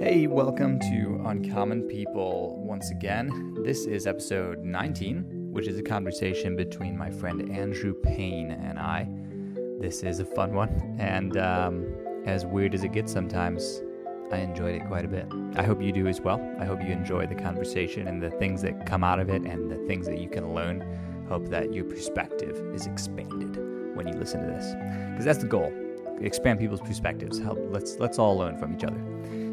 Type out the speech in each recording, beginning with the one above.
Hey, welcome to Uncommon People once again. This is episode 19, which is a conversation between my friend Andrew Payne and I. This is a fun one, and um, as weird as it gets sometimes, I enjoyed it quite a bit. I hope you do as well. I hope you enjoy the conversation and the things that come out of it and the things that you can learn. Hope that your perspective is expanded when you listen to this, because that's the goal. Expand people's perspectives. Help. Let's let's all learn from each other.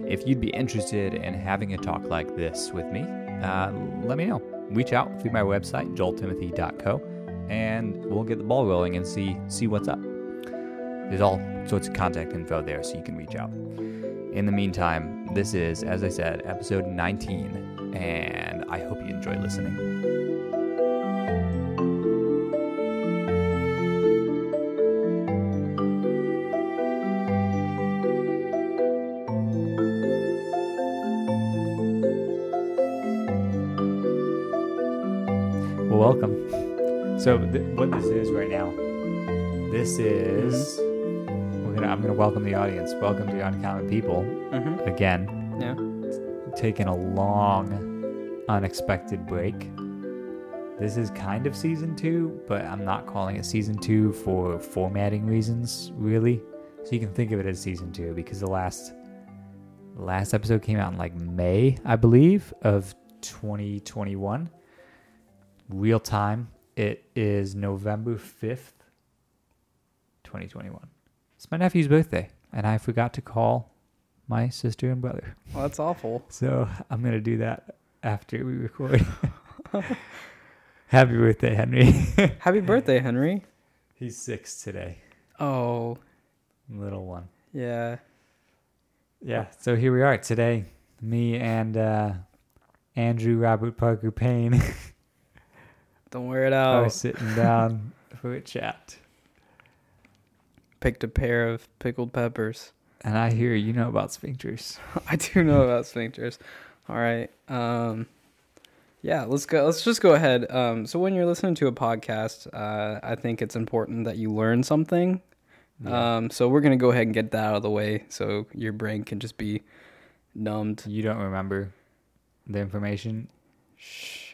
If you'd be interested in having a talk like this with me, uh, let me know. Reach out through my website, joeltimothy.co, and we'll get the ball rolling and see see what's up. There's all sorts of contact info there, so you can reach out. In the meantime, this is, as I said, episode 19, and I hope you enjoy listening. So, th- what this is right now, this is. We're gonna, I'm going to welcome the audience. Welcome to Uncommon People Mm-hmm. again. Yeah. Taking a long, unexpected break. This is kind of season two, but I'm not calling it season two for formatting reasons, really. So you can think of it as season two because the last the last episode came out in like May, I believe, of 2021. Real time. It is November 5th, 2021. It's my nephew's birthday, and I forgot to call my sister and brother. Well, that's awful. So I'm gonna do that after we record. Happy birthday, Henry. Happy birthday, Henry. He's six today. Oh, Little one. yeah. Yeah. So here we are today. Me and uh, Andrew Robert Parker Payne Don't wear it out. sitting down for a chat. Picked a pair of pickled peppers. And I hear you know about sphincters. I do know about sphincters. All right. Um, yeah, let's go. Let's just go ahead. Um, so when you're listening to a podcast, uh, I think it's important that you learn something. Yeah. Um, so we're gonna go ahead and get that out of the way, so your brain can just be numbed. you don't remember the information. Shh.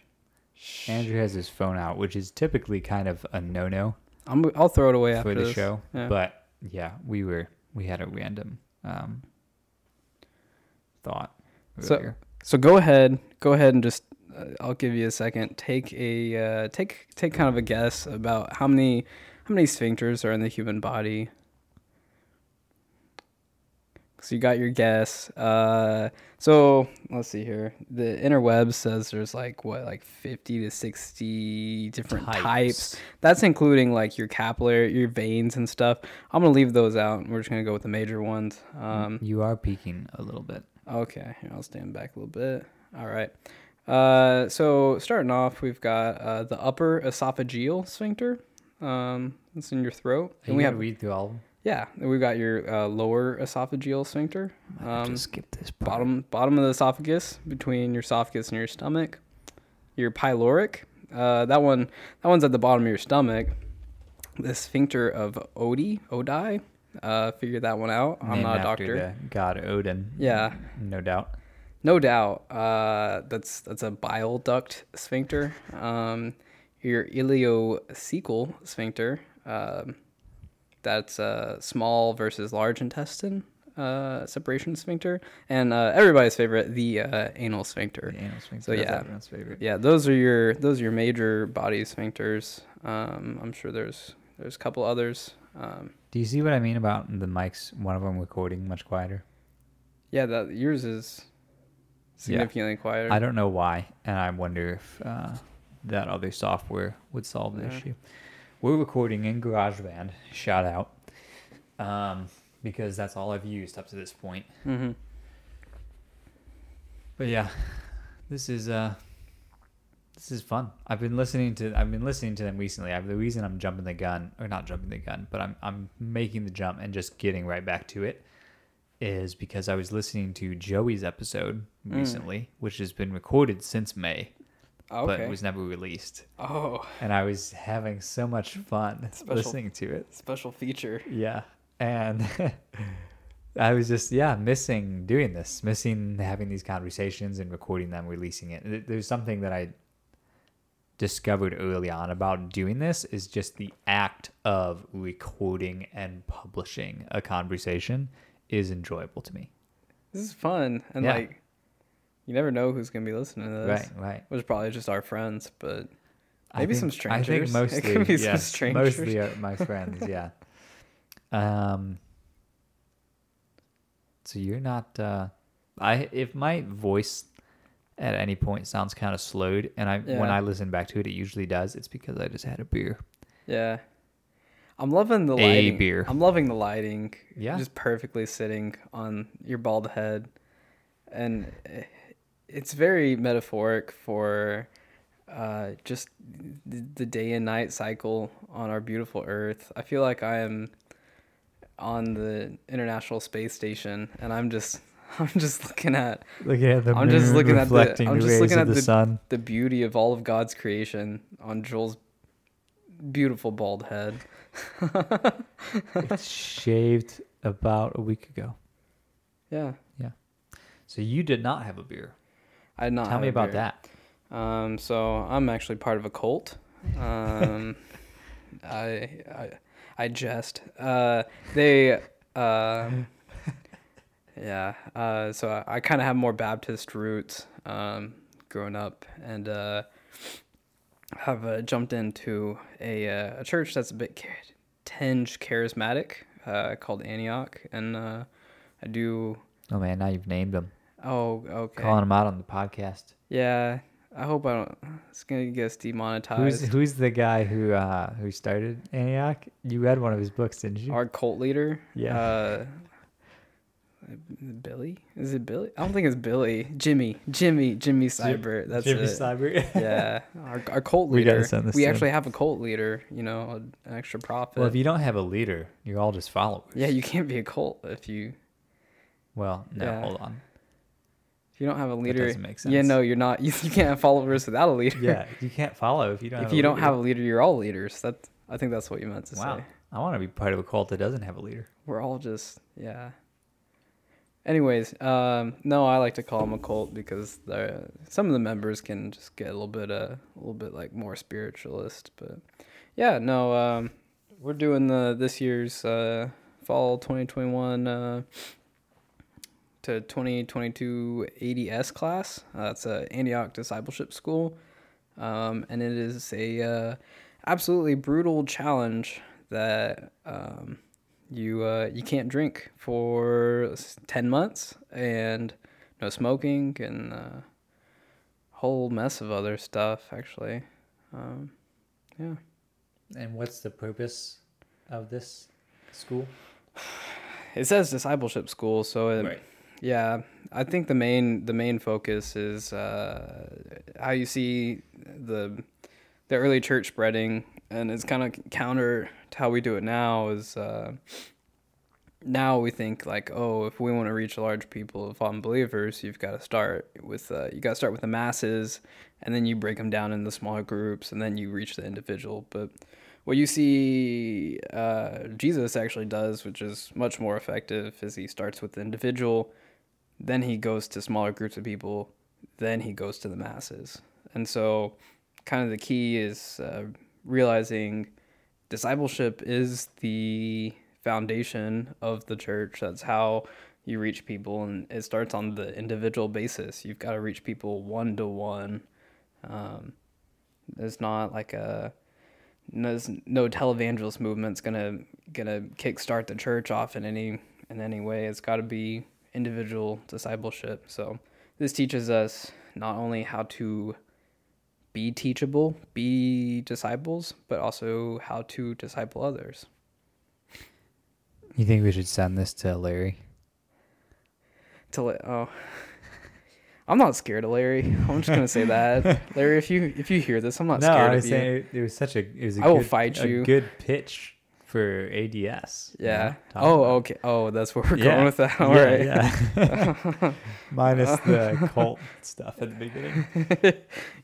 Andrew has his phone out, which is typically kind of a no-no. I'm. I'll throw it away for after the this. show. Yeah. But yeah, we were we had a random um, thought So- So go ahead, go ahead and just uh, I'll give you a second. Take a uh, take take kind of a guess about how many how many sphincters are in the human body. So you got your guess. Uh, so let's see here. The interweb says there's like what like 50 to 60 different types. types. That's including like your capillary, your veins and stuff. I'm gonna leave those out. We're just gonna go with the major ones. Um, you are peeking a little bit. Okay, here, I'll stand back a little bit. All right. Uh, so starting off, we've got uh, the upper esophageal sphincter. Um, it's in your throat, And we have read through all of them. Yeah, we've got your uh, lower esophageal sphincter. Um, skip this part. bottom bottom of the esophagus between your esophagus and your stomach. Your pyloric. Uh, that one that one's at the bottom of your stomach. The sphincter of Oddi, Odi. Uh, figure that one out. I'm not a after doctor. The god Odin. Yeah. no doubt. No doubt. Uh, that's that's a bile duct sphincter. Um, your ileocecal sphincter. Um, that's a small versus large intestine uh, separation sphincter, and uh, everybody's favorite, the uh, anal sphincter. The anal sphincter. So, yeah. Yeah, those are your those are your major body sphincters. Um, I'm sure there's there's a couple others. Um, Do you see what I mean about the mics? One of them recording much quieter. yeah, that yours is significantly quieter. I don't know why, and I wonder if uh, that other software would solve the Yeah. issue. We're recording in GarageBand. Shout out, um, because that's all I've used up to this point. hmm But yeah, this is uh, this is fun. I've been listening to I've been listening to them recently. I've, the reason I'm jumping the gun, or not jumping the gun, but I'm I'm making the jump and just getting right back to it, is because I was listening to Joey's episode Mm. recently, which has been recorded since May. Oh, but it was never released. Oh, And I was having so much fun Special- listening to it. special feature. Yeah. And I was just, yeah, missing doing this, missing having these conversations and recording them, releasing it. There's something that I discovered early on about doing this is just the act of recording and publishing a conversation is enjoyable to me. This is fun, and Yeah. like, you never know who's gonna be listening to this. Right, right. Which is probably just our friends, but Maybe some strangers. I think. It mostly, could be some yes, strangers. mostly my friends. Yeah. Um. So you're not. Uh, I if my voice at any point sounds kind of slowed, and I when I listen back to it, it usually does. It's because I just had a beer. yeah, I'm loving the A lighting. beer. I'm loving the lighting. Yeah. just perfectly sitting on your bald head, and eh, it's very metaphoric for uh, just the, the day and night cycle on our beautiful Earth. I feel like I am on the International Space Station, and I'm just I'm just looking at Looking at the I'm just looking at the- I'm just looking at the, the- sun. the beauty of all of God's creation on Joel's beautiful bald head. It's shaved about a week ago. Yeah. Yeah, So you did not have a beer. I did not. Tell me about beer. that. Um, so I'm actually part of a cult. Um, I, I I jest. Uh, they um, yeah. Uh, so I, I kind of have more Baptist roots. Um, growing up and uh, have uh, jumped into a uh, a church that's a bit cha- tinge charismatic uh, called Antioch, and uh, I do. Oh man, now you've named them. Oh, okay. Calling him out on the podcast. Yeah, I hope I don't. It's gonna get us demonetized. Who's who's the guy who uh who started Antioch? You read one of his books, didn't you? Our cult leader. Yeah. Uh, Billy? Is it Billy? I don't think it's Billy. Jimmy. Jimmy. Jimmy Seibert. That's Jimmy it. Seibert. yeah. Our, our cult We gotta leader. send this we him. actually have a cult leader. You know, an extra prophet. well, if you don't have a leader, you're all just followers. yeah, you can't be a cult if you Well, no, Yeah. hold on. You don't have a leader. doesn't make Yeah, no, you're not. You, you can't have followers without a leader. Yeah, you can't follow if you don't. if have you a don't leader. have a leader, you're all leaders. That I think that's what you meant to say. Wow, say. I want to be part of a cult that doesn't have a leader. We're all just yeah. Anyways, um, no, I like to call them a cult because the some of the members can just get a little bit uh, a little bit like more spiritualist, but yeah, no, um, we're doing the this year's uh, fall 2021 uh, to 2022 ADS class. Uh, that's a Antioch Discipleship School, um, and it is a uh, absolutely brutal challenge that um, you uh, you can't drink for 10 months and no smoking and a whole mess of other stuff actually um, yeah And what's the purpose of this school? it says discipleship school so it, yeah i think the main the main focus is uh, how you see the the early church spreading and it's kind of counter to how we do it now is uh, now we think like oh if we want to reach large people of unbelievers you've got to start with uh, you got to start with the masses and then you break them down into smaller groups and then you reach the individual. But what you see uh, jesus actually does which is much more effective is he starts with the individual then he goes to smaller groups of people then he goes to the masses and so kind of the key is uh, realizing discipleship is the foundation of the church. That's how you reach people, and it starts on the individual basis. You've got to reach people one to one. There's not like a there's no televangelist movement's gonna gonna kickstart the church off in any in any way. It's got to be individual discipleship. So this teaches us not only how to be teachable, be disciples, but also how to disciple others. You think we should send this to Larry? To oh, I'm not scared of Larry. I'm just gonna say that, Larry. If you if you hear this, I'm not no, scared I of was you. saying it, it was such a it was a I will good, fight a you. good pitch for ADS. you Yeah. know, Oh, about- okay. Oh, that's where we're Yeah. going with that. All right. yeah. Minus the cult stuff at the beginning.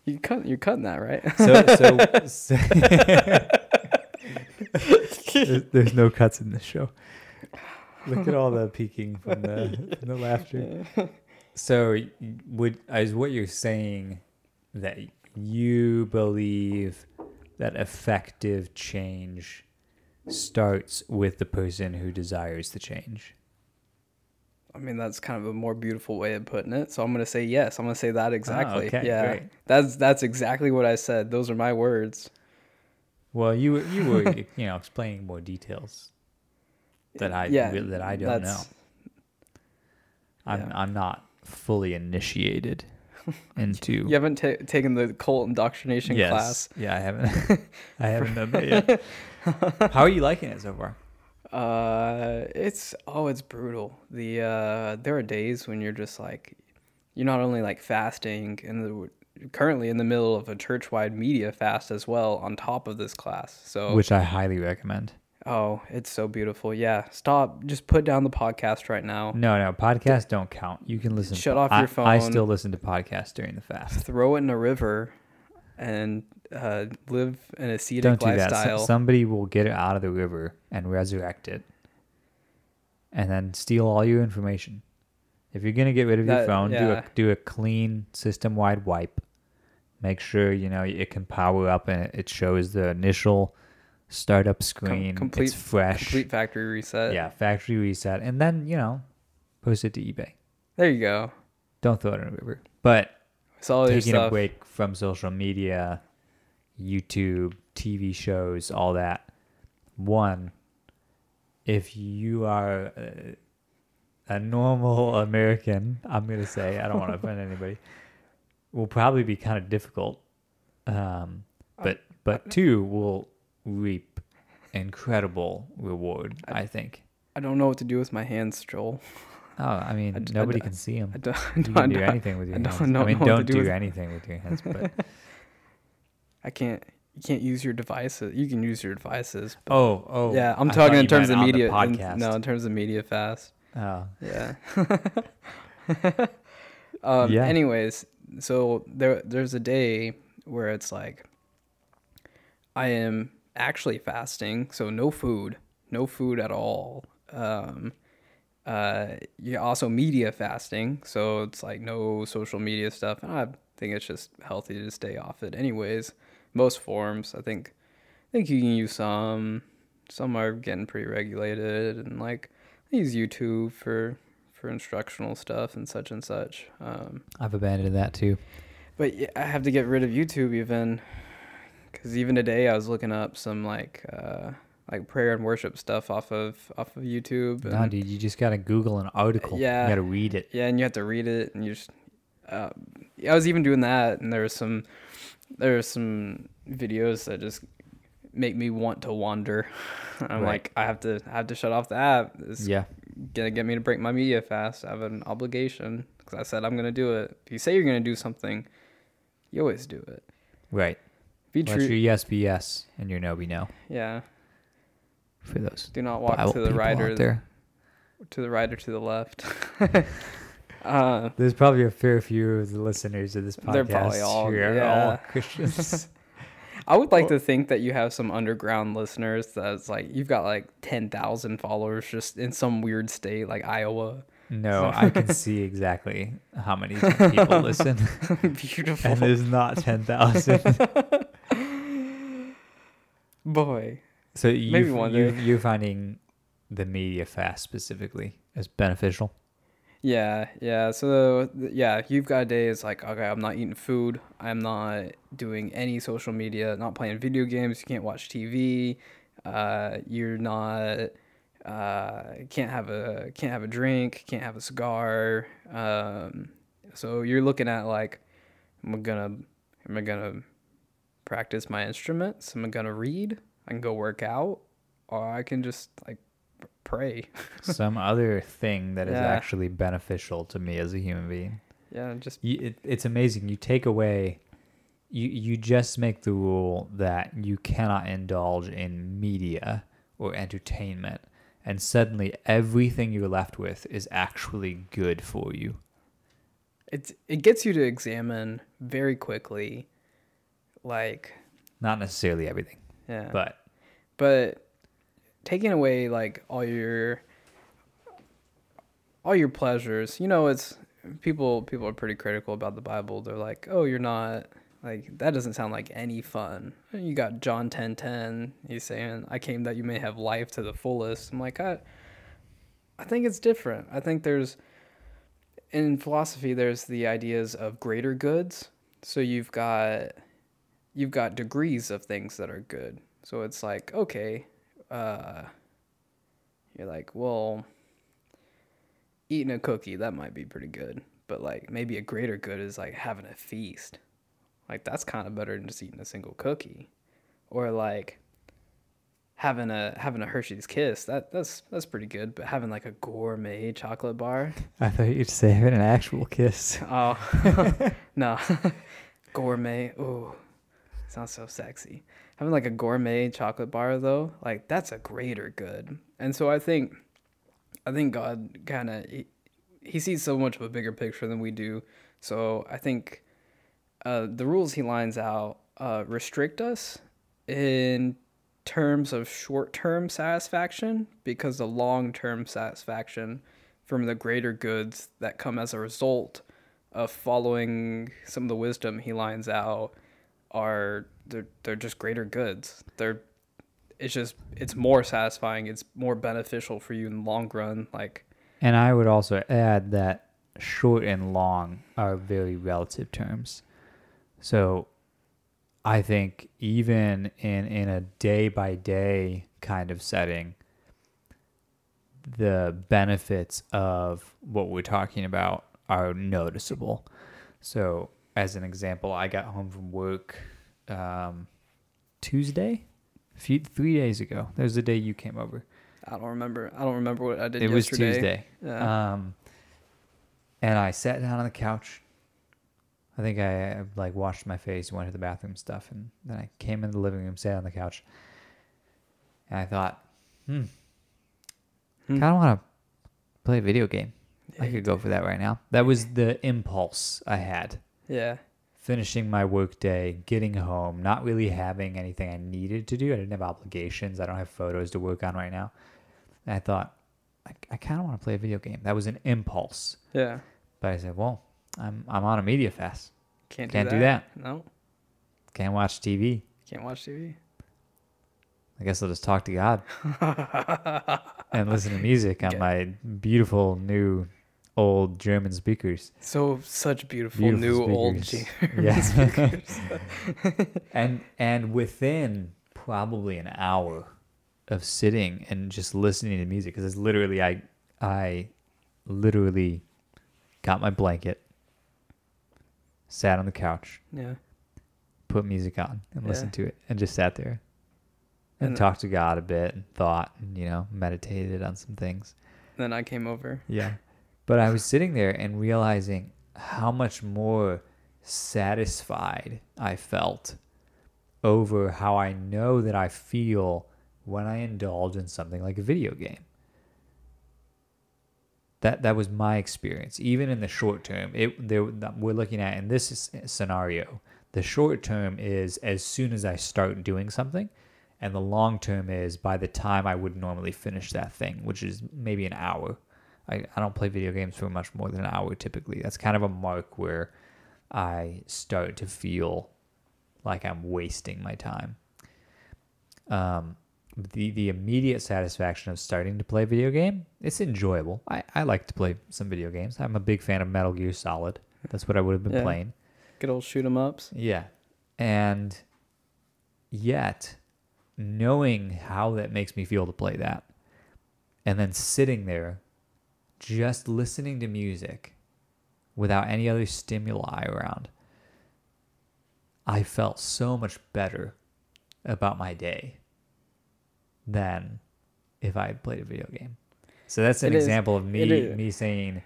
you cut. You're cutting that, right? So, so, so there's, there's no cuts in this show. Look at all the peeking from the, from the laughter. So, would is what you're saying that you believe that effective change starts with the person who desires the change? I mean, that's kind of a more beautiful way of putting it. So I'm gonna say yes. I'm gonna say that oh, exactly. okay, yeah. great. That's that's exactly what I said. Those are my words. Well, you were- you were you know explaining more details that I Yeah, that I don't know. I'm yeah. I'm not fully initiated into You haven't ta- taken the cult indoctrination yes. class. Yeah, I haven't. I haven't done that yet. How are you liking it so far? Uh, it's oh, it's brutal. The uh, there are days when you're just like, you're not only like fasting and currently in the middle of a church-wide media fast as well on top of this class. So Which I highly recommend. oh, it's so beautiful. Yeah, stop. Just put down the podcast right now. No, no, podcasts don't count. You can listen. Shut off I, your phone. I still listen to podcasts during the fast. Throw it in a river, and uh, live an ascetic Don't do that. lifestyle. So- somebody will get it out of the river and resurrect it, and then steal all your information. If you're gonna get rid of your That- phone, do a do a clean system-wide wipe. Make sure you know it can power up and it shows the initial startup screen. complete- it's fresh. Complete factory reset. yeah, factory reset, and then you know, post it to eBay. There you go. Don't throw it in a river. But It's all your taking a break from social media, YouTube, TV shows, all that. One, if you are a, a normal American, I'm going to say, I don't want to offend anybody, will probably be kind of difficult. Um, but but two will reap incredible reward, I think. I don't know what to do with my hands, Joel. Oh, I mean, I I nobody d- can see them. I don't, You can do anything with your I don't hands. I mean, don't do anything with your hands, but I can't. You can't use your devices. You can use your devices. but- Oh, oh. yeah, I'm I talking in terms of media. in- no, in terms of media fast. Oh, Yeah. um, Yeah. Anyways, so there there's a day where it's like I am actually fasting, so no food, no food at all. Um, uh, you're also media fasting, so it's like no social media stuff. And I think it's just healthy to stay off it, anyways. Most forms, I think, I think you can use some. Some are getting pretty regulated, and like I use YouTube for for instructional stuff and such and such. Um, I've abandoned that too. but yeah, I have to get rid of YouTube even, because even today I was looking up some like uh, like prayer and worship stuff off of off of YouTube. No, and- dude, you just gotta Google an article. Yeah. you gotta read it. Yeah, and you have to read it, and you just. Uh, I was even doing that, and there was some, there were some videos that just make me want to wander. I'm Right. like, I have to, I have to shut off the app. It's Yeah, gonna get me to break my media fast. I have an obligation because I said I'm gonna do it. If you say you're gonna do something, you always do it. right. Be Let true. your yes be yes and your no be no. Yeah. For those Do not walk Bible to the right or there. to the right or to the left. uh, There's probably a fair few of the listeners of this podcast They're probably all- who are yeah. all Christians. I would like to think that you have some underground listeners that's like you've got like ten thousand followers just in some weird state like Iowa. no, I can see exactly how many people listen, Beautiful and there's not ten thousand. boy. So you Maybe one you you're finding the media fast specifically as beneficial. Yeah, yeah. So yeah, you've got a day. It's like okay, I'm not eating food. I'm not doing any social media. Not playing video games. You can't watch TV. Uh, you're not. Uh, can't have a can't have a drink. Can't have a cigar. Um, so you're looking at like, am I gonna am I gonna practice my instruments? Am I gonna read? I can go work out, or I can just like pray. Some other thing that is Yeah. actually beneficial to me as a human being. Yeah, just You, it, it's amazing. You take away, you you just make the rule that you cannot indulge in media or entertainment, and suddenly everything you're left with is actually good for you. It it gets you to examine very quickly, like Not necessarily everything, yeah, but but taking away like all your all your pleasures. You know it's people people are pretty critical about the bible. They're like oh you're not like that doesn't sound like any fun. You got john 10 10 he's saying i came that you may have life to the fullest. I'm like i i think it's different. I think there's in philosophy there's the ideas of greater goods. So you've got you've got degrees of things that are good. So it's like okay uh you're like well eating a cookie that might be pretty good but like maybe a greater good is like having a feast. Like that's kind of better than just eating a single cookie. Or like having a having a hershey's kiss that that's that's pretty good but having like a gourmet chocolate bar? I thought you'd say having an actual kiss. oh no. Gourmet oh sounds so sexy having like a gourmet chocolate bar though like that's a greater good. And so i think i think god kind of he, he sees so much of a bigger picture than we do. So i think uh, the rules he lines out uh, restrict us in terms of short-term satisfaction because the long-term satisfaction from the greater goods that come as a result of following some of the wisdom he lines out are they're they're just greater goods. They're it's just it's more satisfying. It's more beneficial for you in the long run. Like And I would also add that short and long are very relative terms. So I think even in in a day by day kind of setting, the benefits of what we're talking about are noticeable. So as an example, I got home from work um, Tuesday, a few three days ago. There's the day you came over. I don't remember. I don't remember what I did. It was. Tuesday. Yeah. Um, and I sat down on the couch. I think I uh, like washed my face, went to the bathroom stuff, and then I came in the living room, sat on the couch, and I thought, hmm, Hmm. kind of want to play a video game. I could go for that right now. That was the impulse I had. Yeah. Finishing my work day, getting home, not really having anything I needed to do. I didn't have obligations. I don't have photos to work on right now. And I thought, I, I kind of want to play a video game. That was an impulse. Yeah. But I said, well, I'm I'm on a media fast. Can't, Can't do do that. No. Can't watch TV. Can't watch TV. I guess I'll just talk to God and listen to music on Okay. my beautiful new old German speakers. So such beautiful, Beautiful new old speakers. G- Yeah. speakers. and and within probably an hour of sitting and just listening to music because it's literally I I literally got my blanket, sat on the couch, yeah. put music on and Yeah. listened to it and just sat there and, And- talked to God a bit and thought and you know meditated on some things. Then I came over. Yeah. But I was sitting there and realizing how much more satisfied I felt over how I know that I feel when I indulge in something like a video game. That that was my experience. Even in the short term, it there we're looking at in this scenario. The short term is as soon as I start doing something, and the long term is by the time I would normally finish that thing, which is maybe an hour. I, I don't play video games for much more than an hour typically. That's kind of a mark where I start to feel like I'm wasting my time. Um, the the immediate satisfaction of starting to play a video game, it's enjoyable. I, I like to play some video games. I'm a big fan of Metal Gear Solid. That's what I would have been Yeah. playing. Good old shoot 'em ups. Yeah. And yet, knowing how that makes me feel to play that, and then sitting there just listening to music without any other stimuli around, I felt so much better about my day than if I had played a video game. So that's an It is- example of me me saying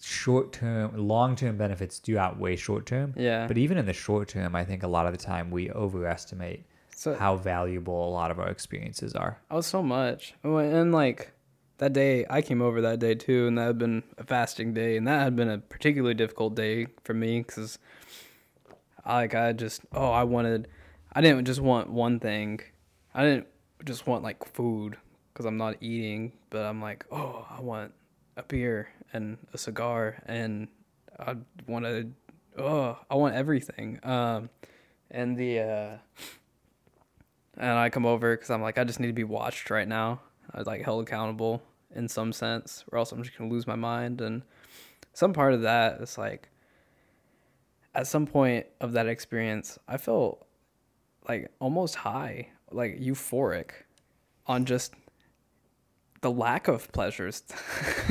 short term long term benefits do outweigh short term. Yeah. But even in the short term, I think a lot of the time we overestimate So how valuable a lot of our experiences are. Oh, so much. Oh, and like that day, I came over that day too, and that had been a fasting day, and that had been a particularly difficult day for me because, like, I just oh, I wanted, I didn't just want one thing, I didn't just want like food because I'm not eating, but I'm like, oh, I want a beer and a cigar, and I want to, oh, I want everything. Um, and the uh and I come over because I'm like, I just need to be watched right now. I was like held accountable in some sense, or else I'm just gonna lose my mind. And some part of that is like, at some point of that experience, I felt like almost high, like euphoric, on just the lack of pleasures,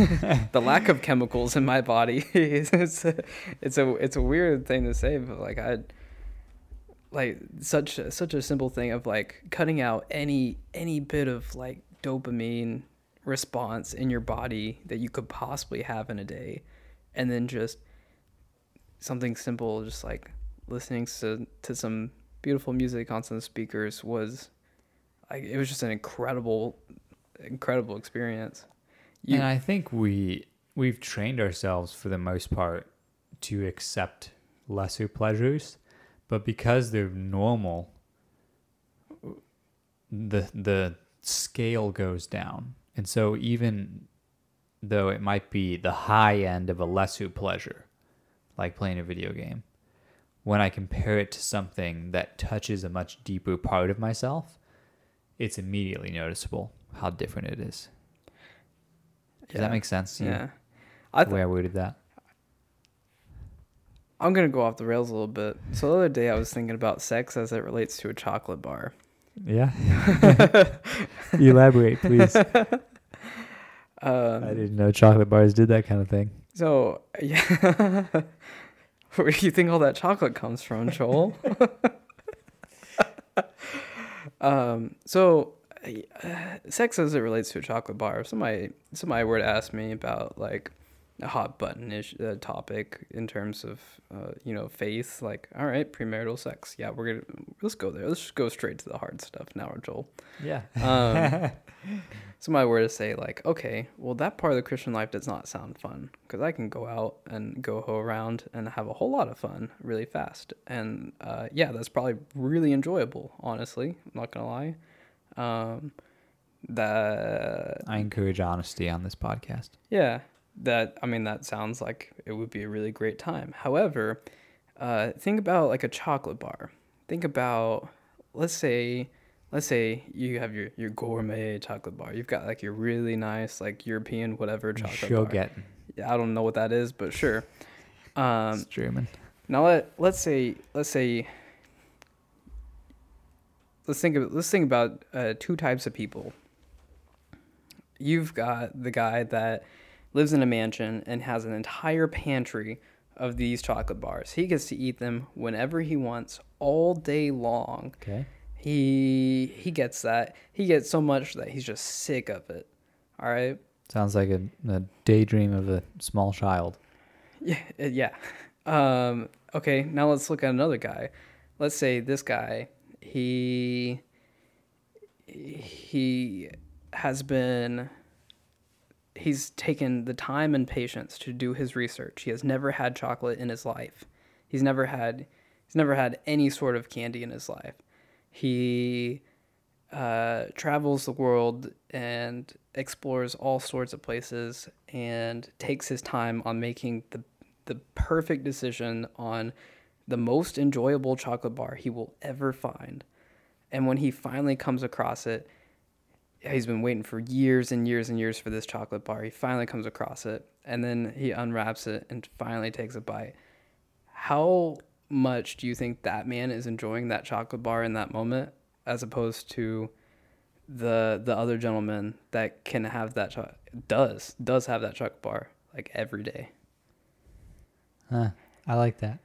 the lack of chemicals in my body. it's a, it's a it's a weird thing to say, but like I like such such a simple thing of like cutting out any any bit of like dopamine response in your body that you could possibly have in a day. And then just something simple just like listening to to some beautiful music on some speakers was like it was just an incredible incredible experience. You, and I think we we've trained ourselves for the most part to accept lesser pleasures but because they're normal the the scale goes down and so even though it might be the high end of a lesser pleasure like playing a video game when i compare it to something that touches a much deeper part of myself it's immediately noticeable how different it is does yeah. that make sense yeah I th- the way i worded that I'm gonna go off the rails a little bit. So the other day I was thinking about sex as it relates to a chocolate bar. Yeah. Elaborate, please. Um, I didn't know chocolate bars did that kind of thing. So yeah, where do you think all that chocolate comes from, Joel? um, so uh, sex as it relates to a chocolate bar. Somebody somebody were to ask me about like a hot button ish uh, topic in terms of uh, you know faith like all right premarital sex. Yeah we're gonna let's go there. Let's just go straight to the hard stuff now joel. Yeah. Um, somebody were to say like okay well that part of the christian life does not sound fun because i can go out and go ho around and have a whole lot of fun really fast. And uh, yeah that's probably really enjoyable honestly i'm not gonna lie. Um, that i encourage honesty on this podcast. Yeah that I mean that sounds like it would be a really great time. However, uh, think about like a chocolate bar. Think about let's say let's say you have your, your gourmet chocolate bar. You've got like your really nice like European whatever chocolate bar. get. Yeah, I don't know what that is, but sure. Um, it's German. Now let let's say let's say let's think of let's think about uh, two types of people. You've got the guy that lives in a mansion and has an entire pantry of these chocolate bars. He gets to eat them whenever he wants all day long. Okay. He he gets that. He gets so much that he's just sick of it. All right. Sounds like a, a daydream of a small child. Yeah, yeah. Um, okay, now let's look at another guy. Let's say this guy, he he has been he's taken the time and patience to do his research. He has never had chocolate in his life. He's never had he's never had any sort of candy in his life. He uh, travels the world and explores all sorts of places and takes his time on making the the perfect decision on the most enjoyable chocolate bar he will ever find. And when he finally comes across it, he's been waiting for years and years and years for this chocolate bar. He finally comes across it and then he unwraps it and finally takes a bite. How much do you think that man is enjoying that chocolate bar in that moment as opposed to the the other gentleman that can have that cho- does does have that chocolate bar like every day? Huh. I like that.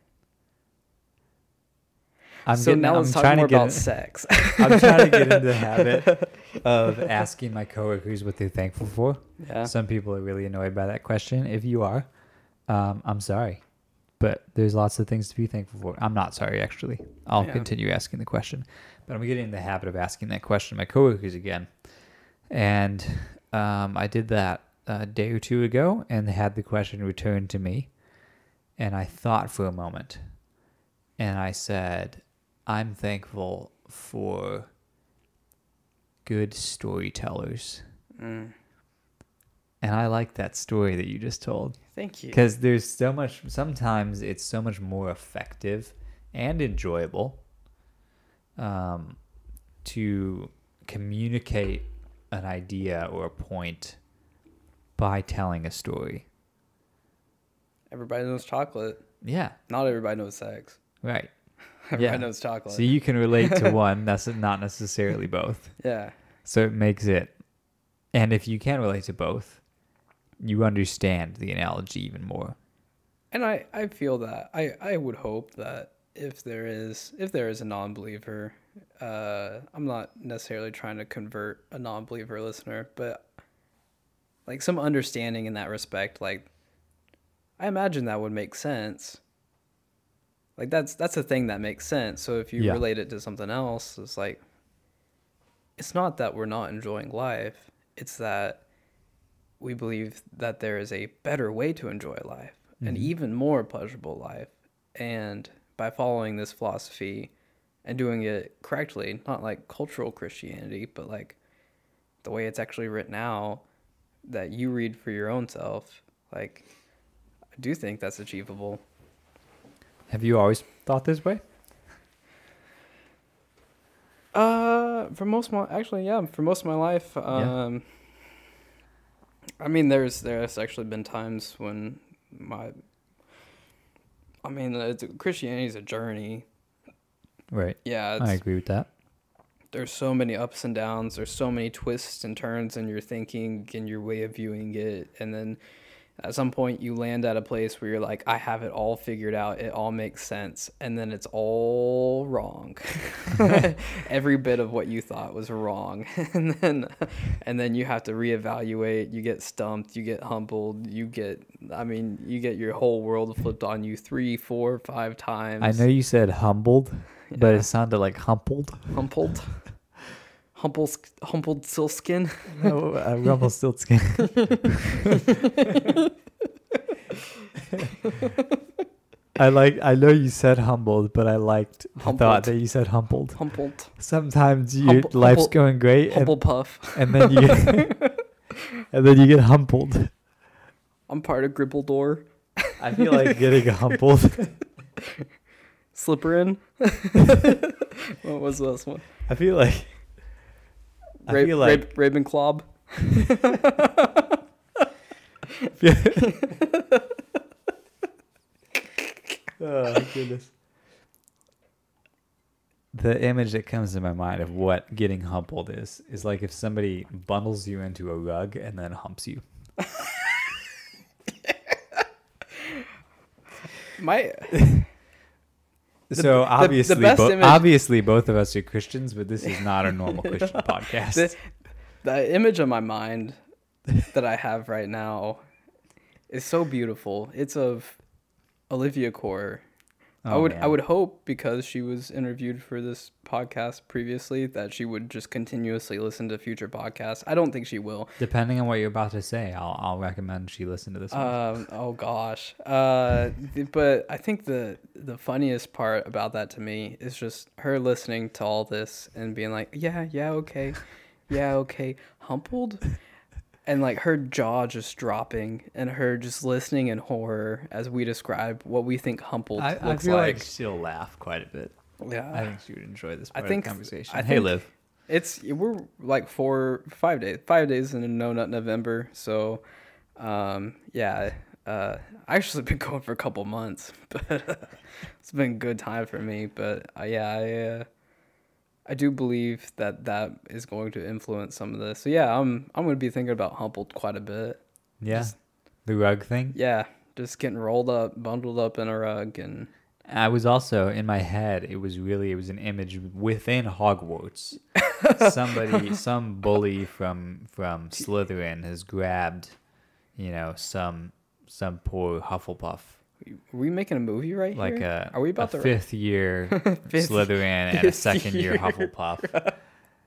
I'm so getting, now let's I'm talk more about in, sex. I'm trying to get into the habit of asking my coworkers what they're thankful for. Yeah. Some people are really annoyed by that question. If you are, um, I'm sorry. but there's lots of things to be thankful for. I'm not sorry, actually. I'll Yeah. continue asking the question, but I'm getting in the habit of asking that question to my coworkers again. And um, I did that a day or two ago, and had the question returned to me, and I thought for a moment, and I said, "I'm thankful for good storytellers." Mm. And I like that story that you just told Thank you. because there's so much sometimes it's so much more effective and enjoyable um, to communicate an idea or a point by telling a story Everybody knows chocolate. yeah Not everybody knows sex. right Yeah. knows chocolate. so you can relate to one that's not necessarily both yeah. so it makes it and if you can relate to both you understand the analogy even more And I, I feel that I, I would hope that if there is if there is a non-believer, uh, I'm not necessarily trying to convert a non-believer listener, but like some understanding in that respect. Like, I imagine that would make sense. Like that's that's a thing that makes sense. So if you Yeah. relate it to something else, it's like it's not that we're not enjoying life. It's that we believe that there is a better way to enjoy life, an Mhm. even more pleasurable life. And by following this philosophy and doing it correctly, not like cultural Christianity, but like the way it's actually written out that you read for your own self, like I do think that's achievable. Have you always thought this way? Uh, for most of my actually, yeah, for most of my life, um, I mean, there's there's actually been times when my, I mean, it's, Christianity is a journey. right. Yeah, it's, i agree with that. There's so many ups and downs. There's so many twists and turns in your thinking and your way of viewing it, and then at some point you land at a place where you're like, I have it all figured out. It all makes sense, and then it's all wrong. Every bit of what you thought was wrong, and then and then you have to reevaluate. You get stumped. You get humbled. You get, I mean, you get your whole world flipped on you three, four, five times. I know you said humbled, but it sounded like humbled. humbled. Humbled, humbled silkskin. No, uh, Rumpelstiltskin. I like. I know you said humbled, but I liked the Humbled. thought that you said humbled. Humbled. Sometimes your Humble- life's humble- going great, and, puff. and then you and then you get humbled. I'm part of Gribbledore. I feel like getting humbled. Slipperin. what was this one? I feel like. I Ra- feel like Ra- Ravenclaw. Oh goodness. The image that comes to my mind of what getting humbled is is like if somebody bundles you into a rug and then humps you. My so the obviously, best bo- image- obviously, both of us are Christians, but this is not a normal Christian podcast. the, the image of my mind that I have right now is so beautiful. It's of Olivia Core. I Oh, would I would hope because she was interviewed for this podcast previously that she would just continuously listen to future podcasts. I don't think she will. Depending on what you're about to say, I'll I'll recommend she listen to this one. Um, oh gosh. Uh, but I think the the funniest part about that to me is just her listening to all this and being like, yeah, yeah, okay, yeah, okay, humbled, and like her jaw just dropping and her just listening in horror as we describe what we think humbled I, I feel like. like she'll laugh quite a bit. yeah, I think she would enjoy this I part think- of the conversation. I hey, think- Liv. It's we're like four five days five days in No Nut November. So um yeah. Uh I actually been going for a couple months, but it's been a good time for me. But uh, yeah, I uh, I do believe that that is going to influence some of this. So yeah, I'm I'm gonna be thinking about humbled quite a bit. Yeah, Just- the rug thing. Yeah, just getting rolled up, bundled up in a rug, and I was also in my head. It was really it was an image within Hogwarts. Somebody, some bully from from Slytherin has grabbed, you know, some some poor Hufflepuff Are we making a movie right here? like here? a Are we about a to fifth year Fifth- Slytherin and a second year year. Hufflepuff,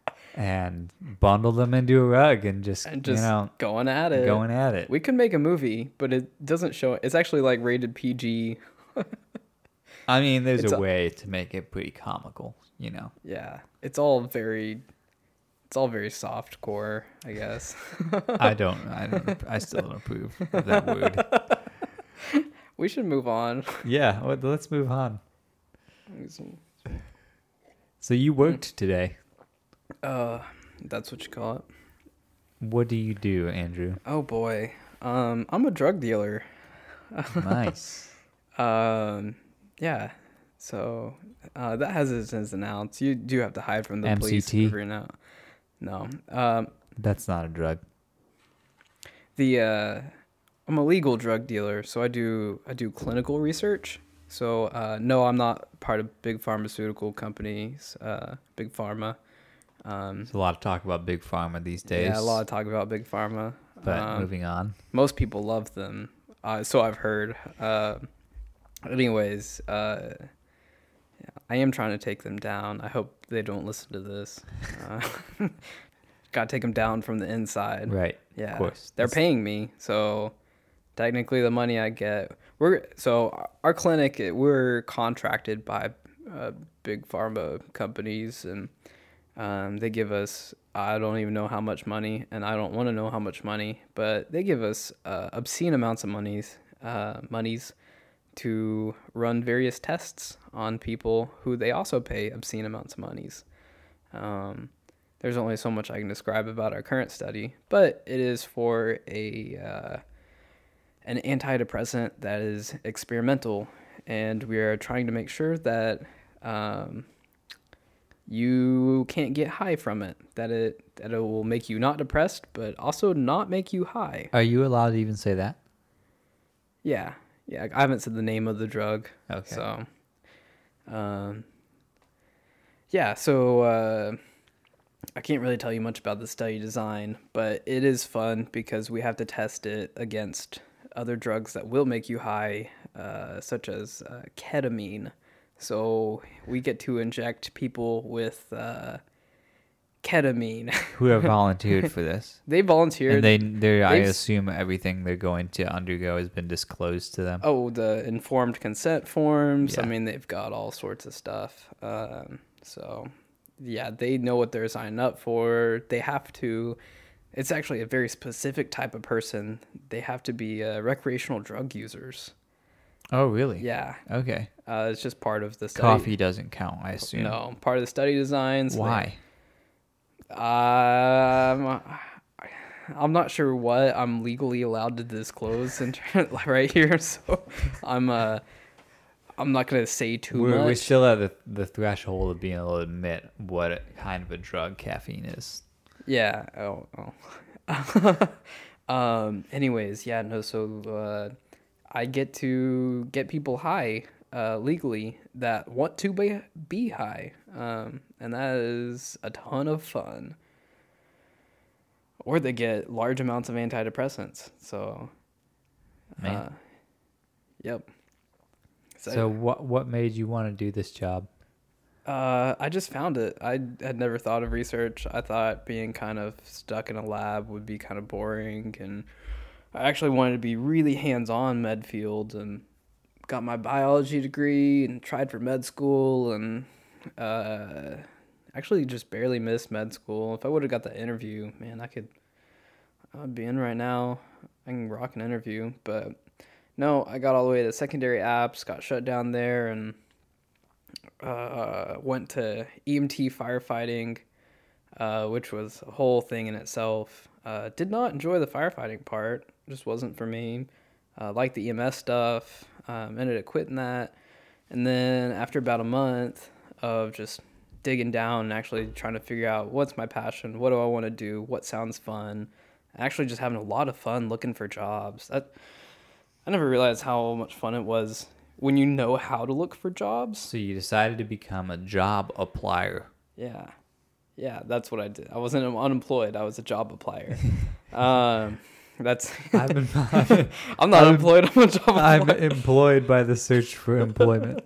and bundle them into a rug and just, and just you know going at it? going at it. We could make a movie, but it doesn't show. It's actually like rated PG. I mean, there's a a- way to make it pretty comical, you know. Yeah, it's all very, it's all very soft core, I guess. I don't, I don't, I still don't approve of that word. We should move on. Yeah, let's move on. So you worked today. Uh, that's what you call it. What do you do, Andrew? Oh boy, um, I'm a drug dealer. Nice. Um, yeah. So uh, that has its ins and outs. You do have to hide from the police MCT? every now. No. Um, That's not a drug. the uh, I'm a legal drug dealer, so I do I do clinical research. So uh, no, I'm not part of big pharmaceutical companies, uh, big pharma. Um, There's a lot of talk about big pharma these days. yeah, a lot of talk about big pharma. But Um, moving on. most people love them, uh, so I've heard. Uh, anyways, uh, yeah, I am trying to take them down. I hope they don't listen to this. Uh, Got to take them down from the inside. Right. Yeah, Of course. they're That's- paying me, so technically the money I get, we're so our clinic we're contracted by uh, big pharma companies, and um, they give us I don't even know how much money, and I don't want to know how much money, but they give us uh, obscene amounts of monies, uh, monies to run various tests on people who they also pay obscene amounts of monies. Um, there's only so much I can describe about our current study, but it is for a uh, an antidepressant that is experimental, and we are trying to make sure that um, you can't get high from it. That it that it will make you not depressed, but also not make you high. Are you allowed to even say that? Yeah, yeah. I haven't said the name of the drug, Okay. so um, yeah. So uh, I can't really tell you much about the study design, but it is fun because we have to test it against other drugs that will make you high, uh, such as uh, ketamine. So we get to inject people with uh, ketamine. Who have volunteered for this? they volunteered. And they, they, I assume everything they're going to undergo has been disclosed to them. Oh, the informed consent forms. I mean, they've got all sorts of stuff. Um, so, yeah, they know what they're signing up for. They have to. It's actually a very specific type of person. They have to be uh, recreational drug users. Oh, really? Yeah, Okay. uh, it's just part of the study. Coffee doesn't count, I assume. No, part of the study designs. Why? Um, I'm not sure what I'm legally allowed to disclose in, right here, so I'm uh, I'm not gonna say too We're, much. we're still at the, the threshold of being able to admit what kind of a drug caffeine is. Yeah. Oh. oh. um. Anyways, yeah. No. So, uh, I get to get people high, uh, legally that want to be be high. Um, and that is a ton of fun. Or they get large amounts of antidepressants. So. Man. Uh, yep. So, what what made you want to do this job? Uh, I just found it. I had never thought of research. I thought being kind of stuck in a lab would be kind of boring, and I actually wanted to be really hands-on med field, and got my biology degree and tried for med school, and uh, actually just barely missed med school. If I would have got the interview, man, I could. I'd be in right now. I can rock an interview, but no, I got all the way to secondary apps, got shut down there, and uh, went to EMT firefighting, uh, which was a whole thing in itself. Uh, did not enjoy the firefighting part; just wasn't for me. Uh, liked the EMS stuff. Um, ended up quitting that, and then after about a month of just digging down and actually trying to figure out what's my passion, what do I want to do, what sounds fun, actually just having a lot of fun looking for jobs. That I never realized how much fun it was when you know how to look for jobs. So, you decided to become a job applier. Yeah. Yeah, that's what I did. I wasn't unemployed. I was a job applier. um, That's I've been, I've been I'm not I'm- employed. I'm a job. I'm employed by the search for employment.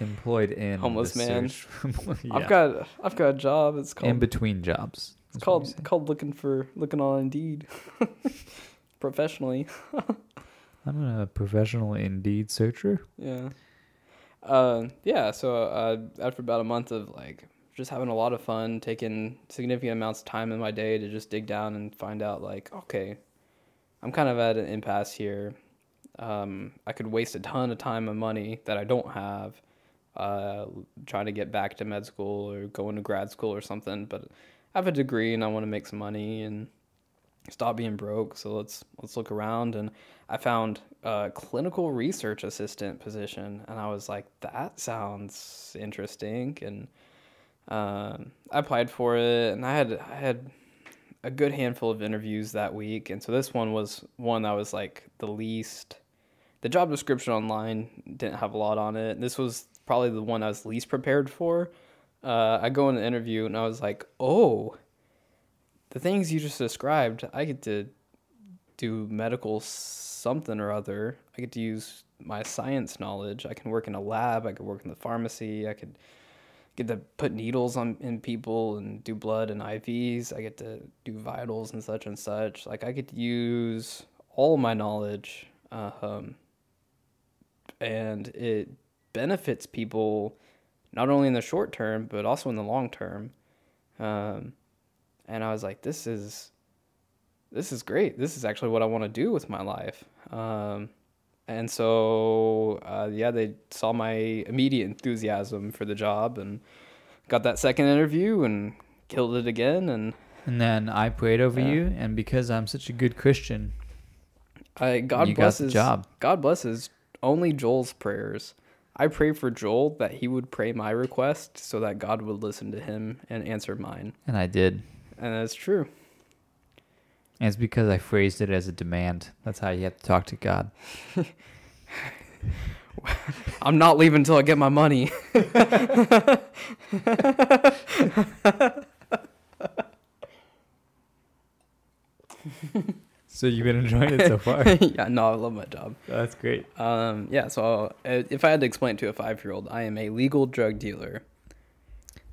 employed in Homeless man. search for employ- I've got I've got a job. It's called in between jobs. it's called called looking for looking on Indeed. Professionally. I'm a professional Indeed searcher. Yeah. Uh, yeah. So uh, after about a month of like just having a lot of fun, taking significant amounts of time in my day to just dig down and find out like, okay, I'm kind of at an impasse here. Um, I could waste a ton of time and money that I don't have, uh, trying to get back to med school or going to grad school or something. But I have a degree and I want to make some money and stop being broke. So let's let's look around and I found a clinical research assistant position, and I was like, that sounds interesting. And um, I applied for it, and I had I had a good handful of interviews that week, and so this one was one that was like the least. The job description online didn't have a lot on it. This was probably the one I was least prepared for. Uh, I go in the interview, and I was like, oh. The things you just described, I get to do medical something or other. I get to use my science knowledge. I can work in a lab. I could work in the pharmacy. I could get to put needles on in people and do blood and IVs. I get to do vitals and such and such. Like I get to use all my knowledge, uh, um, and it benefits people not only in the short term but also in the long term. Um, and I was like, this is this is great. This is actually what I want to do with my life. Um, and so, uh, yeah, they saw my immediate enthusiasm for the job and got that second interview and killed it again. And And then I prayed over Yeah. you, and because I'm such a good Christian, I God you got the blesses job. God blesses only Joel's prayers. I pray for Joel that he would pray my request so that God would listen to him and answer mine. and I did. And that's true. And it's because I phrased it as a demand. That's how you have to talk to God. I'm not leaving until I get my money. So you've been enjoying it so far. yeah, no, I love my job. That's great. Um, yeah, so uh, if I had to explain it to a five year old, I am a legal drug dealer.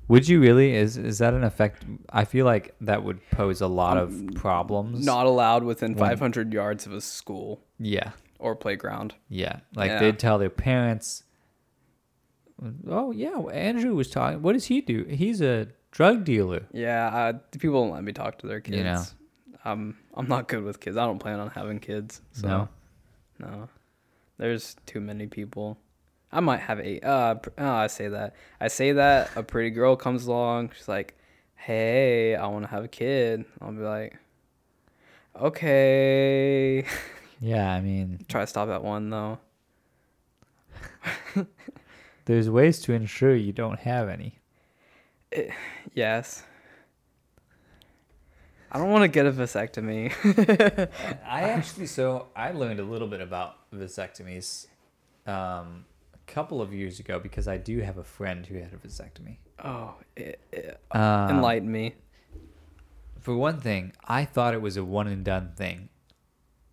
Would you really? Is is that an effect? I feel like that would pose a lot of Um, problems. Not allowed within When- 500 yards of a school Yeah, or playground. yeah. Like Yeah. they'd tell their parents. Oh yeah, Andrew was talking. What does he do? He's a drug dealer. Yeah, uh, people don't let me talk to their kids. You know. Um, I'm not good with kids. I don't plan on having kids. So, No? no. There's too many people. I might have eight. Uh, oh, I say that. I say that a pretty girl comes along. She's like, "Hey, I want to have a kid." I'll be like, "Okay." Yeah, I mean, Try to stop at one though. there's ways to ensure you don't have any. Yes. I don't want to get a vasectomy. I actually, so I learned a little bit about vasectomies um, a couple of years ago because I do have a friend who had a vasectomy. oh, it, it, Um, enlighten me. For one thing, I thought it was a one and done thing.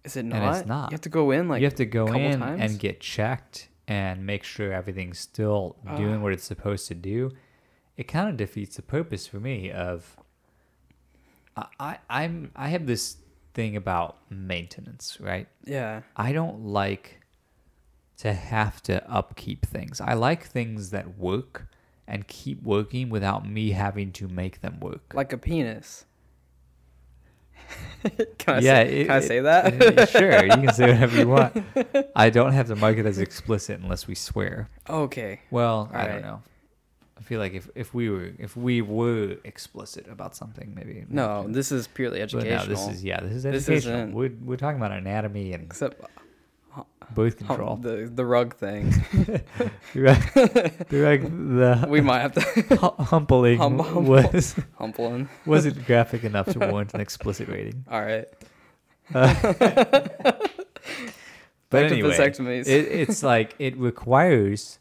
Is it and not? it's not. You have to go in like you have to go in times? and get checked and make sure everything's still doing what it's supposed to do. It kind of defeats the purpose for me of I, I I'm I have this thing about maintenance, right? Yeah. I don't like to have to upkeep things. I like things that work and keep working without me having to make them work. Like a penis. can I yeah, say, it- can I say that? sure, you can say whatever you want. I don't have to mark it as explicit unless we swear. okay. Well, I Alright. don't know. I feel like if, if we were if we were explicit about something, maybe No, this is purely But educational. no, this is yeah, this is This educational. isn't- we're we're talking about anatomy and except hum- control. the the rug thing. Like the we might have to hu- humpling Hum- humble. was humpling. wasn't graphic enough to warrant an explicit rating. All right. But Back anyway, vasectomies. it, it's like it requires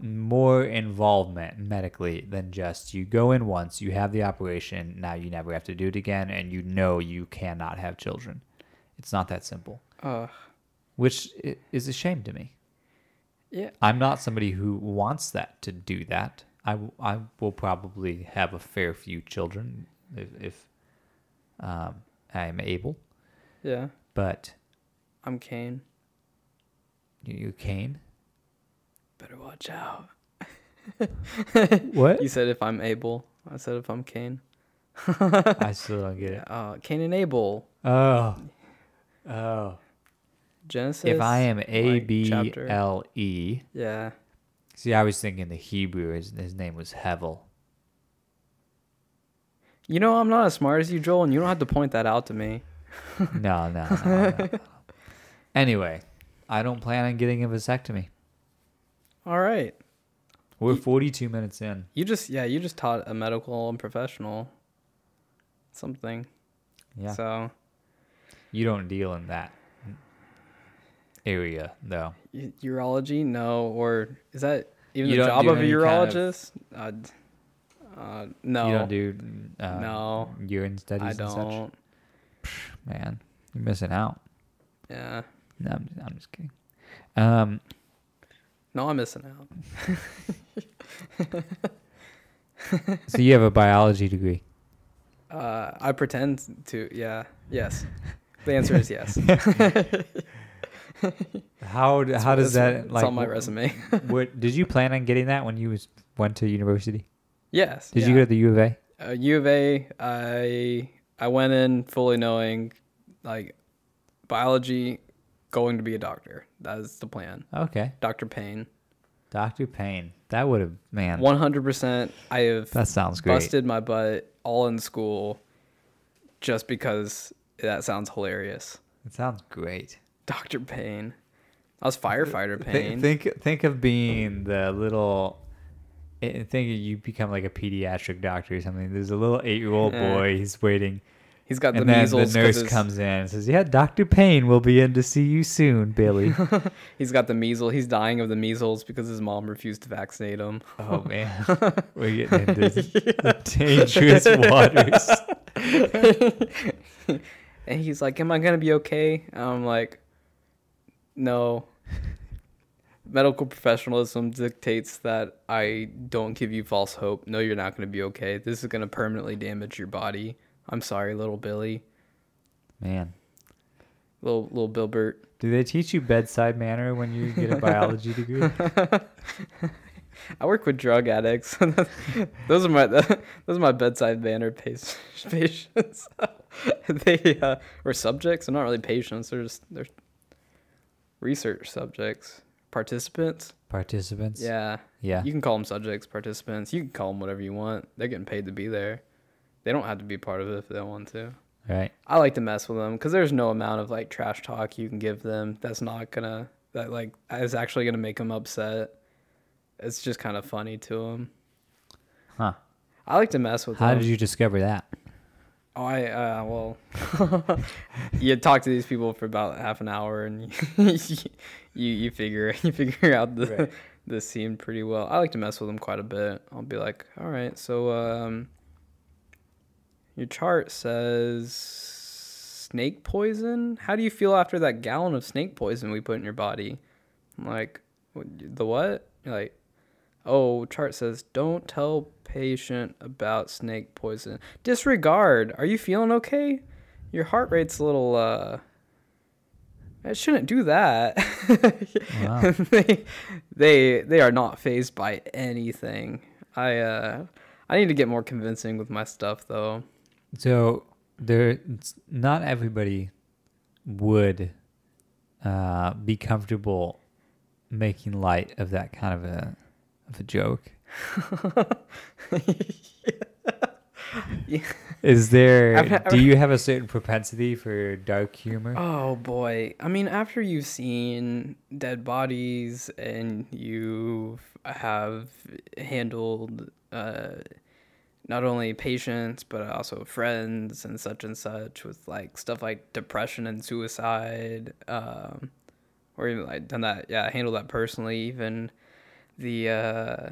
more involvement medically than just you go in once, you have the operation, now you never have to do it again, and you know you cannot have children. It's not that simple, Uh, which is a shame to me. yeah. I'm not somebody who wants that to do that. I, I will probably have a fair few children if, if um, I am able, Yeah. but I'm Kane. you, you Kane. Better watch out. What? You said if I'm able. I said if I'm Kane. I still don't get it. Uh, Cain and Abel. Oh, oh. Genesis. If I am A like, B chapter. L E, Yeah. see, I was thinking the Hebrew. His, his name was Hevel. You know, I'm not as smart as you, Joel, and you don't have to point that out to me. No, no, no, no, no. Anyway, I don't plan on getting a vasectomy. All right. We're 42 minutes in. You just, yeah, you just taught a medical and professional something. Yeah. So, You don't deal in that area, though. u- urology? No. Or is that even You the job of a any kind of- urologist? Uh, uh, no. You don't do uh, No. urine studies I and don't. such. Man, you're missing out. Yeah. No, I'm, I'm just kidding. Um, No, I'm missing out. so you have a biology degree. Uh, I pretend to. Yeah. Yes. The answer is yes. How how does that it's like? on my resume? What did you plan on getting that when you was went to university? yes. Did yeah. you go to the U of A? uh, U of A, I I went in fully knowing like biology, going to be a doctor. That is the plan. Okay, Doctor Payne, Doctor Payne. That would have man. one hundred percent. I have That sounds great. busted my butt all in school, just because that sounds hilarious. It sounds great. Doctor Payne. I was firefighter Payne. think think of being the little. I think you become like a pediatric doctor or something. There's a little eight-year-old Yeah. boy. He's waiting, He's got the and then measles. The nurse comes in and says, "Yeah, Doctor Payne will be in to see you soon, Billy." He's got the measles. He's dying of the measles because his mom refused to vaccinate him. oh man, we're getting into the dangerous waters. and he's like, "Am I gonna be okay?" And I'm like, "No." Medical professionalism dictates that I don't give you false hope. No, you're not gonna be okay. This is gonna permanently damage your body. I'm sorry, little Billy, Man, little little Bilbert. do they teach you bedside manner when you get a biology degree? I work with drug addicts. those are my those are my bedside manner patients. they uh, or subjects. They're not really patients. They're just they're research subjects, participants. Participants. Yeah, Yeah. you can call them subjects, participants. You can call them whatever you want. They're getting paid to be there. They don't have to be part of it if they don't want to. Right. I like to mess with them because there's no amount of like trash talk you can give them that's not gonna that like is actually gonna make them upset. It's just kind of funny to them. Huh. I like to mess with How them. did you discover that? Oh, I uh, well, you talk to these people for about half an hour, and you you, you figure you figure out the Right. the scene pretty well. I like to mess with them quite a bit. I'll be like, all right, so um, your chart says snake poison. How do you feel after that gallon of snake poison we put in your body? I'm like, the what? You're like, oh, chart says don't tell patient about snake poison. Disregard. Are you feeling okay? Your heart rate's a little uh I shouldn't do that. Wow. they, they they are not phased by anything. I uh I need to get more convincing with my stuff though. So there, not everybody would uh, be comfortable making light of that kind of a a joke. Yeah. Is there? Do you have a certain propensity for dark humor? Oh boy. I mean, after you've seen dead bodies and you have handled uh, not only patients but also friends and such and such with like stuff like depression and suicide, um, or even like done that, yeah, handle that personally. Even the uh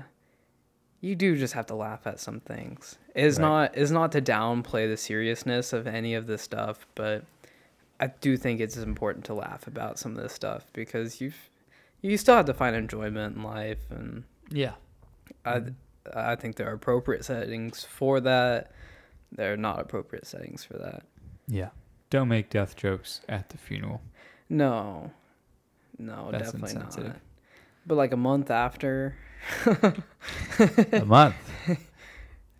you do just have to laugh at some things. It's Right. not is not to downplay the seriousness of any of this stuff, but I do think it's important to laugh about some of this stuff because you've you still have to find enjoyment in life and Yeah. I I think there are appropriate settings for that. There are not appropriate settings for that. Yeah. Don't make death jokes at the funeral. No. No, That's definitely not. But like a month after, a month.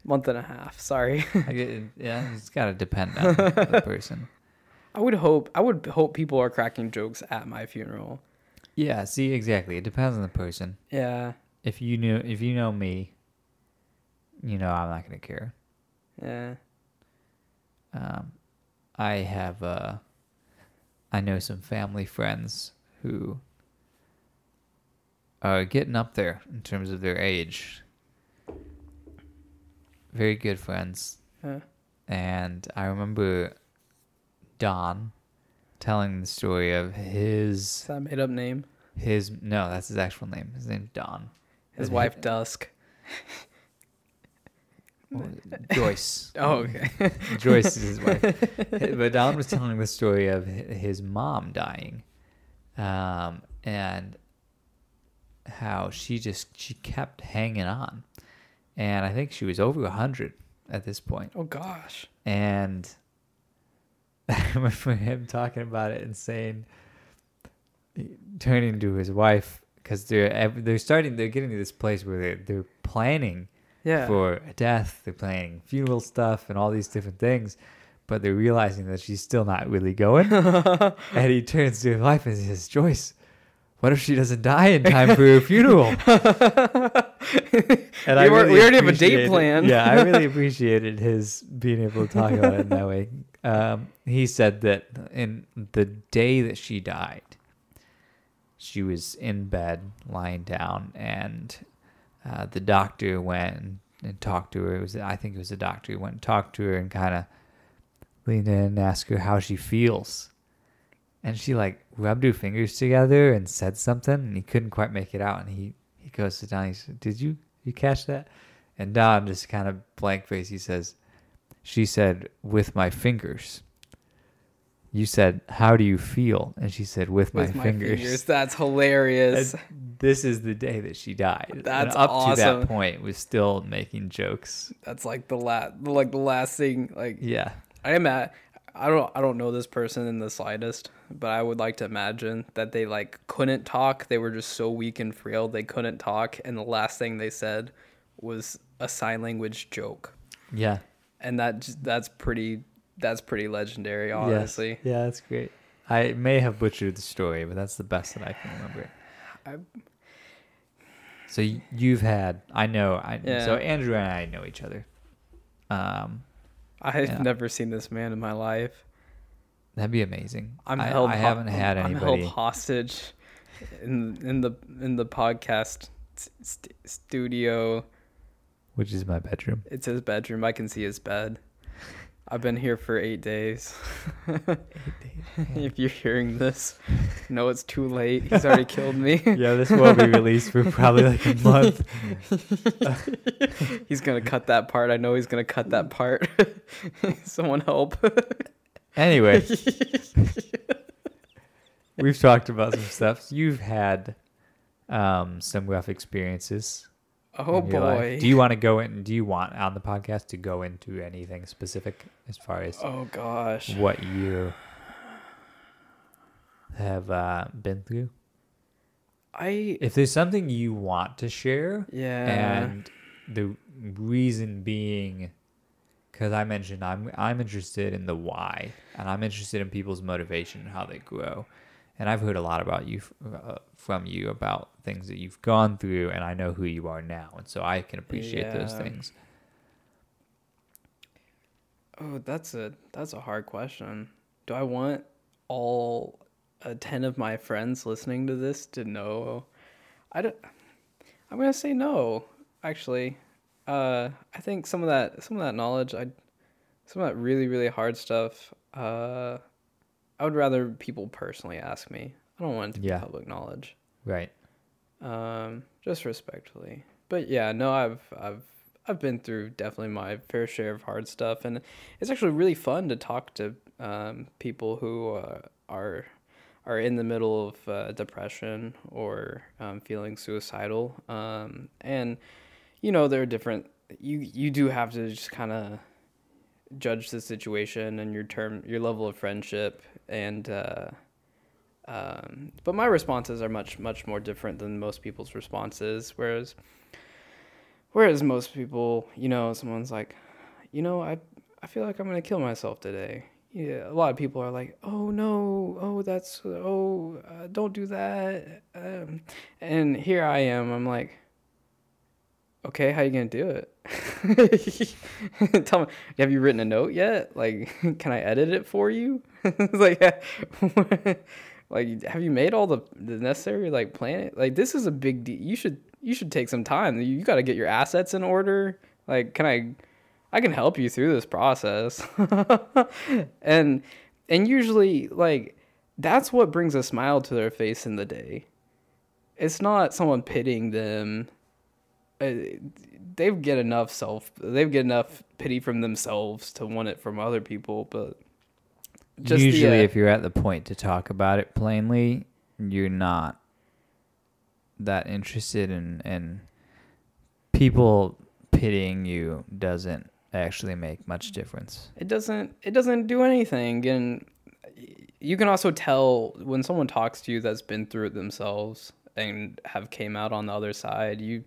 month and a half. Sorry. Get, yeah, it's got to depend on the person. I would hope I would hope people are cracking jokes at my funeral. Yeah, see, exactly. It depends on the person. Yeah. If you knew, if you know me, you know I'm not gonna care. Yeah. Um, I have, uh, I know some family friends who are getting up there in terms of their age. Very good friends. Yeah. And I remember Don telling the story of his Is that made up name? his no, that's his actual name. His name's Don. His wife Dusk. Joyce. Oh, okay. Joyce is his wife. but Don was telling the story of his mom dying, um, and how she just she kept hanging on, and I think she was over a hundred at this point. oh gosh. And I remember him talking about it and saying, turning to his wife because they're they're starting they're getting to this place where they're, they're planning Yeah. for a death. They're planning funeral stuff and all these different things, but they're realizing that she's still not really going. and he turns to his wife and says, "Joyce, what if she doesn't die in time for her funeral?" and We were- we already have a date appreciated- plan. yeah, I really appreciated his being able to talk about it in that way. Um, he said that in the day that she died, she was in bed, lying down, and uh, the doctor went and, and talked to her. It was I think it was the doctor who went and talked to her and kind of leaned in and asked her how she feels. And she like rubbed her fingers together and said something, and he couldn't quite make it out. And he he goes to Don. He said, "Did you you catch that?" And Don just kind of blank face. He says, "She said with my fingers." You said, "How do you feel?" And she said, "With, With my, my fingers." fingers. That's hilarious. And this is the day that she died. that's And up to that point was still making jokes. That's like the last, like the last thing. Like Yeah. I am at. I don't. I don't know this person in the slightest, but I would like to imagine that they like couldn't talk. They were just so weak and frail they couldn't talk, and the last thing they said was a sign language joke, Yeah. and that that's pretty. That's pretty legendary, Yes. honestly. Yeah, that's great. I may have butchered the story, but that's the best that I can remember. I- So you've had, I know, I Yeah. so Andrew and I know each other. Um, I've Yeah. never seen this man in my life. that'd be amazing. I'm I, held. I haven't had I'm anybody. held hostage in in the in the podcast st- studio. which is my bedroom. It's his bedroom. I can see his bed. I've been here for eight days. if you're hearing this, no, it's too late. He's already killed me. yeah, this will be released for probably like a month. he's gonna cut that part. I know he's gonna cut that part. Someone help. Anyway, we've talked about some stuff. You've had um, some rough experiences. Oh your life. boy. Do you want to go in? Do you want on the podcast to go into anything specific as far as Oh gosh. what you have uh, been through? I If there's something you want to share, yeah. and the reason being because i mentioned i'm i'm interested in the why and i'm interested in people's motivation and how they grow and i've heard a lot about you uh, from you about things that you've gone through and i know who you are now and so i can appreciate those things Oh, that's a that's a hard question. Do I want all uh, ten of my friends listening to this to know? I don't. I'm gonna say no. Actually, uh, I think some of that some of that knowledge, I some of that really really hard stuff. Uh, I would rather people personally ask me. I don't want it to Yeah. be public knowledge. right Um, just respectfully. But yeah, no, I've I've I've been through definitely my fair share of hard stuff, and it's actually really fun to talk to um, people who uh, are are in the middle of uh, depression or um, feeling suicidal. Um, and you know, there are different. You you do have to just kind of judge the situation and your term, your level of friendship, and. Uh, um, but my responses are much much more different than most people's responses. Whereas, whereas most people, you know, someone's like, you know, I I feel like I'm gonna kill myself today. Yeah, a lot of people are like, oh no, oh that's oh uh, don't do that. Um, and here I am. I'm like, okay, how you gonna do it? Tell me, have you written a note yet? Like, can I edit it for you? like, like, have you made all the the necessary like plan? Like, this is a big deal. You should you should take some time. You got to get your assets in order. Like, can I? I can help you through this process. and and usually like that's what brings a smile to their face in the day. It's not someone pitying them. Uh, they get enough self they get enough pity from themselves to want it from other people, but usually the, uh, if you're at the point to talk about it plainly, you're not that interested in in people pitying you doesn't actually make much difference. It doesn't it doesn't do anything and you can also tell when someone talks to you that's been through it themselves and have came out on the other side, you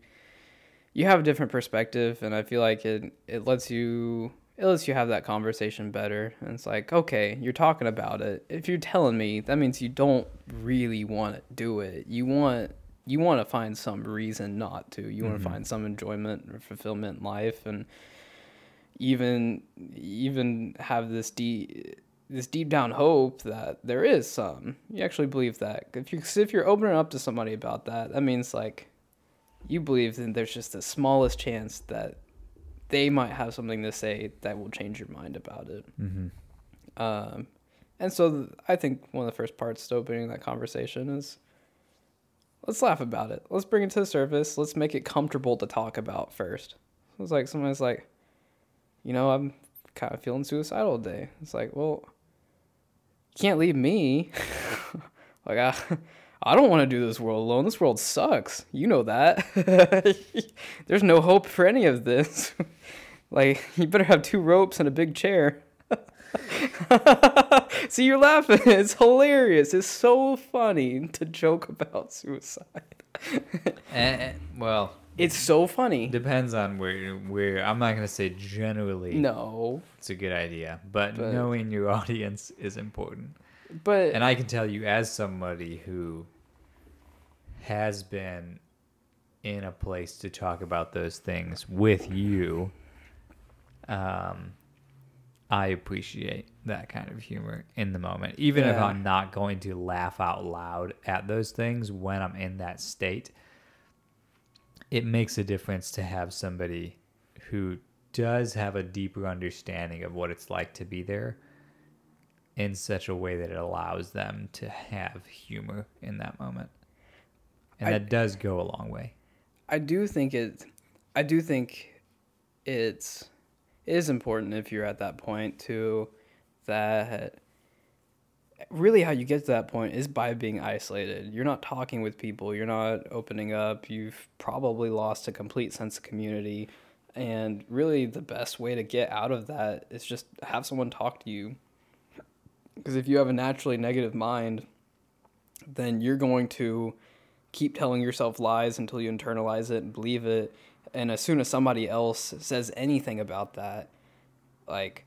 you have a different perspective and I feel like it it lets you it lets you have that conversation better. And it's like, okay, you're talking about it. If you're telling me, that means you don't really want to do it. You want you want to find some reason not to. You mm-hmm. want to find some enjoyment or fulfillment in life and even even have this deep this deep down hope that there is some. You actually believe that. If you if you're opening up to somebody about that, that means like you believe that there's just the smallest chance that they might have something to say that will change your mind about it. Mm-hmm. Um, and so th- I think one of the first parts to opening that conversation is let's laugh about it. Let's bring it to the surface. Let's make it comfortable to talk about first. It's like someone's like, you know, I'm kind of feeling suicidal today. It's like, well, you can't leave me. like, I, I don't want to do this world alone. This world sucks. You know that. There's no hope for any of this. like, you better have two ropes and a big chair. See, you're laughing. It's hilarious. It's so funny to joke about suicide. and, and, eh, eh, well, it's so funny. Depends on where where I'm not gonna say generally. No. It's a good idea, but, but knowing your audience is important. But and I can tell you as somebody who has been in a place to talk about those things with you, um, I appreciate that kind of humor in the moment, even yeah. if I'm not going to laugh out loud at those things when I'm in that state it makes a difference to have somebody who does have a deeper understanding of what it's like to be there in such a way that it allows them to have humor in that moment. And I, that does go a long way. I do think it I do think it's it is important if you're at that point to that really how you get to that point is by being isolated. You're not talking with people, you're not opening up, you've probably lost a complete sense of community. And really, the best way to get out of that is just have someone talk to you. Because if you have a naturally negative mind, then you're going to keep telling yourself lies until you internalize it and believe it. And as soon as somebody else says anything about that, like,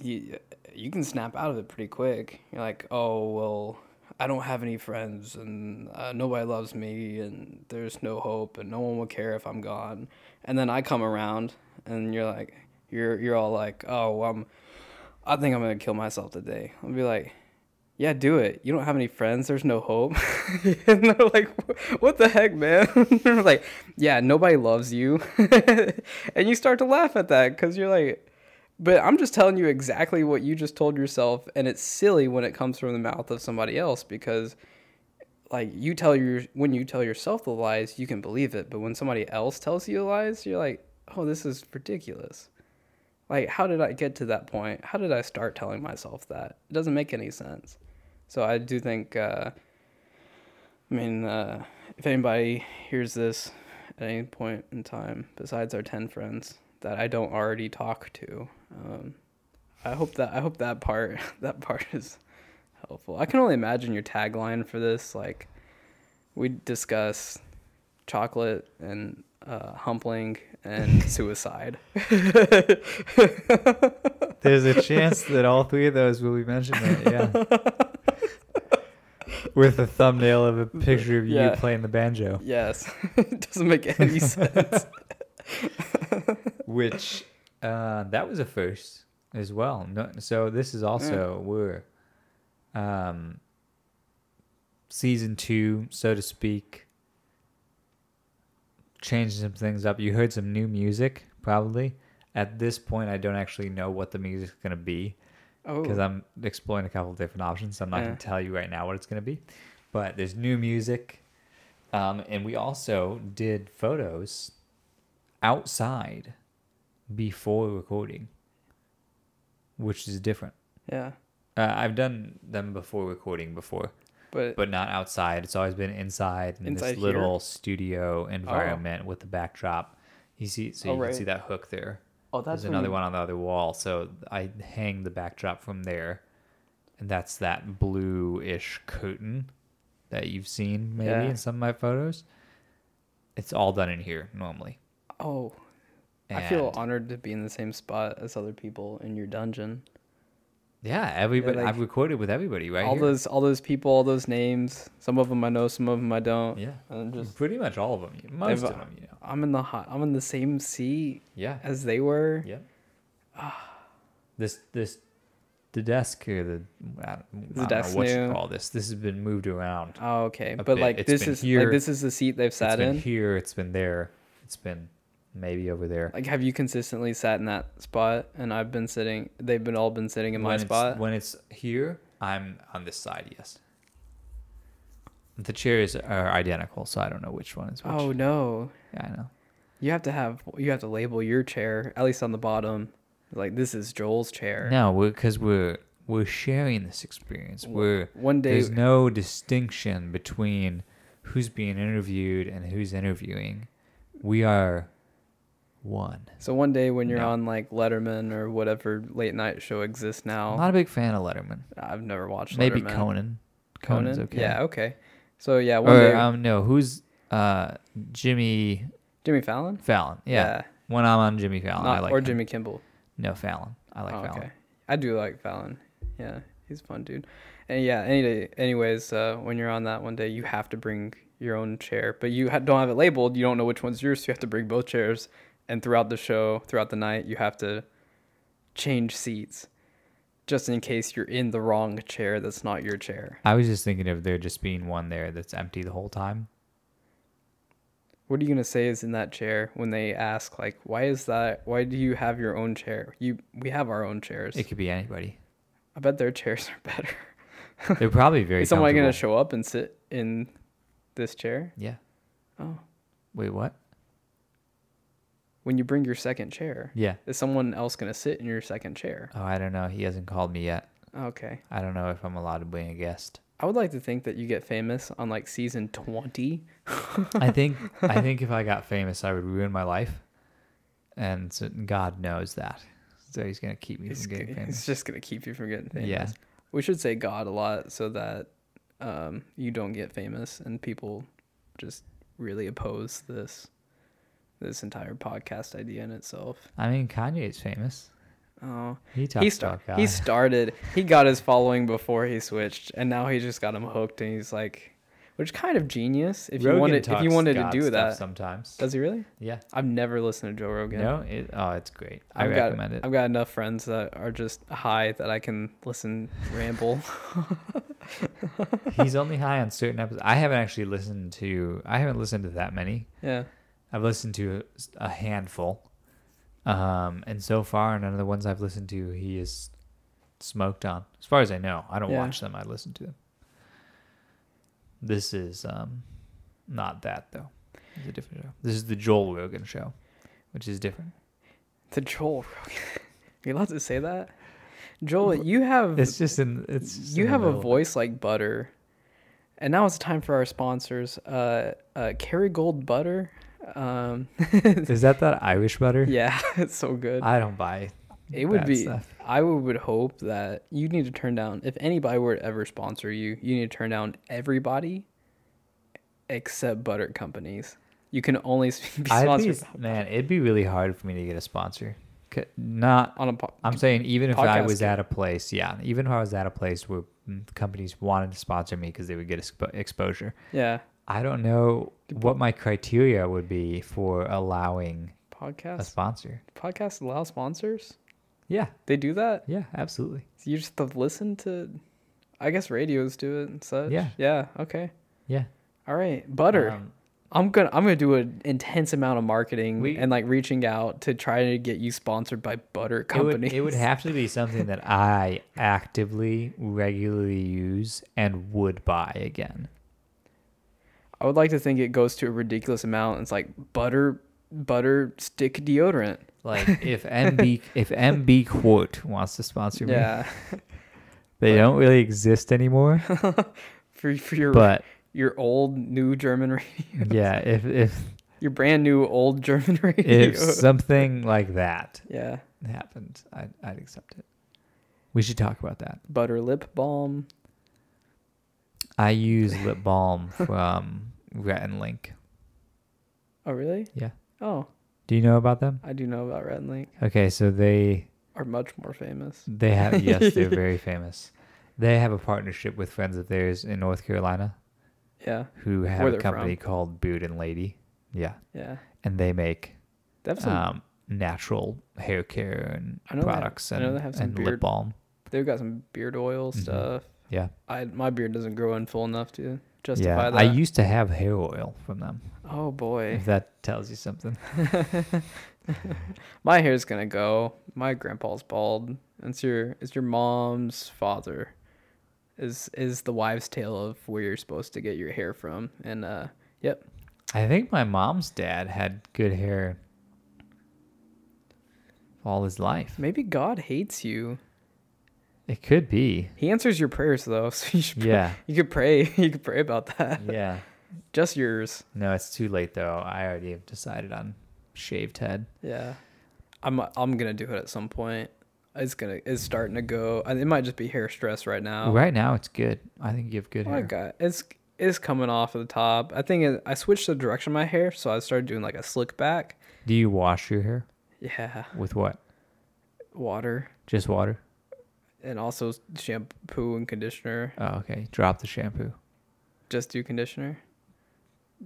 you, you can snap out of it pretty quick. You're like, oh well, I don't have any friends and uh, nobody loves me and there's no hope and no one will care if I'm gone. And then I come around and you're like, you're you're all like, oh, well, I'm, I think I'm gonna kill myself today. I'll be like, yeah, do it. You don't have any friends. There's no hope. and they're like, what the heck, man? like, yeah, nobody loves you. and you start to laugh at that because you're like, but I'm just telling you exactly what you just told yourself, and it's silly when it comes from the mouth of somebody else because, like you tell your when you tell yourself the lies, you can believe it, but when somebody else tells you the lies, you're like, "Oh, this is ridiculous." Like, how did I get to that point? How did I start telling myself that? It doesn't make any sense. So I do think uh I mean, uh, if anybody hears this at any point in time, besides our ten friends that I don't already talk to, um, I hope that I hope that part that part is helpful. I can only imagine your tagline for this. Like, we discuss chocolate and uh, humpling and suicide. There's a chance that all three of those will be mentioned. Yeah. With a thumbnail of a picture of you Yeah. playing the banjo, yes, it doesn't make any sense. which uh, that was a first as well. No, so this is also we're um, season two, so to speak. Changing some things up. You heard some new music, probably. At this point, I don't actually know what the music's gonna be. Oh, because I'm exploring a couple of different options. So I'm not Yeah. going to tell you right now what it's going to be. But there's new music. Um, and we also did photos outside before recording, which is different. yeah, Uh, I've done them before recording before, but, but not outside. It's always been inside in Inside this here? little studio oh. environment with the backdrop. You see, so Oh, you right. can see that hook there. oh, that's There's another one on the other wall, so I hang the backdrop from there, and that's that blue-ish curtain that you've seen maybe Yeah. in some of my photos. It's all done in here normally. Oh, I feel honored to be in the same spot as other people in your dungeon. Yeah. Everybody, like, I've recorded with everybody right all here. those, all those people, all those names. Some of them I know, some of them I don't. yeah, And just pretty much all of them. Most of them, you know. I'm in the hot. I'm in the same seat Yeah, as they were. yeah. Ah. this this the desk here, the I don't, I don't desk know what you call this. This has been moved around. Oh, okay. But bit. like It's this is here. like this is the seat they've It's sat been in. here. It's been there. It's been maybe over there. Like, have you consistently sat in that spot? And I've been sitting. They've been all been sitting in my when spot. It's, when it's here, I'm on this side. Yes. The chairs are identical, so I don't know which one is which. oh no! yeah, I know. You have to have. You have to label your chair at least on the bottom. Like this is Joel's chair. No, we're because we're we're sharing this experience. We're One day. there's no distinction between who's being interviewed and who's interviewing. We are one. So one day when you're No. on like Letterman or whatever late night show exists now. I'm not a big fan of Letterman. I've never watched Maybe Letterman. Conan. Conan. Conan's okay. Yeah. Okay. So yeah, one Or day um no, who's uh Jimmy Jimmy Fallon. Fallon? Yeah. When I'm on Jimmy Fallon, Not- I like or him. Jimmy Kimmel. No Fallon. I like Oh, Fallon. okay. I do like Fallon. Yeah, he's a fun dude. And yeah, any day, anyways, uh, when you're on that one day, you have to bring your own chair, but you ha- don't have it labeled. You don't know which one's yours, so you have to bring both chairs. And throughout the show, throughout the night, you have to change seats, just in case you're in the wrong chair that's not your chair. I was just thinking of there just being one there that's empty the whole time. What are you gonna say is in that chair when they ask like, why is that? Why do you have your own chair? You we have our own chairs. It could be anybody. I bet their chairs are better. They're probably very. Is somebody gonna show up and sit in this chair? Yeah. Oh. Wait, what? When you bring your second chair, Yeah. is someone else gonna sit in your second chair? Oh, I don't know. He hasn't called me yet. Okay. I don't know if I'm allowed to bring a guest. I would like to think that you get famous on like season twenty. I think I think if I got famous, I would ruin my life, and so God knows that. So he's gonna keep me It's, from getting famous. it's just gonna keep you from getting famous. Yeah. We should say God a lot so that um, you don't get famous and people just really oppose this this entire podcast idea in itself. I mean, Kanye's famous. Oh, He talks he, sta- about God. he started. He got his following before he switched, and now he just got him hooked. And he's like, which kind of genius if you wanted if you wanted to do that. sometimes. Does he really? yeah. I've never listened to Joe Rogan. No. It, oh, it's great. I I've recommend got, it. I've got enough friends that are just high that I can listen ramble. He's only high on certain episodes. I haven't actually listened to. I haven't listened to that many. yeah. I've listened to a, a handful, um, and so far, none of the ones I've listened to he is smoked on. As far as I know, I don't Yeah. watch them. I listen to them. This is um, not that though. It's a different show. This is the Joel Rogan show, which is different. The Joel Rogan. Are you allowed to say that? Joel, you have It's just in. It's just you in have a voice like butter. And now it's time for our sponsors. Uh, uh, Kerrygold butter. Um, Is that that Irish butter? yeah, it's so good. I don't buy. it would be. stuff. I would, would hope that you need to turn down. If anybody were to ever sponsor you, you need to turn down everybody except butter companies. You can only be sponsored be, man, it'd be really hard for me to get a sponsor. Not. on a. Po- I'm saying even if I was at a place, yeah, even if I was at a place where mm, companies wanted to sponsor me because they would get expo- exposure. yeah, I don't know what my criteria would be for allowing podcast a sponsor. Podcasts allow sponsors. Yeah, They do that. yeah, absolutely. So you just have to listen to. I guess radios do it and such. Yeah. Yeah. Okay. Yeah. All right. Butter. Um, I'm gonna I'm gonna do an intense amount of marketing We- and like reaching out to try to get you sponsored by butter it would, companies. it would have to be something that I actively, regularly use and would buy again. I would like to think it goes to a ridiculous amount. It's like butter butter stick deodorant. Like if MB if MB Quart wants to sponsor me, Yeah. they don't really exist anymore. for for your But your old new German radio. yeah, if if Your brand new old German radio. if something like that yeah. happened, I'd, I'd accept it. We should talk about that. Butter lip balm. I use lip balm from Rhett and Link. Oh really? Yeah. Oh, Do you know about them? I do know about Rhett and Link. Okay, so they Are much more famous. they have yes, they're very famous. They have a partnership with friends of theirs in North Carolina Yeah. who have Where a company from. called Beard and Lady. Yeah, Yeah. and they make They some um, natural hair care and I know they have- products I and, know they have some and lip beard- balm. they've got some beard oil Mhm. stuff. Yeah, I my beard doesn't grow in full enough to justify yeah. that. I used to have hair oil from them. oh boy. If that tells you something. My hair's gonna go. My grandpa's bald. It's your it's your mom's father. Is is the wives' tale of where you're supposed to get your hair from. And uh yep. I think my mom's dad had good hair all his life. Maybe God hates you. It could be. He answers your prayers though, so you should pray- Yeah. you could pray. You could pray about that. Yeah. Just yours. No, it's too late though. I already have decided on shaved head. Yeah. I'm I'm gonna do it at some point. It's gonna it's starting to go. It might just be hair stress right now. Right now it's good. I think you have good Oh, hair. I got it's it's coming off of the top. I think it, I switched the direction of my hair, so I started doing like a slick back. Do you wash your hair Yeah, with what? water Just water? And also shampoo and conditioner. Oh, okay. Drop the shampoo. Just do conditioner,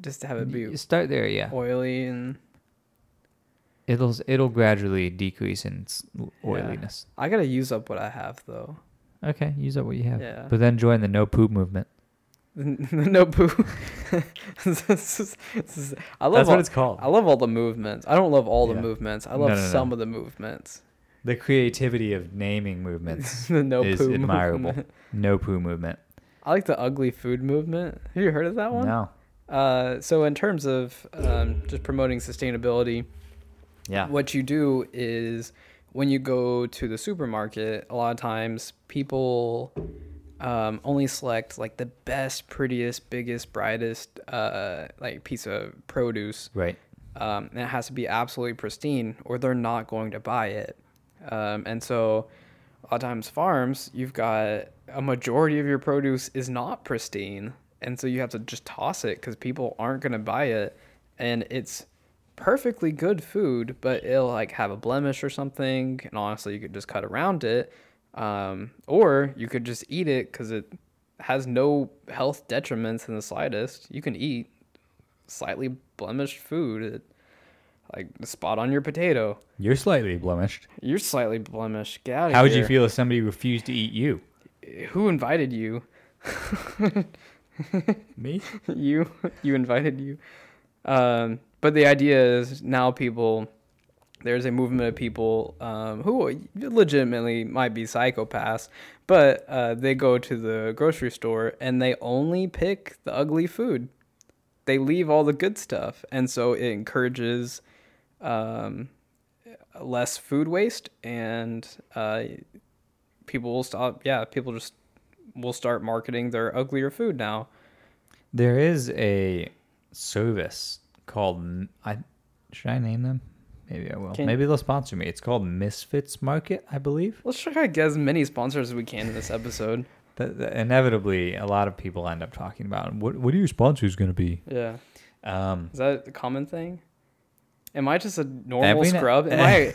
just to have it You be start there, yeah. oily and. It'll it'll gradually decrease in s- Yeah. oiliness. I gotta use up what I have though. Okay, use up what you have. Yeah. But then join the no poop movement. no poo. This is- this is- I love That's all, what it's called. I love all the movements. I don't love all the movements. I love no, no. some of the movements. The creativity of naming movements. the no is poo admirable. movement. no poo movement. I like the ugly food movement. Have you heard of that one? No. Uh, so in terms of um, just promoting sustainability, Yeah. what you do is when you go to the supermarket, a lot of times people um, only select like the best, prettiest, biggest, brightest uh, like piece of produce. Right. Um, and it has to be absolutely pristine, or they're not going to buy it. Um, and so, a lot of times, farms, you've got a majority of your produce is not pristine, and so you have to just toss it because people aren't going to buy it, and it's perfectly good food, but it'll like have a blemish or something, and honestly, you could just cut around it, um, or you could just eat it because it has no health detriments in the slightest. You can eat slightly blemished food, it, like the spot on your potato. You're slightly blemished. You're slightly blemished. Get out of How would you feel if somebody refused to eat you? Who invited you? Me? you you invited you. Um, but the idea is now people there's a movement of people um, who legitimately might be psychopaths, but uh, they go to the grocery store and they only pick the ugly food. They leave all the good stuff, and so it encourages um, less food waste, and uh, people will stop. Yeah, people just will start marketing their uglier food now. There is a service called I should I name them? Maybe I will. Can- Maybe they'll sponsor me. It's called Misfits Market, I believe. Let's try to get as many sponsors as we can in this episode. That, that inevitably, a lot of people end up talking about what. What are your sponsors going to be? Yeah. Um, Is that a common thing? Am I just a normal Every scrub? Am I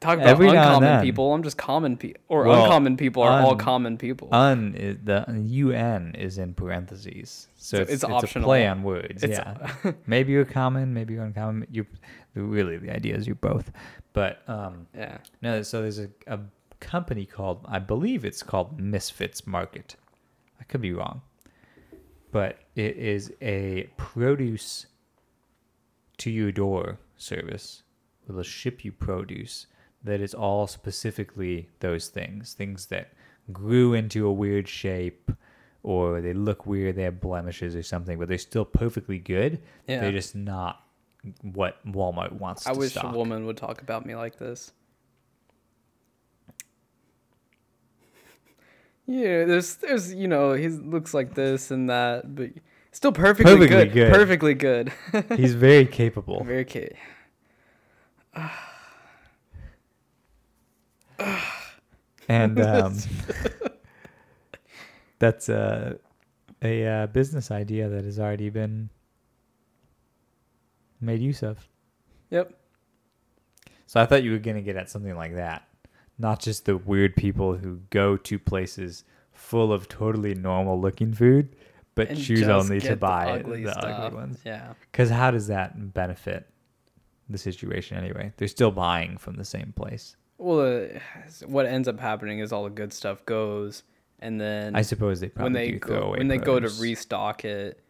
talk about Every uncommon people? I'm just common people, or Well, uncommon people are all common people. un is the un is in parentheses, so, So it's, it's it's, a optional. play on words. It's- yeah, maybe you're common, maybe you're uncommon. You really the idea is you're both, but um, yeah. No, so there's a, a company called, I believe it's called Misfits Market. I could be wrong. But it is a produce to your door service. Will ship you produce that is all specifically those things. Things that grew into a weird shape or they look weird, they have blemishes or something, but they're still perfectly good. Yeah. They're just not what Walmart wants I wish stock. a woman would talk about me like this. Yeah, there's there's you know he looks like this and that, but still perfectly, Perfectly good. good. Perfectly good. He's very capable. Very okay. and um, that's a a uh, business idea that has already been made use of. Yep. So I thought you were gonna get at something like that, not just the weird people who go to places full of totally normal looking food, but And choose only to the buy ugly the ugly ones. Yeah. Because how does that benefit the situation anyway? They're still buying from the same place. Well, uh, what ends up happening is all the good stuff goes, and then I suppose they probably when they go when they go to restock it,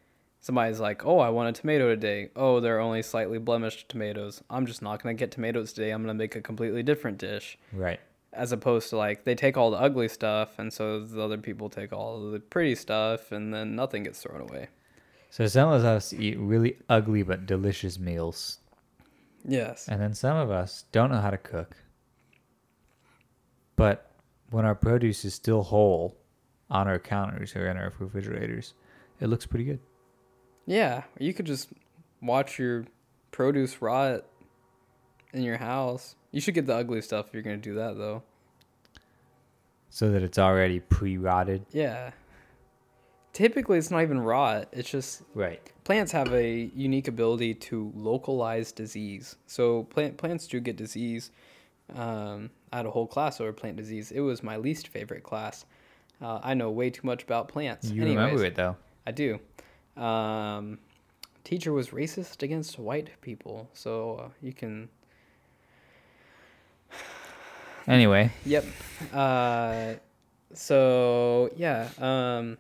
somebody's like, "Oh, I want a tomato today. Oh, they're only slightly blemished tomatoes. I'm just not gonna get tomatoes today. I'm gonna make a completely different dish." right. As opposed to like they take all the ugly stuff, and so the other people take all the pretty stuff, and then nothing gets thrown away. So some of us eat really ugly but delicious meals, Yes. and then some of us don't know how to cook. But when our produce is still whole on our counters or in our refrigerators, it looks pretty good. Yeah, you could just watch your produce rot in your house. You should get the ugly stuff if you're gonna do that, though. So that it's already pre-rotted. Yeah. Typically, it's not even rot. It's just Right. plants have a unique ability to localize disease. So plant plants do get disease. Um, I had a whole class over plant disease. It was my least favorite class. Uh, I know way too much about plants. You Anyways, remember it though. I do. Um, teacher was racist against white people, so uh, you can. Anyway, Yep. Uh, so yeah, um,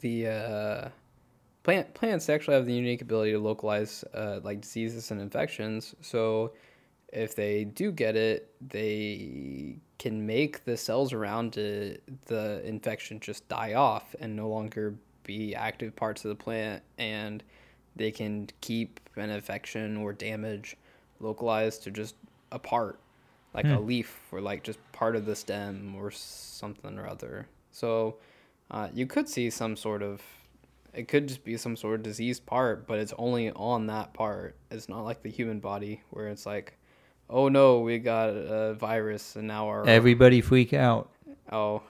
the uh, plant plants actually have the unique ability to localize uh, like diseases and infections. So if they do get it, they can make the cells around it, the infection just die off and no longer be active parts of the plant, and they can keep an infection or damage localized to just a part like a Hmm. leaf or like just part of the stem or something or other. So uh, you could see some sort of it could just be some sort of diseased part, but it's only on that part. It's not like the human body where it's like, oh no, we got a virus and now our everybody freak out. oh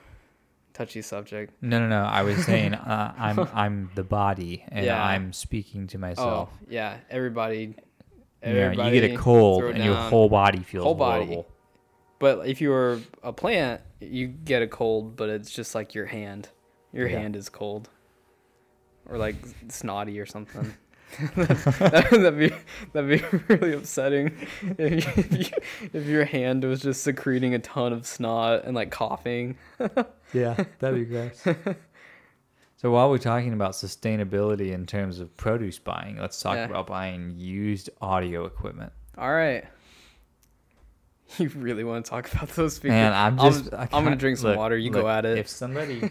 touchy subject. No, no, no. I was saying uh, I'm I'm the body, and Yeah. I'm speaking to myself. Oh yeah, everybody. You, know, you get a cold, and your whole body feels Whole body. horrible. But if you were a plant, you get a cold, but it's just like your hand. Your Yeah. hand is cold. Or like snotty or something. that'd be that'd be really upsetting if, you, if, you, if your hand was just secreting a ton of snot and like coughing. Yeah, that'd be gross. so while we're talking about sustainability in terms of produce buying, let's talk Yeah. about buying used audio equipment. All right. You really want to talk about those speakers? And I'm I'm- just. I I'm gonna drink some look, water, you go at it. If somebody,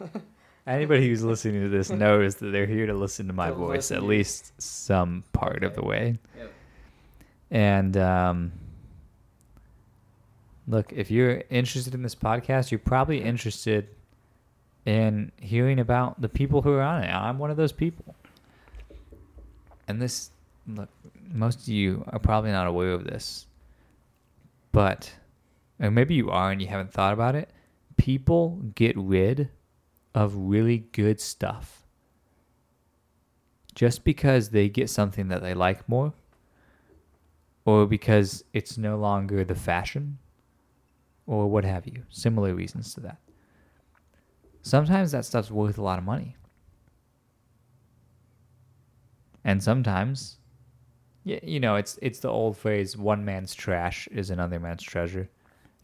anybody who's listening to this knows that they're here to listen to my To voice at least some part of the way. Yep. And um, look, if you're interested in this podcast, you're probably interested in hearing about the people who are on it. I'm one of those people. And this, look, most of you are probably not aware of this, but, or maybe you are and you haven't thought about it. People get rid of really good stuff just because they get something that they like more or because it's no longer the fashion or what have you. Similar reasons to that. Sometimes that stuff's worth a lot of money. And sometimes yeah, you know, it's it's the old phrase one man's trash is another man's treasure.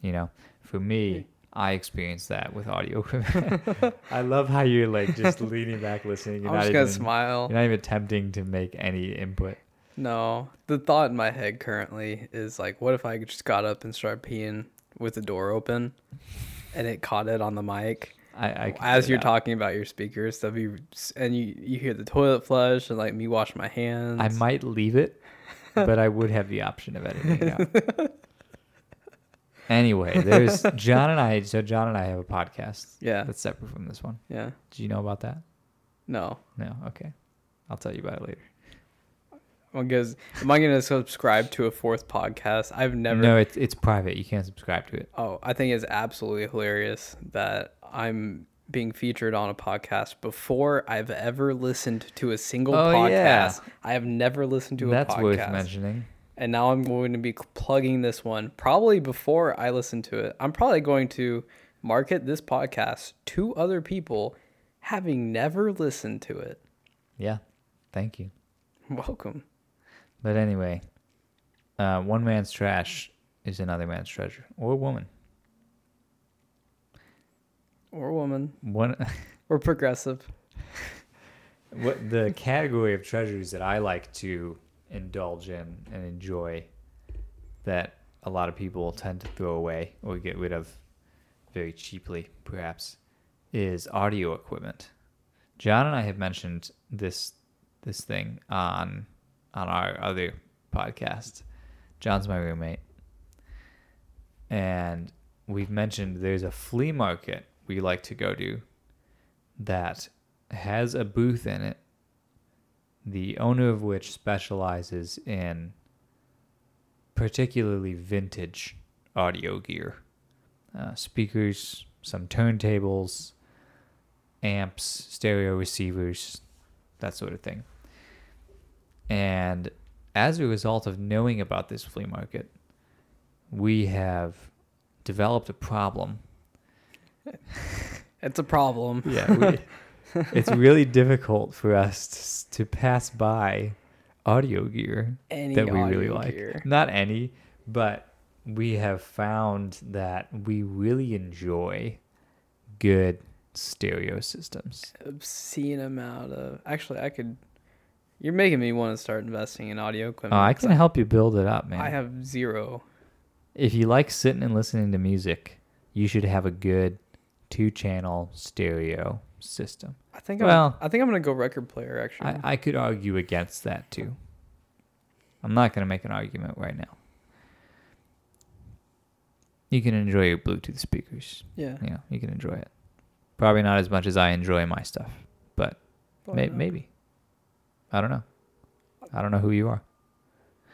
You know, for me, I experienced that with audio equipment. I love how you're like just leaning back listening. You're I'm not just even gonna smile. you're not even attempting to make any input. No, the thought in my head currently is like, what if I just got up and started peeing with the door open, and it caught it on the mic I, I as you're talking about your speakers. That'd be, and you you hear the toilet flush and like me wash my hands. I might leave it, but I would have the option of editing it out. anyway, there's John and I. So John and I have a podcast Yeah, that's separate from this one. yeah. Do you know about that? No, No. Okay, I'll tell you about it later. because am I gonna subscribe to a fourth podcast? I've never. No, it's it's private. You can't subscribe to it. Oh, I think it's absolutely hilarious that I'm being featured on a podcast before I've ever listened to a single Oh, podcast. yeah. I have never listened to a podcast. That's podcast. worth mentioning. And now I'm going to be plugging this one probably before I listen to it. I'm probably going to market this podcast to other people having never listened to it. Yeah. Thank you. Welcome. But anyway, uh, one man's trash is another man's treasure, or woman. Or woman. One. Or progressive. what the category of treasures that I like to indulge in and enjoy that a lot of people tend to throw away or get rid of very cheaply, perhaps, is audio equipment. John and I have mentioned this this thing on on our other podcast. John's my roommate. And we've mentioned there's a flea market we like to go to that has a booth in it, the owner of which specializes in particularly vintage audio gear uh, speakers, some turntables, amps, stereo receivers, that sort of thing. And as a result of knowing about this flea market, we have developed a problem It's a problem. yeah, we, it's really difficult for us to, to pass by audio gear Any that we really like. gear. Not any, but we have found that we really enjoy good stereo systems. obscene amount of actually I could you're making me want to start investing in audio Oh, equipment. I 'cause can help you build it up, man. I have zero. if you like sitting and listening to music, you should have a good two-channel stereo system. I think Well- I'm, I think I'm gonna go record player actually. I, I could argue against that too. I'm not going to make an argument right now. You can enjoy your Bluetooth speakers. yeah. You know, you can enjoy it. Probably not as much as I enjoy my stuff, but may, maybe. I don't know. I don't know who you are.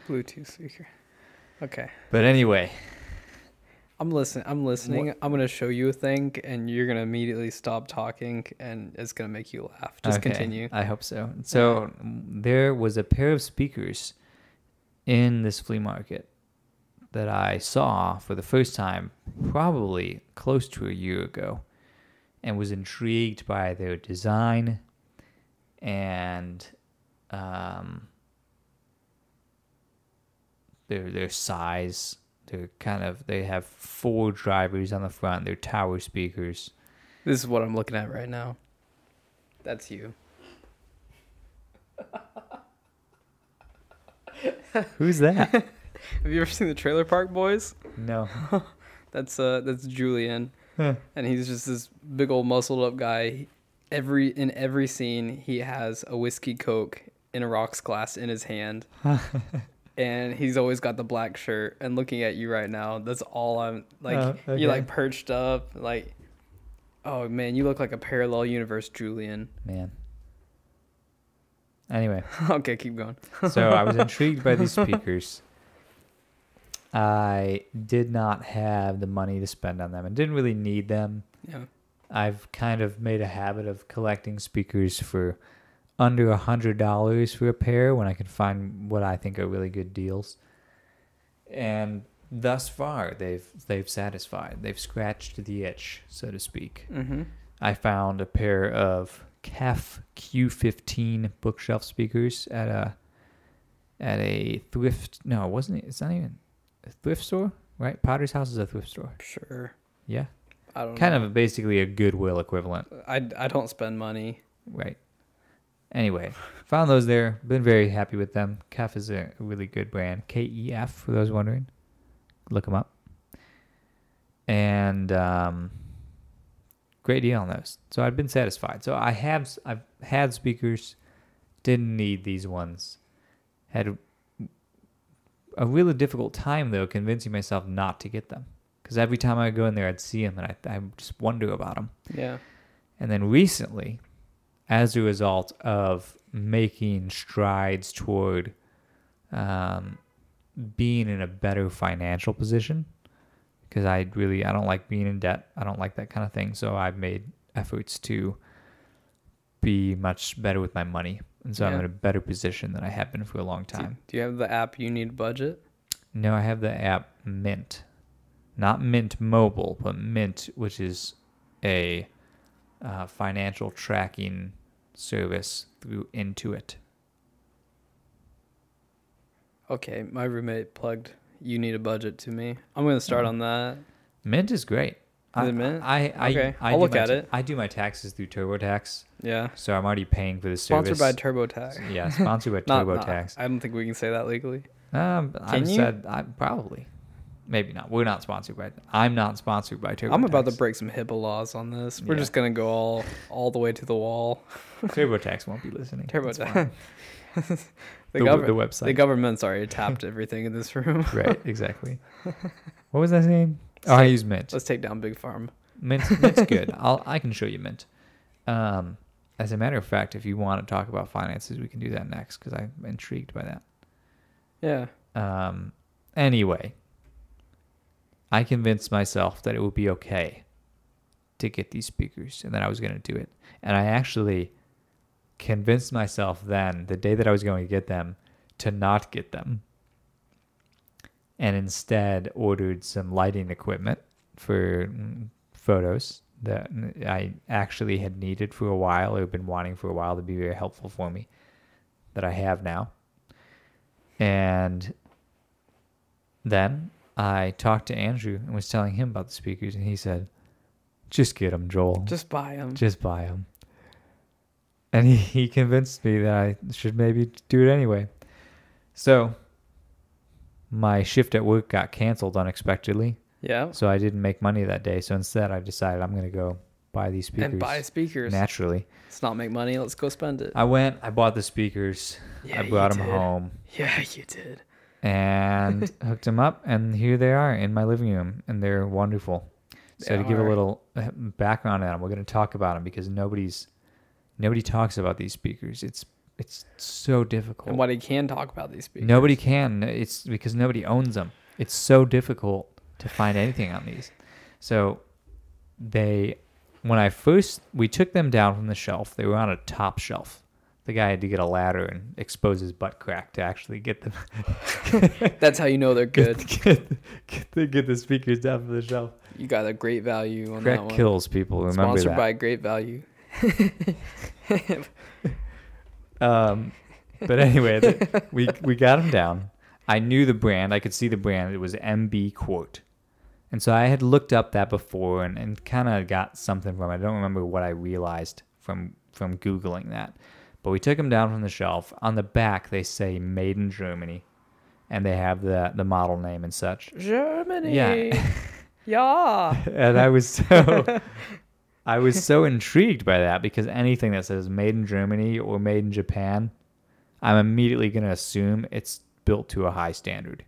Bluetooth speaker. Okay. But anyway, I'm listening. I'm listening. I'm gonna show you a thing, and you're gonna immediately stop talking, and it's gonna make you laugh. Just Okay, continue. I hope so. So there was a pair of speakers in this flea market that I saw for the first time probably close to a year ago and was intrigued by their design and um, their their size. They're kind of they have four drivers on the front. They're tower speakers. This is what I'm looking at right now. That's you. Who's that? Have you ever seen the Trailer Park Boys? No. That's uh that's Julian, Huh. and he's just this big old muscled up guy. Every in every scene, he has a whiskey coke in a rocks glass in his hand, and he's always got the black shirt. And looking at you right now, that's all I'm like. Oh, okay. You're like perched up, like. Oh man, you look like a parallel universe, Julian. Man. Anyway, okay, keep going. so I was intrigued by these speakers. I did not have the money to spend on them and didn't really need them. Yeah. I've kind of made a habit of collecting speakers for under a hundred dollars for a pair when I can find what I think are really good deals. And thus far, they've they've satisfied. They've scratched the itch, so to speak. Mm-hmm. I found a pair of KEF Q15 bookshelf speakers at a at a thrift. No, it wasn't. It's not even a thrift store, right? Potter's House is a thrift store. Sure. Yeah, I don't kind know. of basically a Goodwill equivalent, I, I don't spend money. right? Anyway, found those there. Been very happy with them. KEF is a really good brand. K E F for those wondering. Look them up. And um, great deal on those. So I've been satisfied. So I have I've had speakers, didn't need these ones. Had a really difficult time though convincing myself not to get them because every time I go in there I'd see them and I I just wonder about them. Yeah. And then recently, as a result of making strides toward um, being in a better financial position, because I really I don't like being in debt. I don't like that kind of thing. So I've made efforts to be much better with my money, and so I'm in a better position than I have been for a long Do, time. do you have the app You Need Budget? No, I have the app Mint, not Mint Mobile, but Mint, which is a uh, financial tracking service through Intuit. Okay, my roommate plugged You Need a Budget to me. I'm going to start Oh. on that. Mint is great. I, Is it Mint? I, I, Okay, I I'll look at ta- it. I do my taxes through TurboTax, Yeah. so I'm already paying for the service. Sponsored by TurboTax. yeah, sponsored by Not, not- TurboTax. I don't think we can say that legally. Um, I've you? said I probably, maybe not. We're not sponsored by. I'm not sponsored by TurboTax. I'm about to break some HIPAA laws on this. We're Yeah. just going to go all all the way to the wall. TurboTax won't be listening. TurboTax. the, the, gov- the website. the government's already tapped everything in this room. right, exactly. What was that name? Oh, I use Mint. Let's take down Big Farm. Mint, Mint's good. I'll I can show you Mint. Um, as a matter of fact, if you want to talk about finances, we can do that next because I'm intrigued by that. Yeah. Um, anyway, I convinced myself that it would be okay to get these speakers and that I was going to do it. And I actually convinced myself then, the day that I was going to get them, to not get them. And instead ordered some lighting equipment for mm, photos that I actually had needed for a while or been wanting for a while to be very helpful for me that I have now. And then I talked to Andrew and was telling him about the speakers, and he said, "Just get them, Joel. Just buy them. Just buy them." And he, he convinced me that I should maybe do it anyway. So my shift at work got canceled unexpectedly, yeah. so I didn't make money that day. So instead, I decided I'm going to go buy these speakers And buy speakers. naturally. Let's not make money. Let's go spend it. I went, I bought the speakers, Yeah, I brought them did. home, Yeah, you did. And hooked them up, and here they are in my living room, and they're wonderful. So They to give a little uh, background on them, we're going to talk about them because nobody's nobody talks about these speakers. It's it's so difficult. And what he can talk about these speakers. Nobody can. It's because nobody owns them. It's so difficult to find anything on these. So they, when I first, we took them down from the shelf. They were on a top shelf. The guy had to get a ladder and expose his butt crack to actually get them. That's how you know they're good. Get, get, get, the, get the speakers down from the shelf. You got a great value on that one. kills people. Remember Sponsored that. by Great Value. Um, but anyway, the, we we got him down. I knew the brand. I could see the brand. It was MB Quart. And so I had looked up that before and, and kind of got something from it. I don't remember what I realized from from googling that. But we took them down from the shelf. On the back they say made in Germany. and they have the the model name and such. Germany. Yeah. yeah. and I was so I was so intrigued by that because anything that says made in Germany or made in Japan, I'm immediately going to assume it's built to a high standard.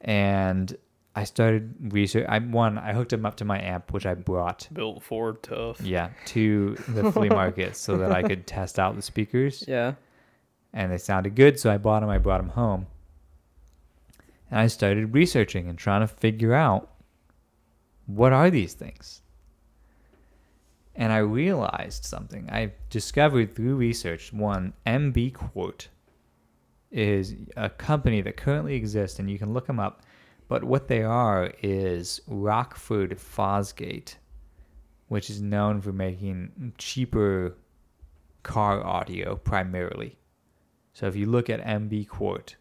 And I started research. I one I hooked them up to my amp, which I brought Built Ford tough. yeah to the flea market so that I could test out the speakers Yeah. and they sounded good. So I bought them. I brought them home, and I started researching and trying to figure out what are these things. And I realized something. I discovered through research. One, MB Quart is a company that currently exists, and you can look them up. But what they are is Rockford Fosgate, which is known for making cheaper car audio primarily. So if you look at MB Quart,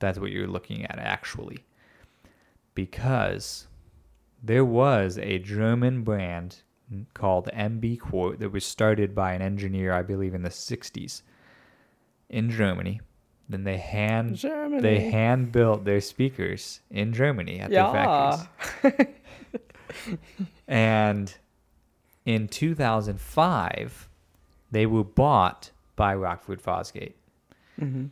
that's what you're looking at actually. Because there was a German brand called MB Quart that was started by an engineer, I believe, in the 60s in Germany. Then they hand Germany. they hand built their speakers in Germany at their factories. And in 2005, they were bought by Rockford Fosgate. hmm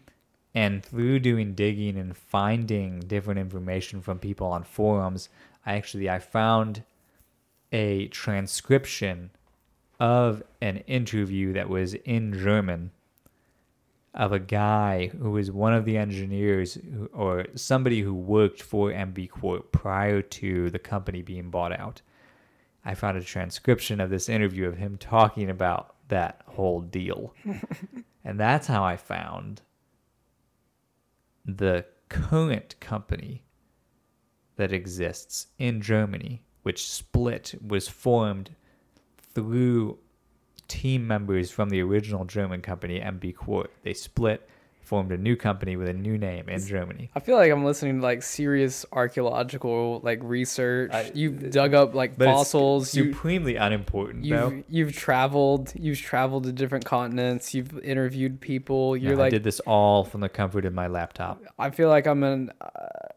And through doing digging and finding different information from people on forums, I actually I found a transcription of an interview that was in German of a guy who was one of the engineers who, or somebody who worked for MB Quart prior to the company being bought out. I found a transcription of this interview of him talking about that whole deal. and that's how I found the current company that exists in Germany, which split, was formed through team members from the original German company, MB Quart. They split, formed a new company with a new name in Germany. I feel like I'm listening to like serious archaeological like research. I- you've dug up like fossils. You, supremely unimportant, you've you've traveled. You've traveled to different continents. You've interviewed people. You're I like did this all from the comfort of my laptop. I feel like I'm in, uh,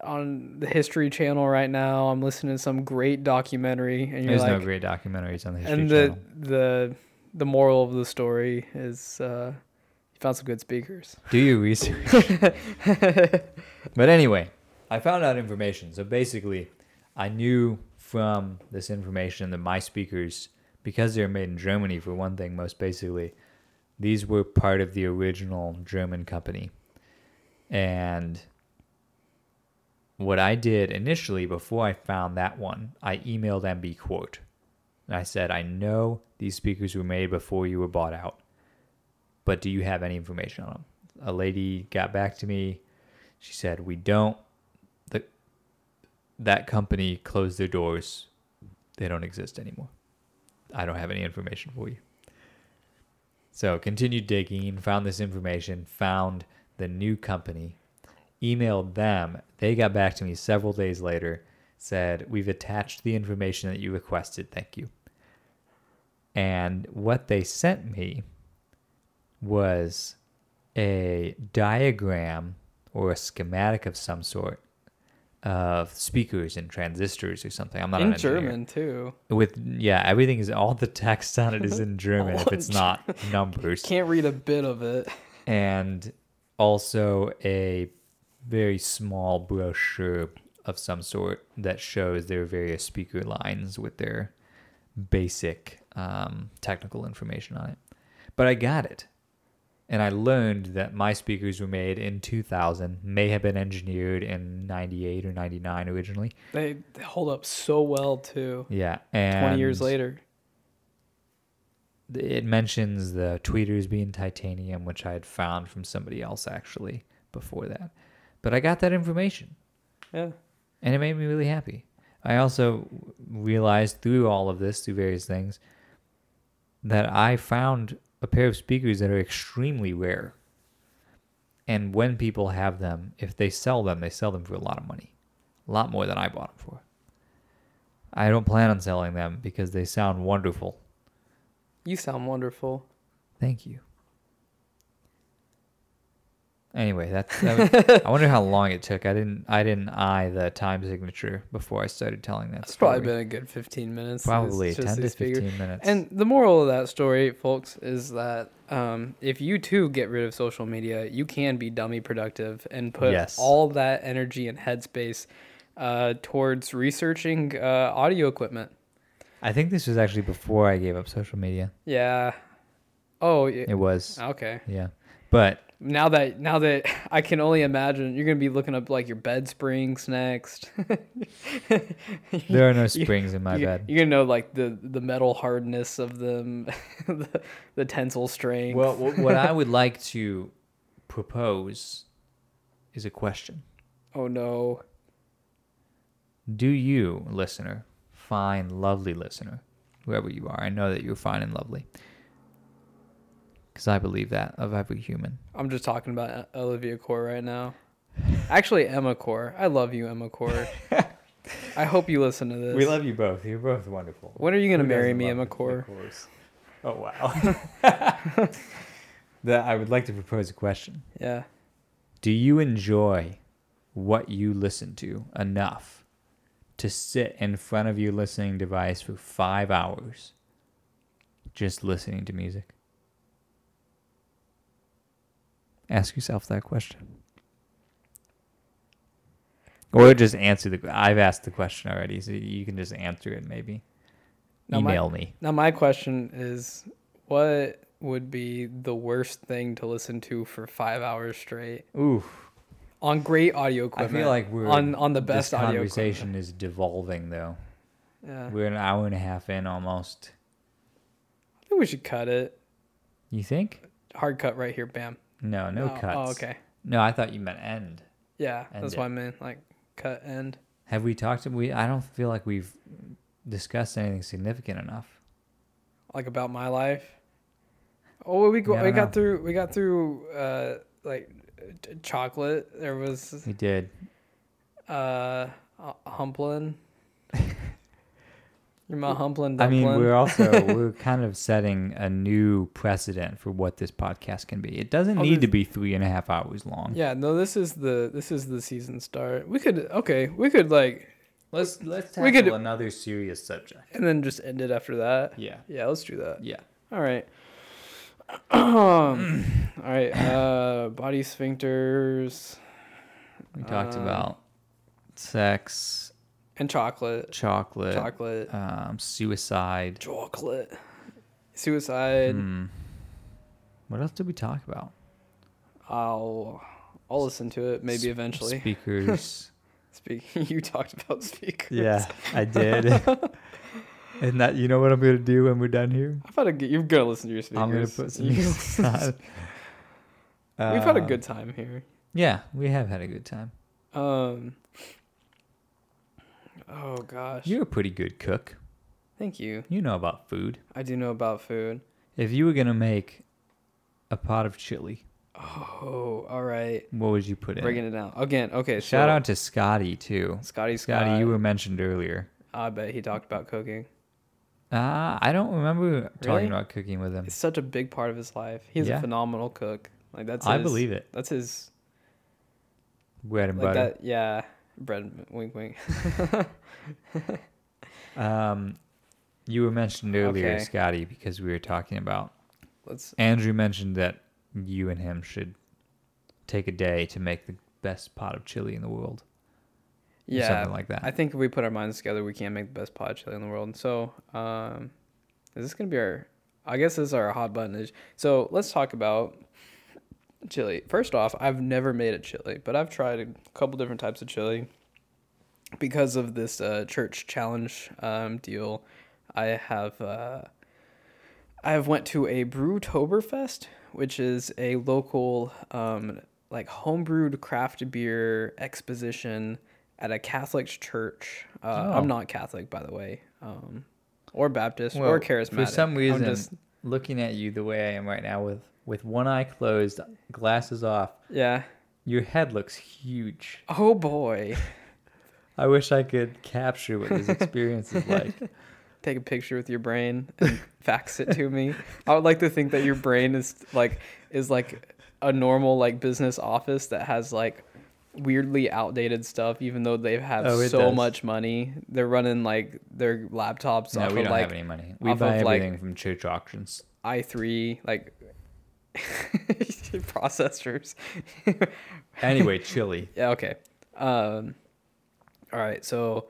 on the History Channel right now. I'm listening to some great documentary, and you're There's like, no great documentaries on the History and Channel. the the moral of the story is uh, you found some good speakers. Do your research. but anyway, I found out information. So basically, I knew from this information that my speakers, because they're made in Germany for one thing, most basically, these were part of the original German company. And what I did initially before I found that one, I emailed MB Quart. And I said, I know these speakers were made before you were bought out, but do you have any information on them? A lady got back to me. She said, We don't. The, that company closed their doors. They don't exist anymore. I don't have any information for you. So continued digging, found this information, found the new company, emailed them. They got back to me several days later, said, We've attached the information that you requested. Thank you. And what they sent me was a diagram or a schematic of some sort of speakers and transistors or something. I'm not an in. German too. With yeah, everything is all the text on it is in German if it's not numbers. Can't read a bit of it. And also a very small brochure of some sort that shows their various speaker lines with their basic um, technical information on it. But I got it. And I learned that my speakers were made in 2000, may have been engineered in 98 or 99 originally. They, they hold up so well too. Yeah. And Twenty years later. it mentions the tweeters being titanium, which I had found from somebody else actually before that. But I got that information Yeah. and it made me really happy. I also realized through all of this, through various things, that I found a pair of speakers that are extremely rare. And when people have them, if they sell them, they sell them for a lot of money. A lot more than I bought them for. I don't plan on selling them because they sound wonderful. You sound wonderful. Thank you. Anyway, that's. That was, I wonder how long it took. I didn't. I didn't eye the time signature before I started telling that It's story. probably been a good 15 minutes. Probably ten to fifteen minutes. And the moral of that story, folks, is that um, if you too get rid of social media, you can be dummy productive and put Yes. all that energy and headspace uh, towards researching uh, audio equipment. I think this was actually before I gave up social media. Yeah. Oh, yeah. It was. okay. Yeah. But Now that now that I can only imagine, you're gonna be looking up like your bed springs next. there are no You- springs in my you, bed. You're gonna know like the the metal hardness of them, the, the tensile strength. Well, wh- what I would like to propose is a question. oh no. Do you, listener, fine, lovely listener, whoever you are, I know that you're fine and lovely. Because I believe that of every human. I'm just talking about Olivia Core right now. Actually, Emma Core. I love you, Emma Core. I hope you listen to this. We love you both. You're both wonderful. When are you gonna Who marry me, Emma the- the Core? Oh wow. that I would like to propose a question. Yeah. Do you enjoy what you listen to enough to sit in front of your listening device for five hours just listening to music? Ask yourself that question. Or just answer the. I've asked the question already, so you can just answer it. Maybe Now my- email me. Now my question is, what would be the worst thing to listen to for five hours straight Ooh, on great audio equipment. I feel like we're on on the best This audio conversation is devolving though. Yeah. We're an hour and a half in almost. I think we should cut it. You think? Hard cut right here. Bam. No, no Oh, cuts. Oh, okay. No, I thought you meant end. Yeah, End that's it. what I meant. Like cut end. Have we talked? We I don't feel like we've discussed anything significant enough. like about my life. Oh, we go, Yeah, we got know. through we got through uh like chocolate. There was We did. uh uh, humplin. You're my humplin I mean, we're also we're kind of setting a new precedent for what this podcast can be. It doesn't Oh, need to be three and a half hours long. yeah, no, this is the this is the season start. We could okay, we could like Let's let's We tackle could- another serious subject. and then just end it after that. Yeah. Yeah, let's do that. Yeah. All right. all right. Uh, body sphincters We talked Um, about sex, and chocolate. chocolate, Chocolate. um, suicide. Chocolate. Suicide. Hmm. What else did we talk about? I'll I'll listen to it maybe eventually. Speakers. Speak. you talked about speakers. yeah, I did. and that, you know what I'm gonna do when we're done here? I've had a good, you're gonna listen to your speakers. I'm gonna put some music on. We've had a good time here. Yeah, we have had a good time. Um. Oh gosh. You're a pretty good cook. Thank you. You know about food. I do know about food. If you were gonna make a pot of chili, Oh, all right. what would you put in? Breaking it? down again. Okay. Shout so out to Scotty too. Scotty Scott. Scotty, you were mentioned earlier. I bet he talked about cooking. Uh, I don't remember talking Really? about cooking with him. It's such a big part of his life. He's Yeah. a phenomenal cook. Like that's. I believe it. That's his. Bread and Like butter. that. Yeah. Bread. Wink. Wink. Um, you were mentioned earlier, Okay. Scotty, because we were talking about. Let's. Andrew mentioned that you and him should take a day to make the best pot of chili in the world. or Yeah. something like that. I think if we put our minds together, we can make the best pot of chili in the world. So, um, is this gonna be our? I guess this is our hot button. Is so. Let's talk about chili. First off, I've never made a chili, but I've tried a couple different types of chili because of this uh, church challenge um, deal. I have uh, I have went to a Brewtoberfest, which is a local um, like homebrewed craft beer exposition at a Catholic church. Uh, Oh. I'm not Catholic, by the way, um, or Baptist Well, or charismatic. For some reason, just- looking at you the way I am right now, with with one eye closed, glasses off, yeah. your head looks huge. Oh boy. I wish I could capture what this experience is like. Take a picture with your brain and fax it to me. I would like to think that your brain is like is like a normal like business office that has like weirdly outdated stuff even though they have Oh, so does. much money they're running like their laptops No, off we of don't like have any money. We off buy of, like- everything from church auctions. i3 like processors Anyway, chili. Yeah, okay. Um all right, so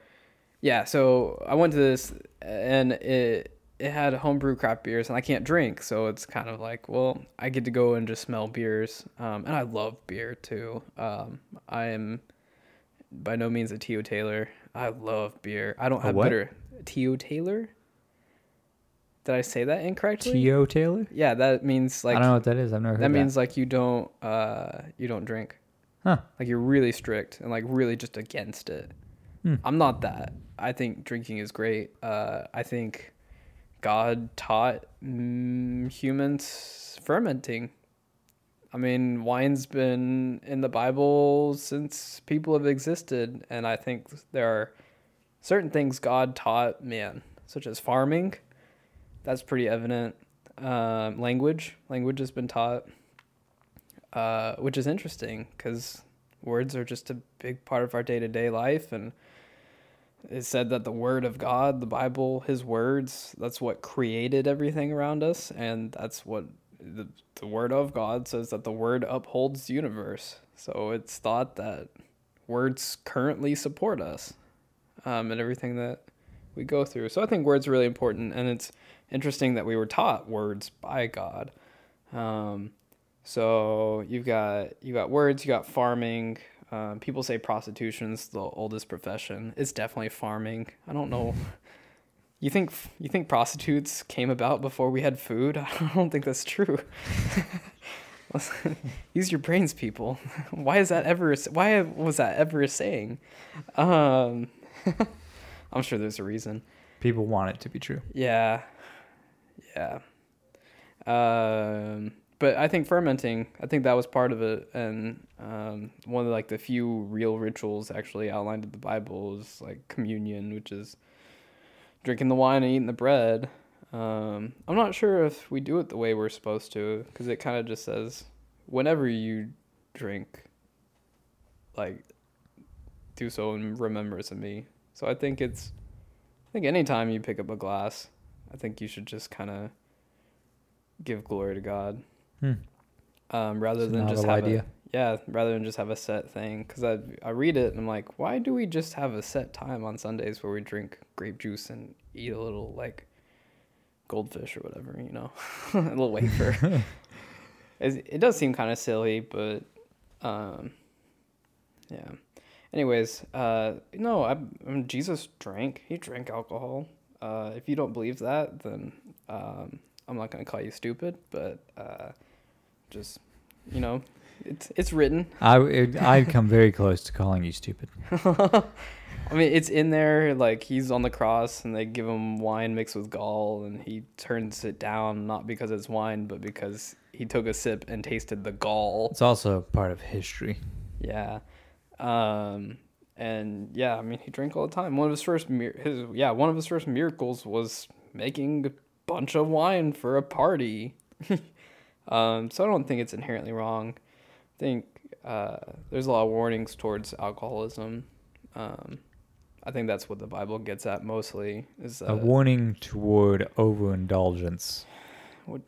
yeah, so I went to this and it it had homebrew craft beers and I can't drink, so it's kind of like, well, I get to go and just smell beers. Um and I love beer too. Um I am by no means a teetotaler. I love beer. I don't have what? bitter teetotaler? Did I say that incorrectly? teetotaler? yeah, that means like I don't know what that is. I've never heard that means like you don't uh you don't drink. Huh. Like you're really strict and like really just against it. Hmm. I'm not that. I think drinking is great. Uh I think God taught mm, humans fermenting. I mean, wine's been in the Bible since people have existed, and I think there are certain things God taught man, such as farming. That's pretty evident. Um, language, language has been taught, uh, which is interesting because words are just a big part of our day to day life, and it said that the word of God, the Bible, His words, that's what created everything around us, and that's what the, the word of God says that the word upholds the universe. So it's thought that words currently support us um, and everything that we go through. So I think words are really important, and it's interesting that we were taught words by God. Um, so you've got you got words, you got farming. Um, people say prostitution's the oldest profession. It's definitely farming. I don't know. You think you think prostitutes came about before we had food? I don't think that's true. Use your brains, people. Why is that ever? Why was that ever a saying? Um, I'm sure there's a reason. People want it to be true. Yeah, yeah. Um, but I think fermenting. I think that was part of it, and um, one of like the few real rituals actually outlined in the Bible is like communion, which is drinking the wine and eating the bread. Um, I'm not sure if we do it the way we're supposed to, because it kind of just says whenever you drink, like do so in remembrance of me. So I think it's I think anytime you pick up a glass, I think you should just kind of give glory to God, Hmm. um, rather It's than just have idea. a yeah, rather than just have a set thing. Because I I read it and I'm like, why do we just have a set time on Sundays where we drink grape juice and eat a little like goldfish or whatever, you know, a little wafer. It does seem kind of silly, but um, yeah. Anyways, uh, no, I, I mean, Jesus drank. He drank alcohol. Uh, if you don't believe that, then um, I'm not gonna call you stupid, but uh, just you know, it's it's written. I it, I'd come very close to calling you stupid. I mean, it's in there. Like he's on the cross, and they give him wine mixed with gall, and he turns it down not because it's wine, but because he took a sip and tasted the gall. It's also part of history. Yeah. Um and yeah, I mean he drank all the time. One of his first mir- his yeah, one of his first miracles was making a bunch of wine for a party. um so I don't think it's inherently wrong. I think uh there's a lot of warnings towards alcoholism. Um I think that's what the Bible gets at mostly is a uh, warning toward overindulgence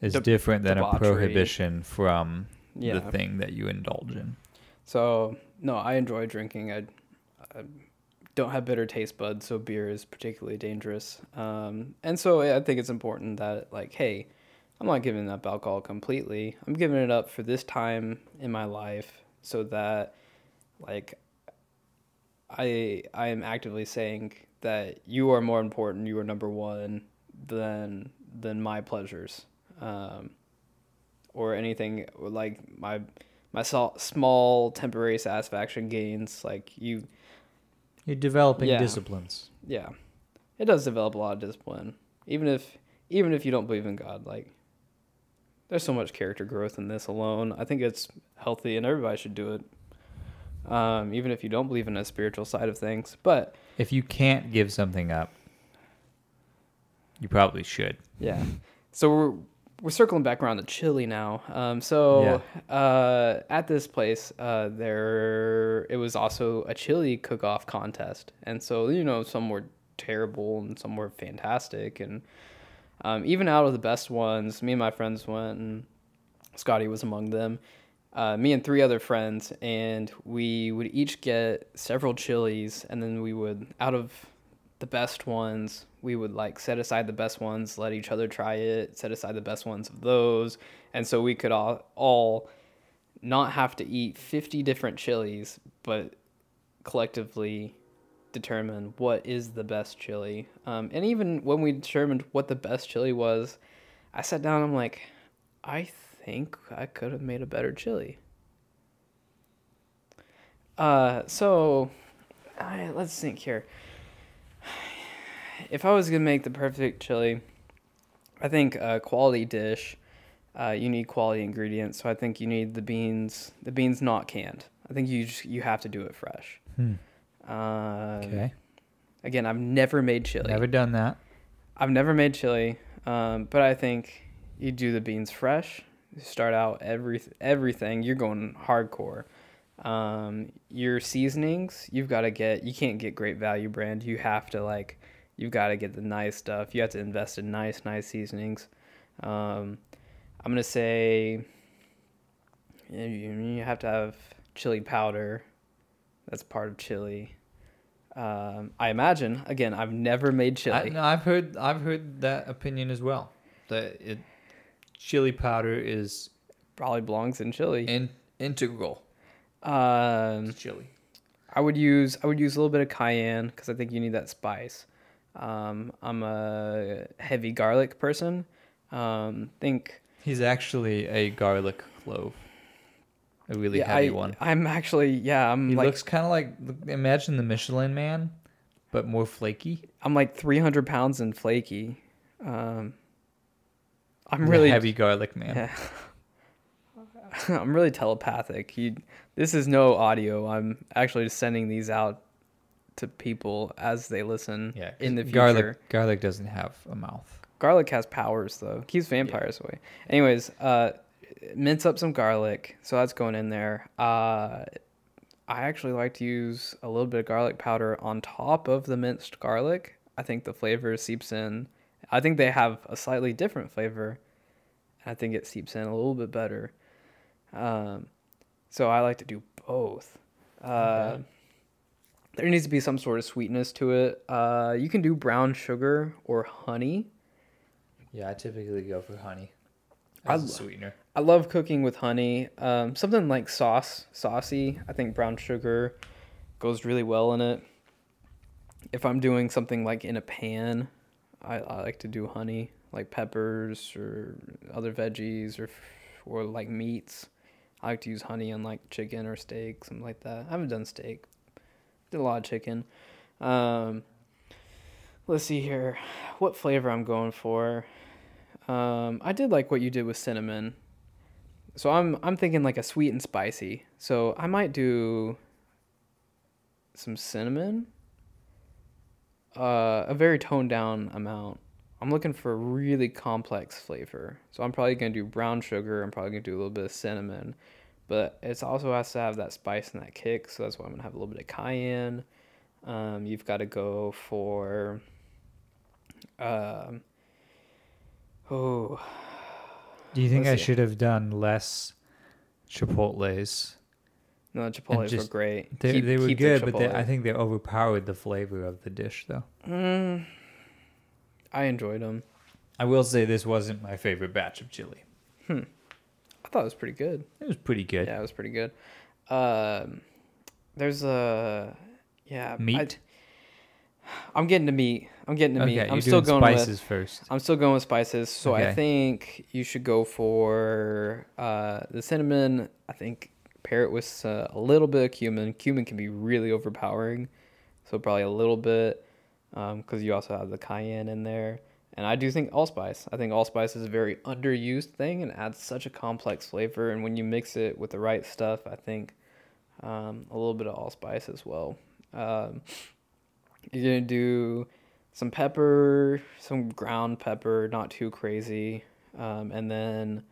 is de- different than a prohibition from yeah. the thing that you indulge in. So no, I enjoy drinking. I, I don't have bitter taste buds, so beer is particularly dangerous. Um, and so I think it's important that like, hey, I'm not giving up alcohol completely. I'm giving it up for this time in my life, so that like, I I am actively saying that you are more important. You are number one than than my pleasures, um, or anything like my my small temporary satisfaction gains like you You're developing Yeah. disciplines. yeah it does develop a lot of discipline even if even if you don't believe in god like there's so much character growth in this alone. I think it's healthy and everybody should do it um, even if you don't believe in a spiritual side of things but If you can't give something up, you probably should. yeah. So we're we're circling back around to chili now. Um, so uh, at this place, uh, there it was also a chili cook-off contest, and so you know some were terrible and some were fantastic, and um, even out of the best ones, me and my friends went, and Scotty was among them. Uh, me and three other friends, and we would each get several chilies, and then we would out of the best ones we would like set aside the best ones let each other try it set aside the best ones of those and so we could all all not have to eat 50 different chilies but collectively determine what is the best chili um, and even when we determined what the best chili was i sat down i'm like i think i could have made a better chili uh, so I, let's think here if I was gonna make the perfect chili, I think a quality dish, uh, you need quality ingredients. So I think you need the beans, the beans not canned. I think you just, you have to do it fresh. Hmm. Uh, Okay. Again, I've never made chili. Never done that. I've never made chili, um, but I think you do the beans fresh. You start out every everything. You're going hardcore. Um, your seasonings, you've got to get. You can't get Great Value brand. You have to like you've got to get the nice stuff. You have to invest in nice, nice seasonings. Um, I'm gonna say you, you have to have chili powder. That's part of chili. Um, I imagine. Again, I've never made chili. I, no, I've heard I've heard that opinion as well. That it chili powder is Probably belongs in chili. in, integral Um, chili. I would use I would use a little bit of cayenne because I think you need that spice. Um, I'm a heavy garlic person. Um, think He's actually a garlic clove, a really yeah, heavy I, one. I'm actually yeah I'm He like looks kind of like imagine the Michelin Man, but more flaky. I'm like 300 pounds and flaky. Um, I'm The really heavy garlic man. Yeah. I'm really telepathic. You, this is no audio. I'm actually just sending these out to people as they listen Yeah, in the future. garlic garlic doesn't have a mouth. Garlic has powers though. Keeps vampires away. Anyways, uh, mince up some garlic. So that's going in there. Uh, I actually like to use a little bit of garlic powder on top of the minced garlic. I think the flavor seeps in. I think they have a slightly different flavor. I think it seeps in a little bit better. Um, so I like to do both. Uh, Okay. There needs to be some sort of sweetness to it. Uh, you can do brown sugar or honey. Yeah, I typically go for honey I as a sweetener. I love cooking with honey. Um, something like sauce, saucy. I think brown sugar goes really well in it. If I'm doing something like in a pan, I, I like to do honey, like peppers or other veggies or or like meats. I like to use honey on like chicken or steak, something like that. I haven't done steak. Did a lot of chicken. Um, let's see here, what flavor I'm going for. Um, I did like what you did with cinnamon. So I'm I'm thinking like a sweet and spicy. So I might do some cinnamon. Uh, a very toned down amount. I'm looking for a really complex flavor. So I'm probably gonna do brown sugar. I'm probably gonna do a little bit of cinnamon, but it also has to have that spice and that kick. So that's why I'm gonna have a little bit of cayenne. Um, you've got to go for. Um, oh, Do you think Let's I see. should have done less chipotles? no, the chipotles just- were great. They, Keep- they were keep the good, but they, I think they overpowered the flavor of the dish, though. Mm, I enjoyed them. I will say this wasn't my favorite batch of chili. I thought it was pretty good. It was pretty good. Yeah, it was pretty good. Um, there's a yeah Meat. I, am getting to meat. I'm getting to okay, meat. I'm still going spices with. first. I'm still going with spices. So I think you should go for uh, the cinnamon. I think pair it with uh, a little bit of cumin. Cumin can be really overpowering, so probably a little bit because you also have the cayenne in there. And I do think allspice. I think allspice is a very underused thing and adds such a complex flavor. And when you mix it with the right stuff, I think um, a little bit of allspice as well. Um, you're gonna do some pepper, some ground pepper, not too crazy. um, and then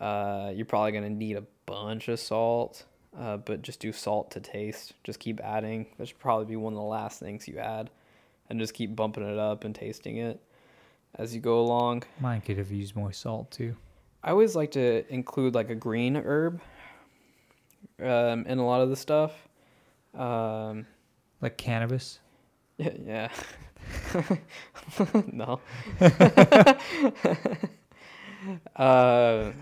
uh, you're probably gonna need a bunch of salt. Uh, but just do salt to taste. Just keep adding. That should probably be one of the last things you add, and just keep bumping it up and tasting it as you go along. Mine could have used more salt too. I always like to include like a green herb um, in a lot of the stuff. Um, Like cannabis. yeah, yeah. no. uh,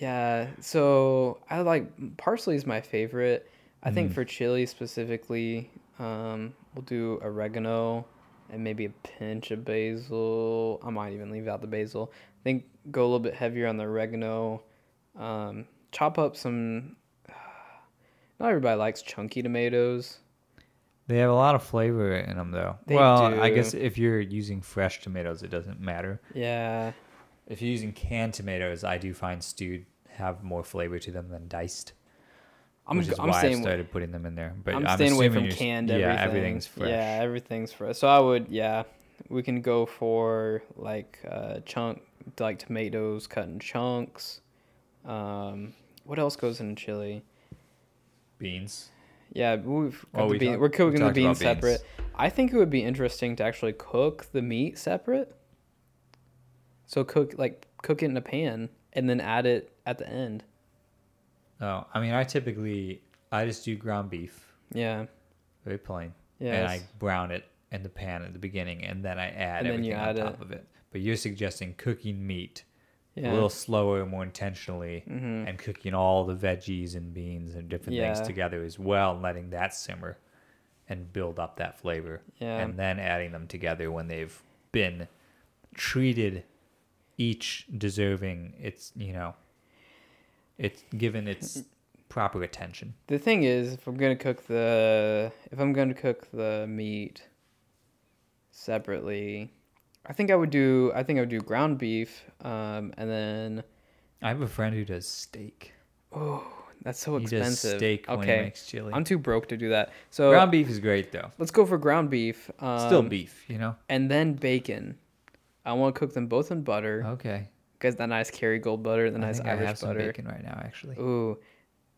yeah. So I like parsley is my favorite. I think Mm. for chili specifically, um, we'll do oregano and maybe a pinch of basil. I might even leave out the basil. I think go a little bit heavier on the oregano. Um, chop up some. Not everybody likes chunky tomatoes. They have a lot of flavor in them, though. They well, I guess if you're using fresh tomatoes, it doesn't matter. Yeah. If you're using canned tomatoes, I do find stewed have more flavor to them than diced. I'm, which is I'm why I started putting them in there. But I'm I'm, staying away from canned Yeah, everything. everything's fresh. Yeah, everything's fresh. So I would, yeah, we can go for like uh, chunk, like tomatoes cut in chunks. Um, what else goes in chili? Beans. Yeah, we've oh, got Oh, the we bean- talked- we're we cooking the talked about beans beans. separate. I think it would be interesting to actually cook the meat separate. So cook like cook it in a pan and then add it at the end. Oh, I mean, I typically I just do ground beef, Yeah. very plain, Yeah. and I brown it in the pan at the beginning, and then I add And then everything you on top it. of it. But you're suggesting cooking meat yeah. a little slower, more intentionally, Mhm. and cooking all the veggies and beans and different Yeah. things together as well, and letting that simmer and build up that flavor, Yeah. and then adding them together when they've been treated, each deserving its you know, it's given its proper attention. The thing is, if I'm gonna cook the if I'm gonna cook the meat separately, I think I would do I think I would do ground beef, um, and then I have a friend who does steak. oh, that's so he does expensive. steak when he makes chili. I'm too broke to do that. So Ground beef is great though. let's go for ground beef. Um, Still beef, you know. and then bacon. I want to cook them both in butter Okay. because that nice Kerrygold butter, the I nice think I Irish have some butter. bacon right now, actually. Ooh,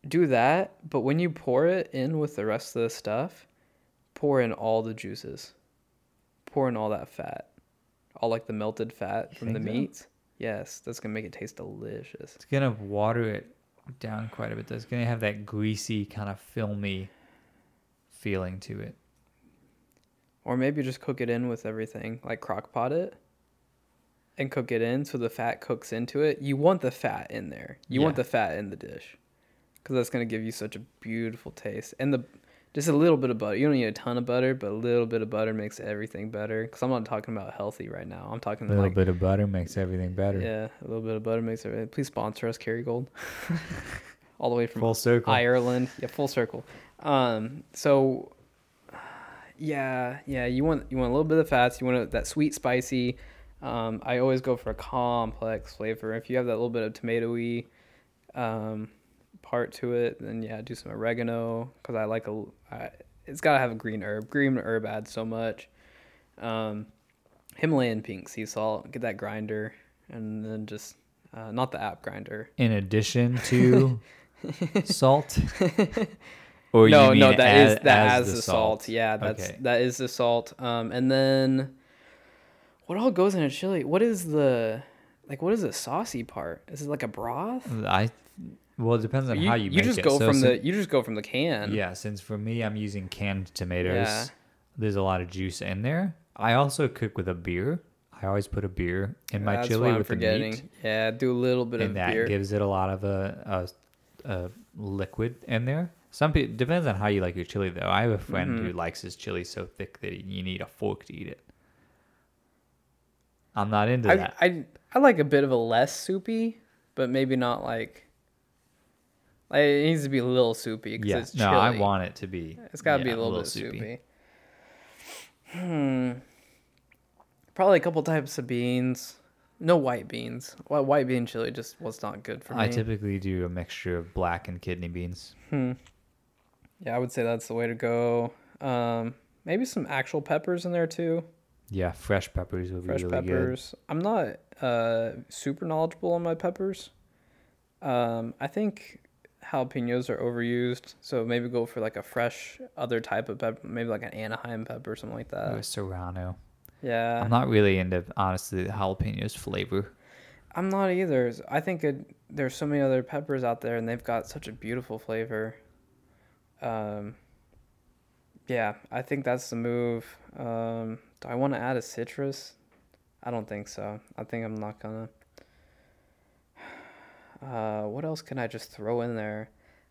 do that. But when you pour it in with the rest of the stuff, pour in all the juices. Pour in all that fat, all like the melted fat from the so? meats. Yes, that's gonna make it taste delicious. It's gonna water it down quite a bit. It's gonna have that greasy kind of filmy feeling to it. Or maybe just cook it in with everything, like crock pot it, and cook it in so the fat cooks into it. You want the fat in there. You want the fat in the dish, because that's gonna give you such a beautiful taste. And the just a little bit of butter. You don't need a ton of butter, but a little bit of butter makes everything better. Because I'm not talking about healthy right now. I'm talking A little like bit of butter makes everything better. yeah, a little bit of butter makes everything. Please sponsor us, Kerrygold. All the way from Full circle. Ireland. Yeah, full circle. Um, so yeah, yeah, you want you want a little bit of fats. You want that sweet, spicy. Um, I always go for a complex flavor. If you have that little bit of tomatoey um, part to it, then yeah, do some oregano because I like a. I, it's gotta have a green herb. Green herb adds so much. Um, Himalayan pink sea salt. Get that grinder, and then just uh, not the app Grindr. In addition to salt. Or no, you no, that is as- that as has the salt. Yeah, that's Okay. that is the salt. Um, and then what all goes in a chili? What is the like? What is the saucy part? Is it like a broth? I well, it depends on you, how you, make just it. go So from sin- the you just go from the can. Yeah, since for me I'm using canned tomatoes, Yeah. there's a lot of juice in there. I also cook with a beer. I always put a beer in my that's chili with forgetting. the meat, Yeah, do a little bit and of that beer. gives it a lot of a, a, a liquid in there. Some people depends on how you like your chili though. I have a friend Mm-hmm. who likes his chili so thick that you need a fork to eat it. I'm not into I, that. I I like a bit of a less soupy, but maybe not like. Like it needs to be a little soupy because yeah, it's no. I want it to be. It's got to be yeah, a little, bit soupy. Hmm. Probably a couple types of beans. No white beans. White bean chili just was not good for me. I typically do a mixture of black and kidney beans. Hmm. Yeah, I would say that's the way to go. Um, maybe some actual peppers in there too. Yeah, fresh peppers would fresh be really good. Fresh peppers. I'm not uh, super knowledgeable on my peppers. Um, I think jalapenos are overused, so maybe go for like a fresh other type of pepper, maybe like an Anaheim pepper or something like that. Or a serrano. Yeah, I'm not really into honestly the jalapenos flavor. I'm not either. I think it, there's so many other peppers out there, and they've got such a beautiful flavor. Um, yeah, I think that's the move. Um, do I want to add a citrus? I don't think so. I think I'm not gonna. Uh, what else can I just throw in there?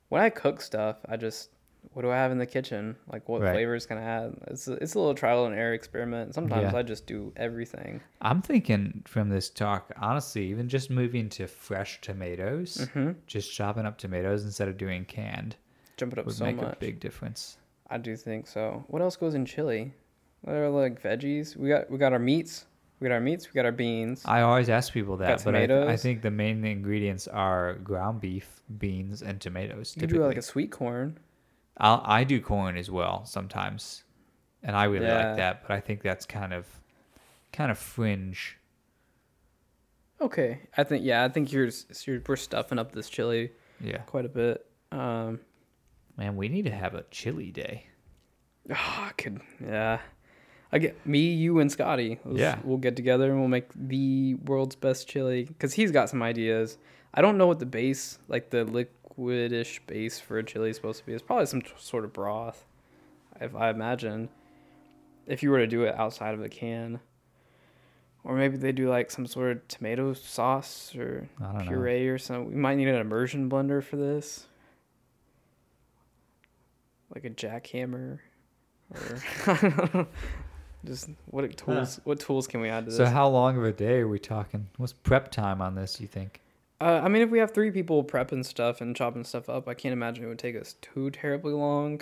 When I cook stuff, I just what do I have in the kitchen? Like what Right. flavors can I add? It's a, it's a little trial and error experiment. Sometimes Yeah. I just do everything. I'm thinking from this talk, honestly, even just moving to fresh tomatoes, Mm-hmm. just chopping up tomatoes instead of doing canned Jump it up would so make much. a big difference. I do think so. What else goes in chili? What are like veggies? We got we got our meats. We got our meats. We got our beans. I always ask people that, but I, I think the main ingredients are ground beef, beans, and tomatoes. you do like a sweet corn. I'll, I do corn as well sometimes, and I really Yeah. like that. But I think that's kind of, kind of fringe. Okay, I think yeah. I think you're, you're we're stuffing up this chili Yeah, quite a bit. Um, man, we need to have a chili day. oh, I could yeah. I get me, you, and Scotty. Let's- Yeah. we'll get together and we'll make the world's best chili because he's got some ideas. I don't know what the base, like the liquidish base for a chili is supposed to be. It's probably some t- sort of broth, if I imagine. If you were to do it outside of a can, or maybe they do like some sort of tomato sauce or don't know. puree or something. We might need an immersion blender for this, like a jackhammer, or just what tools? What tools can we add to this? So how long of a day are we talking? What's prep time on this? You think? Uh, I mean, if we have three people prepping stuff and chopping stuff up, I can't imagine it would take us too terribly long.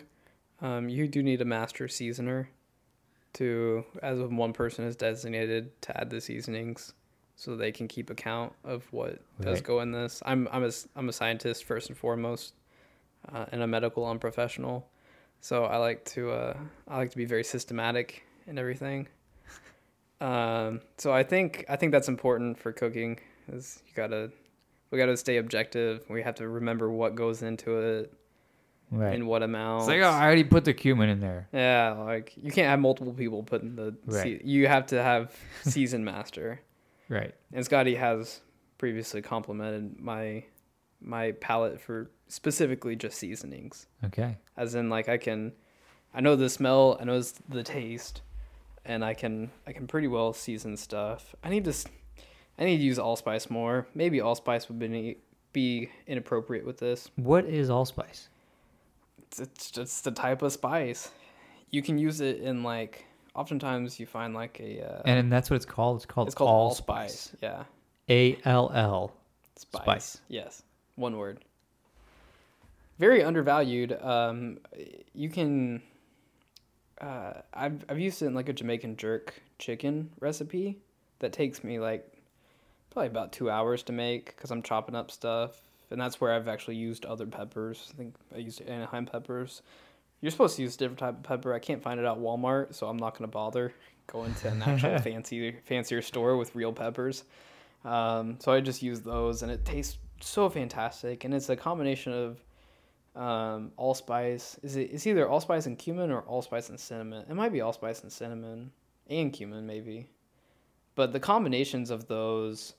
Um, you do need a master seasoner to, as of one person is designated to add the seasonings, so they can keep account of what does go in this. I'm I'm a s- I'm a scientist first and foremost, uh, and a medical unprofessional, so I like to uh, I like to be very systematic in everything. Um, so I think I think that's important for cooking. Is you gotta we gotta stay objective. We have to remember what goes into it Right. in what amount. It's like, oh, I already put the cumin in there. Yeah, like you can't have multiple people putting the. Right. Se- you have to have season master, Right. and Scotty has previously complimented my my palate for specifically just seasonings, Okay. as in like I can, I know the smell, I know the taste, and I can I can pretty well season stuff. I need to, I need to use allspice more. Maybe allspice would be be inappropriate with this. What is allspice? it's, it's just the type of spice. You can use it in like oftentimes you find like a uh, And that's what it's called. It's called, it's called allspice. allspice. Yeah, A L L. spice. Spice. Yes, one word. Very undervalued. Um, you can. Uh, I've I've used it in like a Jamaican jerk chicken recipe that takes me like probably about two hours to make because I'm chopping up stuff, and that's where I've actually used other peppers. I think I used Anaheim peppers. You're supposed to use a different type of pepper. I can't find it at Walmart, so I'm not gonna bother going to an actual fancy fancier store with real peppers. Um, so I just use those, and it tastes so fantastic. And it's a combination of um, allspice. Is it? It's either allspice and cumin or allspice and cinnamon. It might be allspice and cinnamon and cumin, maybe. But the combinations of those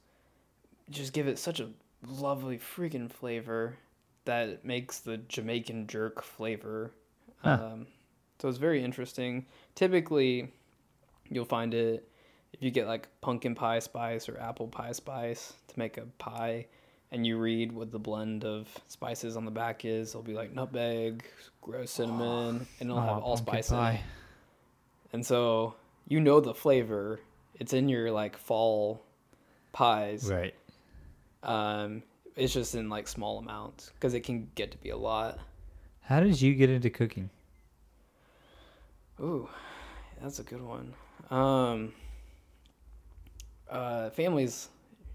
just give it such a lovely freaking flavor that it makes the Jamaican jerk flavor. Huh. Um, so it's very interesting. Typically, you'll find it if you get like pumpkin pie spice or apple pie spice to make a pie and you read what the blend of spices on the back is, it'll be like nutmeg, gross cinnamon, and it'll Oh, have allspice in it. And so you know the flavor. It's in your like fall pies. Right. Um, it's just in like small amounts because it can get to be a lot. How did you get into cooking? Ooh, that's a good one. Um, uh, families,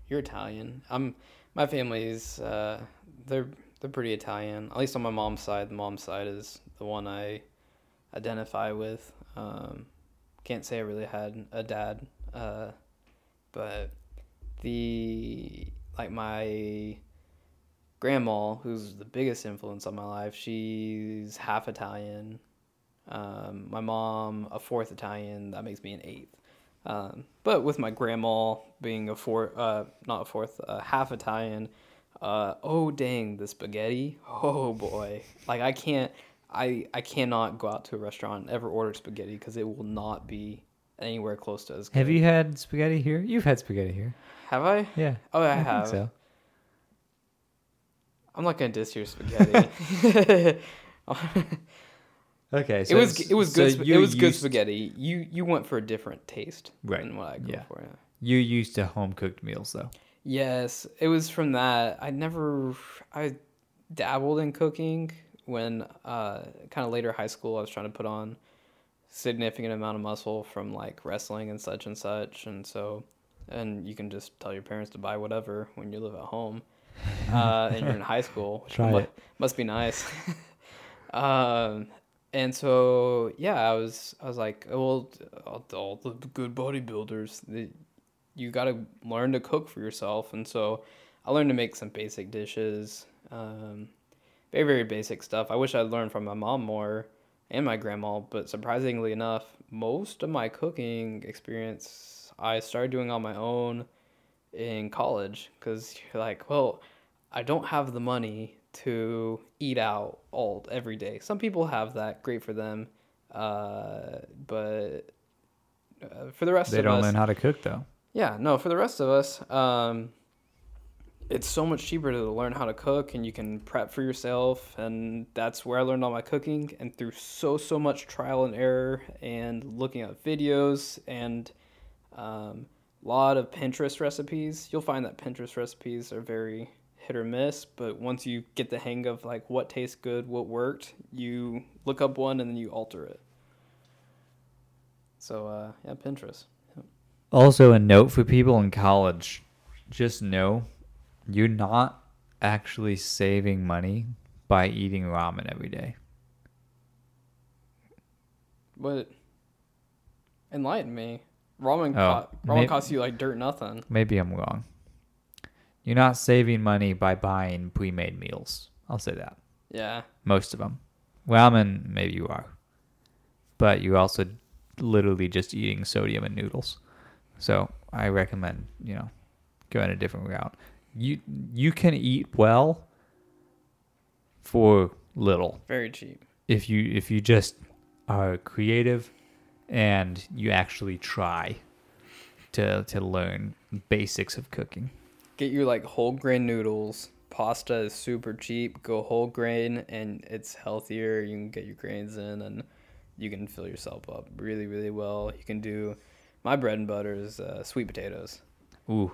you're Italian. I'm. My family's. Uh, they're they're pretty Italian. At least on my mom's side. The mom's side is the one I identify with. Um, can't say I really had a dad. Uh, but the like my grandma, who's the biggest influence on my life, she's half Italian. Um, my mom, a fourth Italian, that makes me an eighth. Um, but with my grandma being a fourth, uh, not a fourth, uh, half Italian, uh, oh dang, the spaghetti, oh boy, like I can't, I I cannot go out to a restaurant and ever order spaghetti because it will not be anywhere close to as good. Have you had spaghetti here? You've had spaghetti here. Have I? Yeah. Oh, I, think have. so. I'm not gonna diss your spaghetti. Okay. so it was it was so good. sp- it was good spaghetti. You you went for a different taste Right. than what I go Yeah. for. Yeah. You used to home cooked meals though. Yes, it was from that. I never I dabbled in cooking when uh kind of later high school I was trying to put on significant amount of muscle from like wrestling and such and such and so and you can just tell your parents to buy whatever when you live at home uh and you're in high school Try mu- it. must be nice um and so yeah i was i was like well all, the good bodybuilders you got to learn to cook for yourself. And so i learned to make some basic dishes um very very basic stuff. I wish i'd learned from my mom more and my grandma but surprisingly enough most of my cooking experience i started doing on my own in college. Because you're like well i don't have the money to eat out all every day some people have that great for them uh, but uh, for the rest They of us, they don't learn how to cook though. yeah, no, for the rest of us, um, it's so much cheaper to learn how to cook and you can prep for yourself. And that's where I learned all my cooking. And through so, so much trial and error and looking at videos and a um, lot of Pinterest recipes, you'll find that Pinterest recipes are very hit or miss. But once you get the hang of like what tastes good, what worked, you look up one and then you alter it. So, uh, yeah, Pinterest. Also, a note for people in college: just know you're not actually saving money by eating ramen every day. What? Enlighten me. Ramen, Oh, co- ramen may- costs you like dirt nothing. Maybe I'm wrong. You're not saving money by buying pre-made meals. I'll say that. Yeah. Most of them. Ramen, maybe you are. But you're also literally just eating sodium and noodles. So I recommend, you know, going a different route. You you can eat well for little Very cheap. if you if you just are creative and you actually try to to learn basics of cooking. Get you like whole grain noodles. Pasta is super cheap. Go whole grain and it's healthier. You can get your grains in and you can fill yourself up really, really well. You can do my bread and butter is uh, sweet potatoes. Ooh,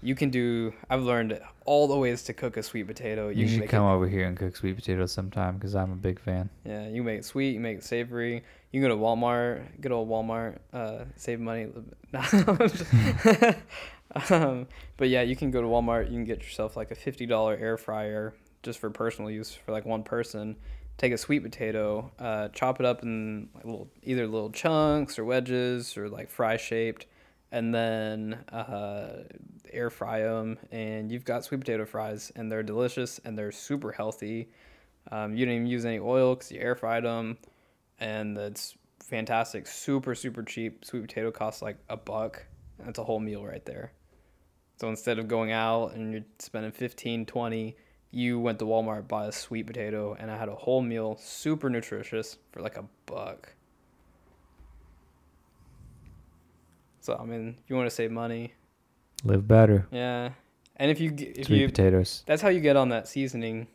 You can do. I've learned all the ways to cook a sweet potato. you, You, should come it, over here and cook sweet potatoes sometime because I'm a big fan. Yeah, you make it sweet. You make it savory. You can go to Walmart, good old Walmart, uh, save money. um, but yeah, you can go to Walmart. You can get yourself like a fifty dollar air fryer just for personal use for like one person. Take a sweet potato, uh, chop it up in like little either little chunks or wedges or like fry shaped, and then uh, air fry them, and you've got sweet potato fries, and they're delicious and they're super healthy. Um, you didn't even use any oil because you air fried them, and it's fantastic. Super super cheap. Sweet potato costs like a buck. That's a whole meal right there. So instead of going out and you're spending 15, 20, you went to Walmart, bought a sweet potato, and I had a whole meal, super nutritious, for like a buck. So I mean, if you want to save money, Live better. yeah. And if you if Sweet you potatoes. that's how you get on that seasoning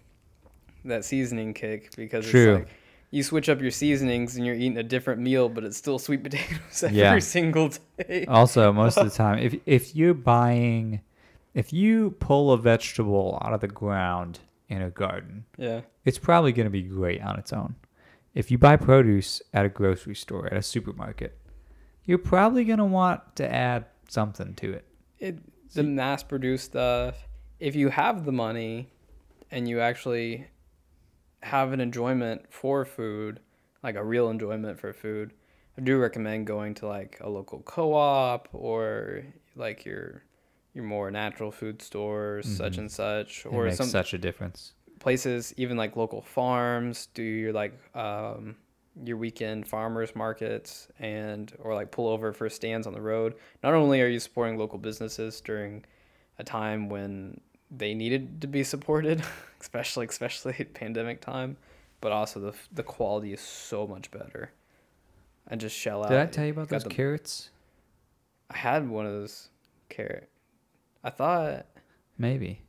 that seasoning kick because True. it's like you switch up your seasonings and you're eating a different meal but it's still sweet potatoes every Yeah. single day. Also, most of the time, if if you're buying, if you pull a vegetable out of the ground in a garden, Yeah. it's probably going to be great on its own. If you buy produce at a grocery store, at a supermarket, you're probably going to want to add something to it. It the mass produced stuff, if you have the money and you actually have an enjoyment for food, like a real enjoyment for food, I do recommend going to like a local co-op or like your your more natural food stores, such Mhm. and such, It or makes some such a difference. places, even like local farms, do your like um, your weekend farmers markets and or like pull over for stands on the road. Not only are you supporting local businesses during a time when they needed to be supported, especially especially at pandemic time, but also the the quality is so much better. And just shell out. Did I tell you about those carrots? I had one of those carrot. I thought. Maybe.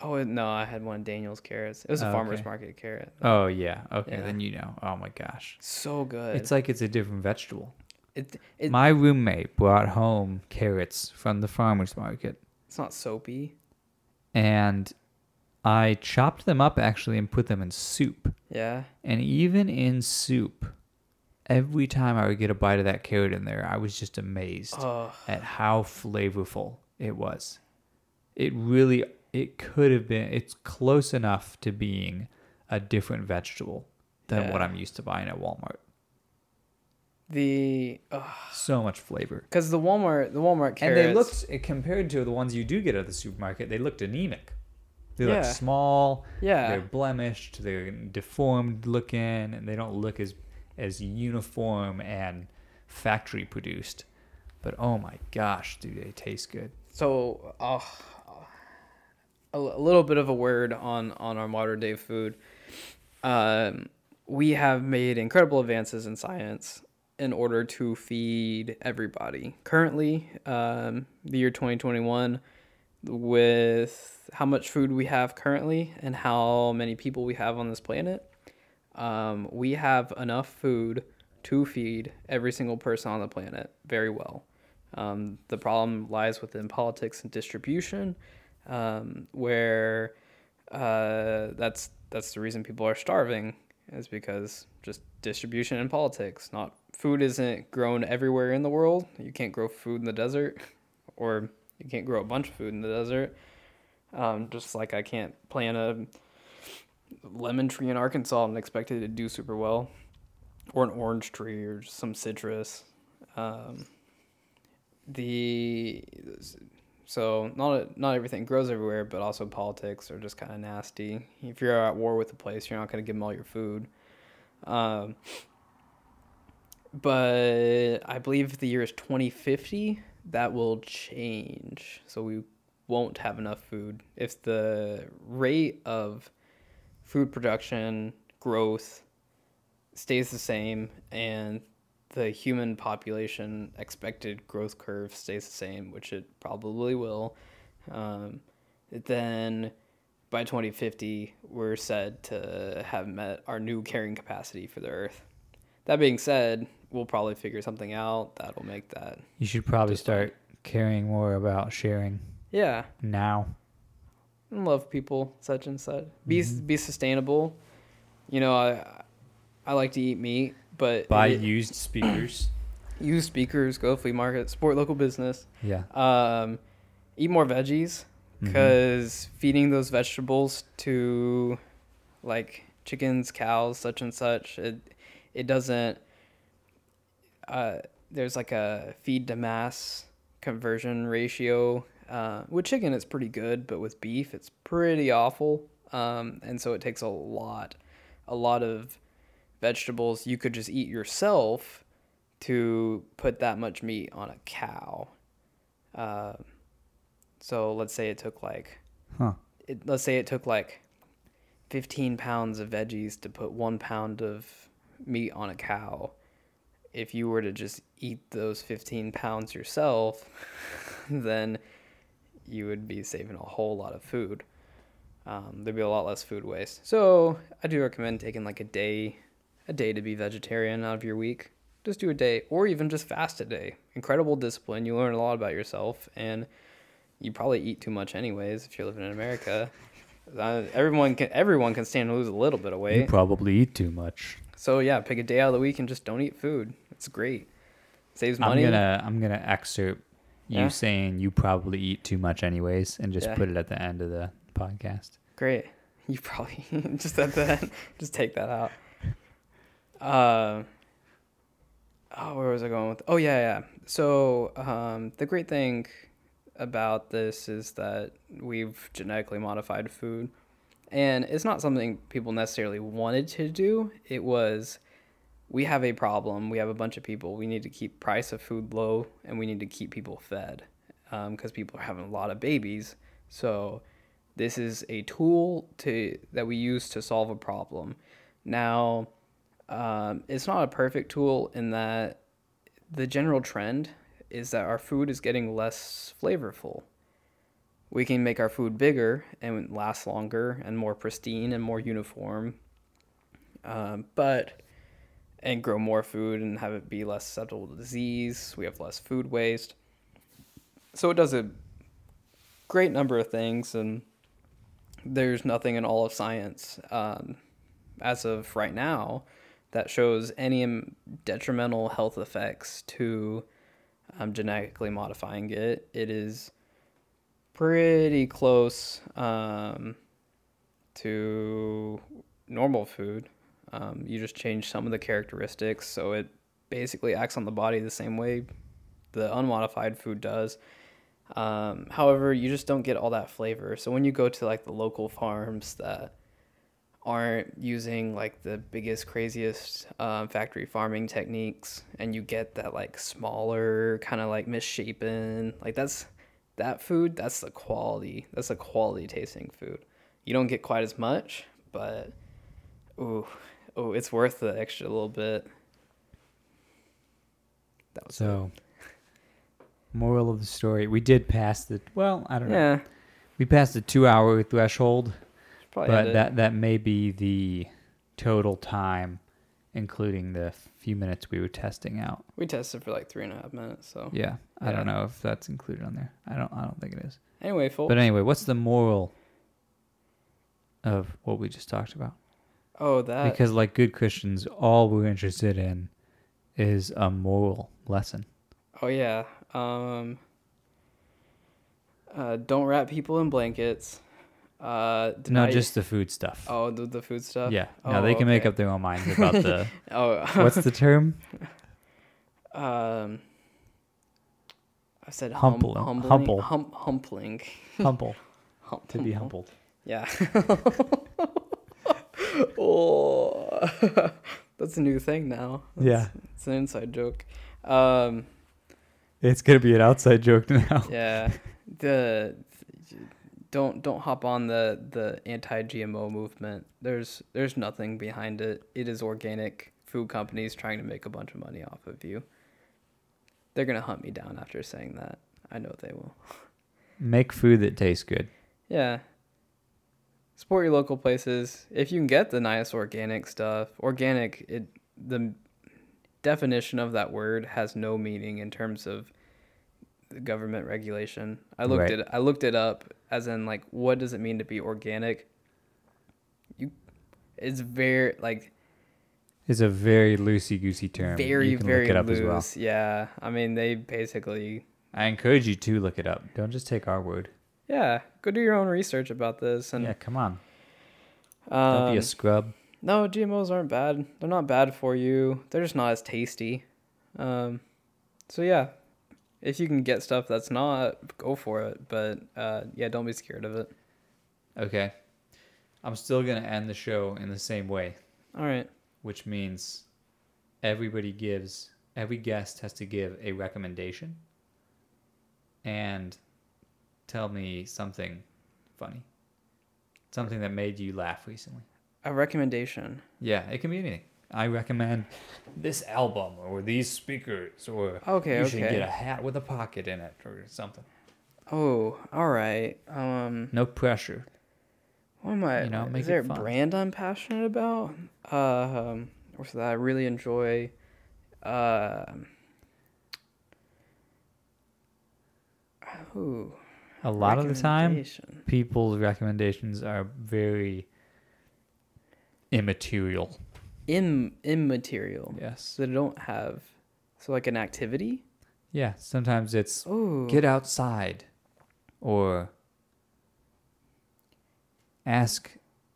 Oh no, I had one of Daniel's carrots. It was a Oh, farmer's okay. market carrot. Oh yeah. Okay, Yeah. then you know. Oh my gosh. So good. It's like it's a different vegetable. it, it My roommate brought home carrots from the farmer's market it's not soapy. And I chopped them up actually and put them in soup. Yeah. And even in soup, every time I would get a bite of that carrot in there, I was just amazed Oh, at how flavorful it was. It really it could have been it's close enough to being a different vegetable than what I'm used to buying at Walmart. The So much flavor. because the Walmart the Walmart And they looked eh, compared to the ones you do get at the supermarket, they looked anemic. They look small, yeah. they're blemished, they're deformed looking, and they don't look as as uniform and factory produced. But oh my gosh, do they taste good. So, uh, a, a little bit of a word on on our modern day food. Um, we have made incredible advances in science in order to feed everybody. Currently, um, the year 2021, with how much food we have currently and how many people we have on this planet, um, we have enough food to feed every single person on the planet very well. Um, the problem lies within politics and distribution, um, where uh, that's that's the reason people are starving is because just distribution and politics. Not food isn't grown everywhere in the world. You can't grow food in the desert, or you can't grow a bunch of food in the desert. Um, just like I can't plant a lemon tree in Arkansas and expect it to do super well, or an orange tree or some citrus. Um, the so not not everything grows everywhere, but also politics are just kind of nasty. If you're at war with a place, you're not going to give them all your food. Um, but I believe the year is 2050. That will change, so we won't have enough food if the rate of food production growth stays the same and the human population expected growth curve stays the same, which it probably will, um, then by 2050, we're said to have met our new carrying capacity for the Earth. That being said, we'll probably figure something out that'll make that. You should probably start caring more about sharing Yeah, now. and love people, such and such. Be be sustainable. You know, I I like to eat meat, but Buy it- used speakers. use speakers, go flea market, support local business. Yeah. Um, eat more veggies Because feeding those vegetables to like chickens, cows, such and such, it it doesn't. Uh, there's like a feed to mass conversion ratio. Uh, with chicken, it's pretty good, but with beef, it's pretty awful. Um, and so it takes a lot, a lot of vegetables you could just eat yourself to put that much meat on a cow. Uh, so let's say it took like, Huh. it, let's say it took like 15 pounds of veggies to put one pound of meat on a cow. If you were to just eat those 15 pounds yourself, then you would be saving a whole lot of food. Um, there'd be a lot less food waste. So I do recommend taking like a day, a day to be vegetarian out of your week. Just do a day, or even just fast a day. Incredible discipline. You learn a lot about yourself, and you probably eat too much anyways if you're living in America. Uh, everyone can everyone can stand to lose a little bit of weight. You probably eat too much. So yeah, pick a day out of the week and just don't eat food. It's great. Saves money. I'm gonna I'm gonna excerpt you Yeah? saying you probably eat too much anyways, and just Yeah. put it at the end of the podcast. Great. You probably just at the end, just take that out. Uh, oh, where was I going with? Oh yeah, yeah. So um, the great thing about this is that we've genetically modified food, and it's not something people necessarily wanted to do. It was we have a problem. We have a bunch of people. We need to keep price of food low, and we need to keep people fed because um, people are having a lot of babies. So this is a tool to that we use to solve a problem. Now, um, it's not a perfect tool in that the general trend is that our food is getting less flavorful. We can make our food bigger and last longer and more pristine and more uniform, um, but and grow more food and have it be less susceptible to disease. We have less food waste. So it does a great number of things, and there's nothing in all of science um, as of right now that shows any detrimental health effects to um, genetically modifying it. It is pretty close um, to normal food. Um, you just change some of the characteristics, so it basically acts on the body the same way the unmodified food does. Um, however, you just don't get all that flavor. So when you go to like the local farms that aren't using like the biggest, craziest um, factory farming techniques, and you get that like smaller, kind of like misshapen, like that's that food. That's the quality. That's a quality tasting food. You don't get quite as much, but ooh, oh, it's worth the extra little bit. That was so. It. Moral of the story: We did pass the well. I don't know. Yeah. We passed the two-hour threshold, Probably but that that may be the total time, including the few minutes we were testing out. We tested for like three and a half minutes. So yeah, I yeah. don't know if that's included on there. I don't. I don't think it is. Anyway, folks. But anyway, what's the moral of what we just talked about? Oh, that because like good Christians, all we're interested in is a moral lesson. Oh yeah. Um, uh, don't wrap people in blankets. Uh, no, just the food stuff. Oh, the, the food stuff. Yeah. No, oh, they can okay. make up their own minds about the. oh. what's the term? Um. I said humble, hum, humbling, humble, hum, humbling, humble, hum, to be humbled. Yeah. oh, that's a new thing now. That's, yeah, it's an inside joke. Um, it's gonna be an outside joke now. yeah, the don't don't hop on the the anti-GMO movement. There's there's nothing behind it. It is organic food companies trying to make a bunch of money off of you. They're gonna hunt me down after saying that. I know they will. Make food that tastes good. Yeah, support your local places. If you can get the nice organic stuff, organic, it the definition of that word has no meaning in terms of government regulation. I looked right. it I looked it up as in like what does it mean to be organic? You it's very like it's a very loosey goosey term. Very very loose. Well. Yeah, I mean they basically. I encourage you to look it up. Don't just take our word. Yeah, go do your own research about this. And yeah, come on. Um, Don't be a um, scrub. No, GMOs aren't bad. They're not bad for you. They're just not as tasty. Um, so yeah, if you can get stuff that's not, go for it. But uh, yeah, don't be scared of it. Okay. I'm still gonna end the show in the same way. All right. Which means everybody gives every guest has to give a recommendation and tell me something funny. Something that made you laugh recently. A recommendation. Yeah, it can be anything. I recommend this album or these speakers or okay, you okay. should get a hat with a pocket in it or something. Oh, all right. Um, no pressure. What am I? You know, is there a brand I'm passionate about? Uh, um, or that I really enjoy. Uh, a lot of the time people's recommendations are very immaterial Im- immaterial yes they don't have so like an activity yeah sometimes it's Ooh. get outside or ask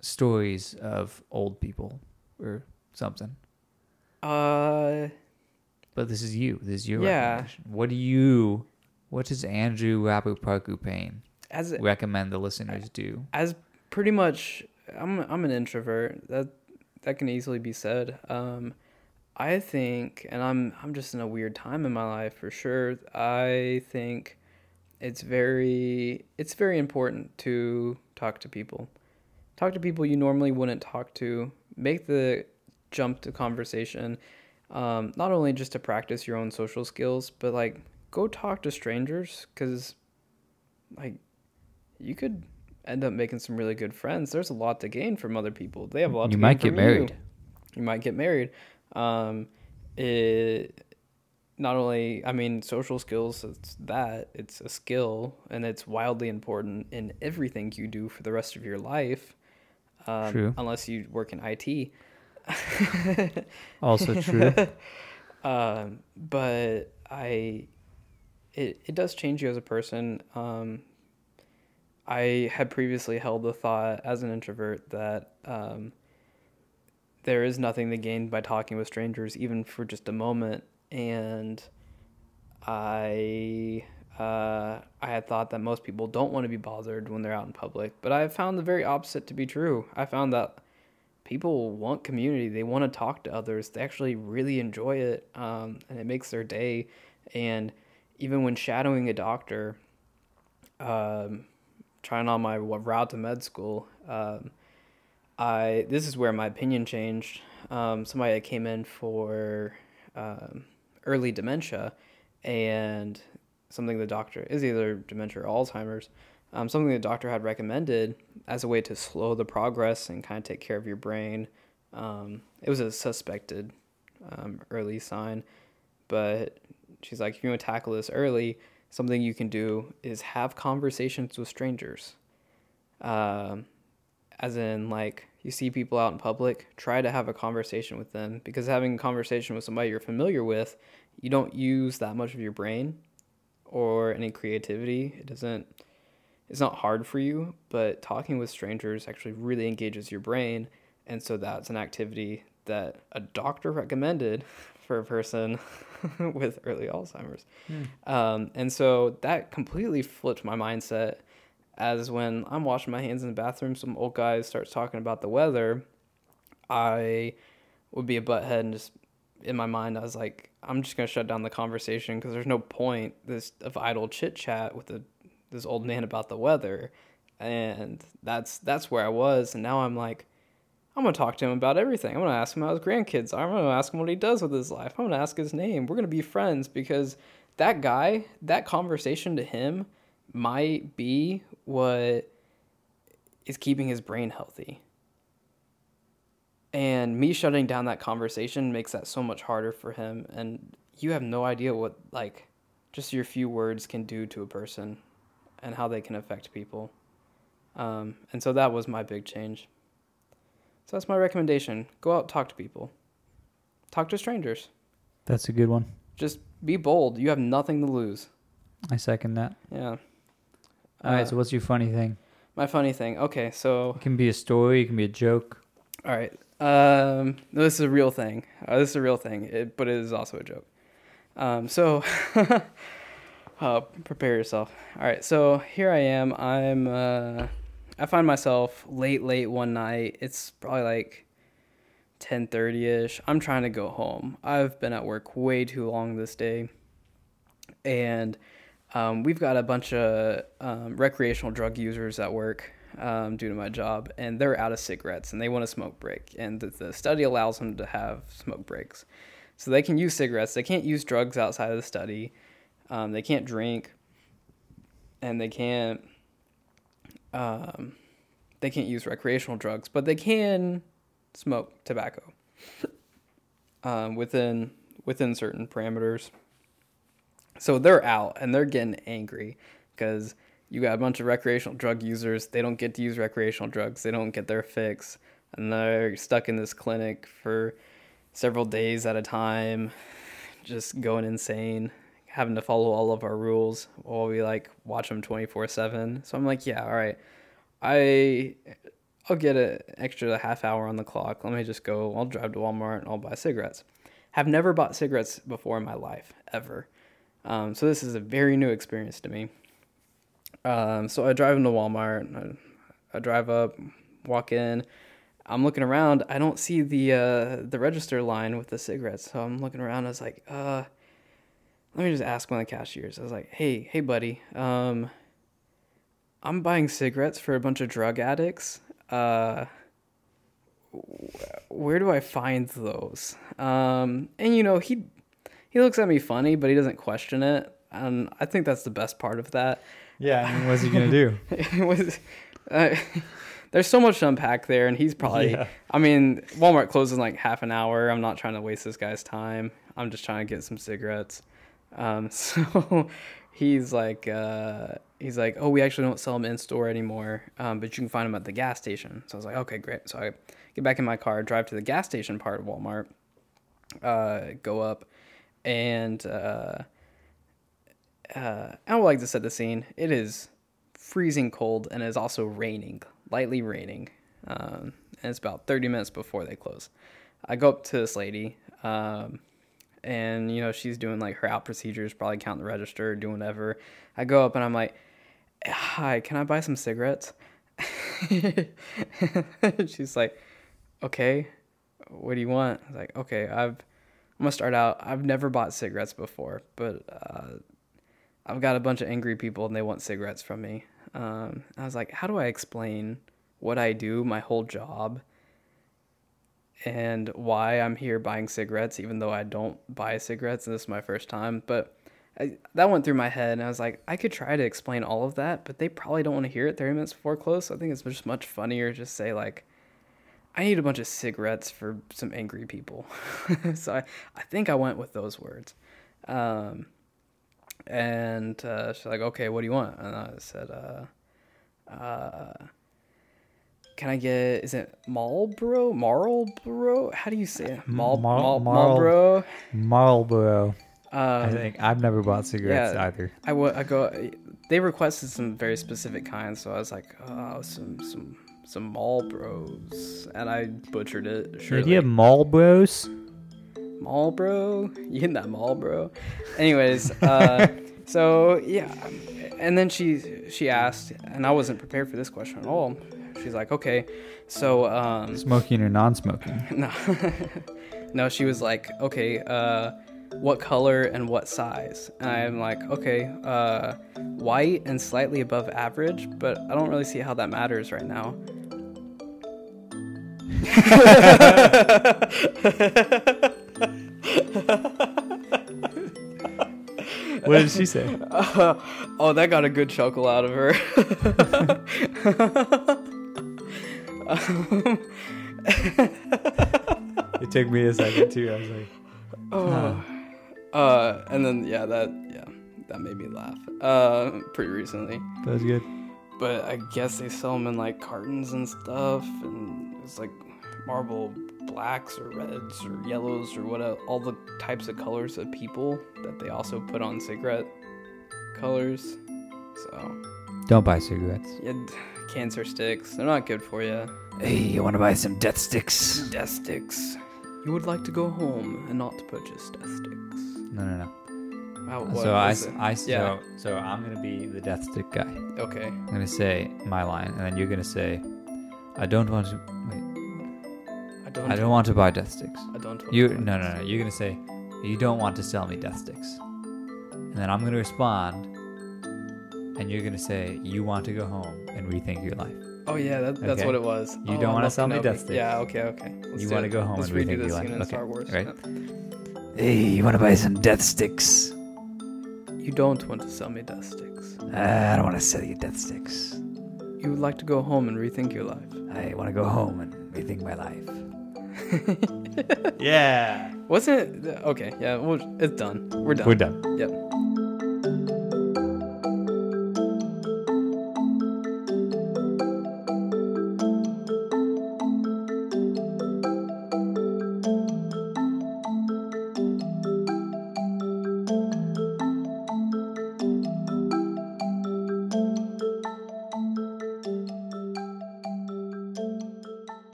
stories of old people or something uh but this is you. This is your Yeah. What do you? What does Andrew Rapuparku Payne As recommend the listeners do? as pretty much I'm I'm an introvert. That that can easily be said. Um I think and I'm I'm just in a weird time in my life for sure. I think it's very it's very important to talk to people. Talk to people you normally wouldn't talk to. Make the jump to conversation. Um, not only just to practice your own social skills, but like go talk to strangers because like you could end up making some really good friends. There's a lot to gain from other people. They have a lot. You to might gain get from you. married. You might get married. Um, it not only I mean social skills. It's that it's a skill and it's wildly important in everything you do for the rest of your life. Um, True. Unless you work in IT. Also true. um, but I, it it does change you as a person. Um, I had previously held the thought as an introvert that um, there is nothing to gain by talking with strangers, even for just a moment. And I uh, I had thought that most people don't want to be bothered when they're out in public, but I found the very opposite to be true. I found that people want community. They want to talk to others. They actually really enjoy it, um, and it makes their day. And even when shadowing a doctor, um, trying on my route to med school, um, I this is where my opinion changed. Um, somebody that came in for um, early dementia, and something the doctor is either dementia or Alzheimer's. Um, something the doctor had recommended as a way to slow the progress and kind of take care of your brain. Um, it was a suspected um, early sign, but she's like, if you want to tackle this early, something you can do is have conversations with strangers. Um, as in, like, you see people out in public, try to have a conversation with them because having a conversation with somebody you're familiar with, you don't use that much of your brain or any creativity. It doesn't it's not hard for you, but talking with strangers actually really engages your brain. And so that's an activity that a doctor recommended for a person with early Alzheimer's. Um, and so that completely flipped my mindset as when I'm washing my hands in the bathroom, some old guy starts talking about the weather. I would be a butthead and just in my mind, I was like, I'm just gonna shut down the conversation because there's no point this of idle chit chat with a, this old man about the weather, and that's that's where I was, and now I'm like, I'm gonna talk to him about everything. I'm gonna ask him how his grandkids are. I'm gonna ask him what he does with his life. I'm gonna ask his name. We're gonna be friends because that guy, that conversation to him, might be what is keeping his brain healthy. And me shutting down that conversation makes that so much harder for him. And you have no idea what, like, just your few words can do to a person and how they can affect people. Um, and so that was my big change. So that's my recommendation. Go out, talk to people, talk to strangers. That's a good one. Just be bold. You have nothing to lose. I second that. Yeah. All right. Uh, So what's your funny thing? My funny thing. Okay, so It can be a story. It can be a joke. All right. Um, no, this is a real thing. Uh, this is a real thing, it, but it is also a joke. Um, so, uh, prepare yourself. All right. So here I am. I'm. Uh, I find myself late, late one night. It's probably like ten thirty ish. I'm trying to go home. I've been at work way too long this day, and um, we've got a bunch of um, recreational drug users at work um, due to my job, and they're out of cigarettes and they want a smoke break. And the, the study allows them to have smoke breaks. So they can use cigarettes. They can't use drugs outside of the study. Um, they can't drink, and they can't. Um, they can't use recreational drugs, but they can smoke tobacco um, within within certain parameters. So they're out and they're getting angry because you got a bunch of recreational drug users. They don't get to use recreational drugs. They don't get their fix, and they're stuck in this clinic for several days at a time, just going insane, having to follow all of our rules while we like watch them twenty four seven. So I'm like, yeah, all right, I. I'll get an extra half hour on the clock. Let me just go. I'll drive to Walmart and I'll buy cigarettes. have never bought cigarettes before in my life ever. Um, so this is a very new experience to me. Um, so I drive into Walmart. I, I drive up, walk in. I'm looking around. I don't see the uh, the register line with the cigarettes. So I'm looking around. I was like, uh, let me just ask one of the cashiers. I was like, hey, hey, buddy, um, I'm buying cigarettes for a bunch of drug addicts. Uh, where do I find those? Um, and you know, he he looks at me funny, but he doesn't question it, and I think that's the best part of that. Yeah, I mean, what's he gonna do? was, uh, there's so much to unpack there, and he's probably. Yeah. I mean, Walmart closes in like half an hour. I'm not trying to waste this guy's time. I'm just trying to get some cigarettes. Um, so he's like, uh, he's like, oh, we actually don't sell them in store anymore, um, but you can find them at the gas station. So I was like, okay, great. So I get back in my car, drive to the gas station part of Walmart, uh, go up, and uh, uh, I would like to set the scene. It is freezing cold and it is also raining, lightly raining. Um, and it's about 30 minutes before they close. I go up to this lady, um, and you know she's doing like her out procedures, probably counting the register, doing whatever. I go up and I'm like, "Hi, can I buy some cigarettes?" she's like, "Okay, what do you want?" I was like, "Okay, I've I'm gonna start out. I've never bought cigarettes before, but uh, I've got a bunch of angry people and they want cigarettes from me. Um, I was like, how do I explain what I do, my whole job, and why I'm here buying cigarettes, even though I don't buy cigarettes and this is my first time? But I, that went through my head, and I was like, I could try to explain all of that, but they probably don't want to hear it 30 minutes before close. So I think it's just much funnier just say like, I need a bunch of cigarettes for some angry people. so I, I think I went with those words. Um, and uh, she's like, okay, what do you want? And I said, uh, uh, can I get, is it Marlboro? Marlboro? How do you say it? Mal- Mal- Marl- Marlboro? Marlboro. Um, I think I've never bought cigarettes yeah. either. I, w- I go, they requested some very specific kinds, so I was like, oh, some, some, some Marlboros. And I butchered it. Surely. Do you have Marlboros? Marlboro, you getting that Marlboro? Anyways, uh, so yeah, and then she she asked, and I wasn't prepared for this question at all. She's like, okay, so um, Smoking or non-smoking? no, no, she was like, okay, uh, what color and what size? And I'm like, okay, uh, white and slightly above average, but I don't really see how that matters right now. What did she say? oh, that got a good chuckle out of her. It took me a second too. I was like, oh. Uh, and then yeah, that yeah, that made me laugh. Uh, pretty recently, that was good. but I guess they sell them in like cartons and stuff, and it's like Marlboro blacks or reds or yellows or what all the types of colors of people that they also put on cigarette colors. So Don't buy cigarettes. yeah, cancer sticks. They're not good for you. Hey, you want to buy some death sticks? Death sticks. You would like to go home and not purchase death sticks. No, no, no. How, what so I, is it? I, yeah. so, so I'm gonna be the death stick guy. Okay. I'm gonna say my line, and then you're gonna say, I don't want to. Wait, I don't. I don't want to buy death sticks. I don't. You no no no. You're gonna say, you don't want to sell me death sticks, and then I'm gonna respond, and you're gonna say, you want to go home and rethink your life. Oh yeah, that, that's Okay. what it was. You oh, don't wanna love sell me Death Sticks. Yeah. Okay. Okay. Let's You wanna go home Let's and rethink your life. Okay, Star Wars. right. Yeah. Hey, you want to buy some death sticks? You don't want to sell me death sticks. Uh, I don't want to sell you death sticks. You would like to go home and rethink your life. I want to go home and rethink my life. yeah. Wasn't it? Okay. Yeah. Well, it's done. We're done. We're done. Yep.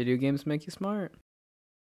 Video games make you smart.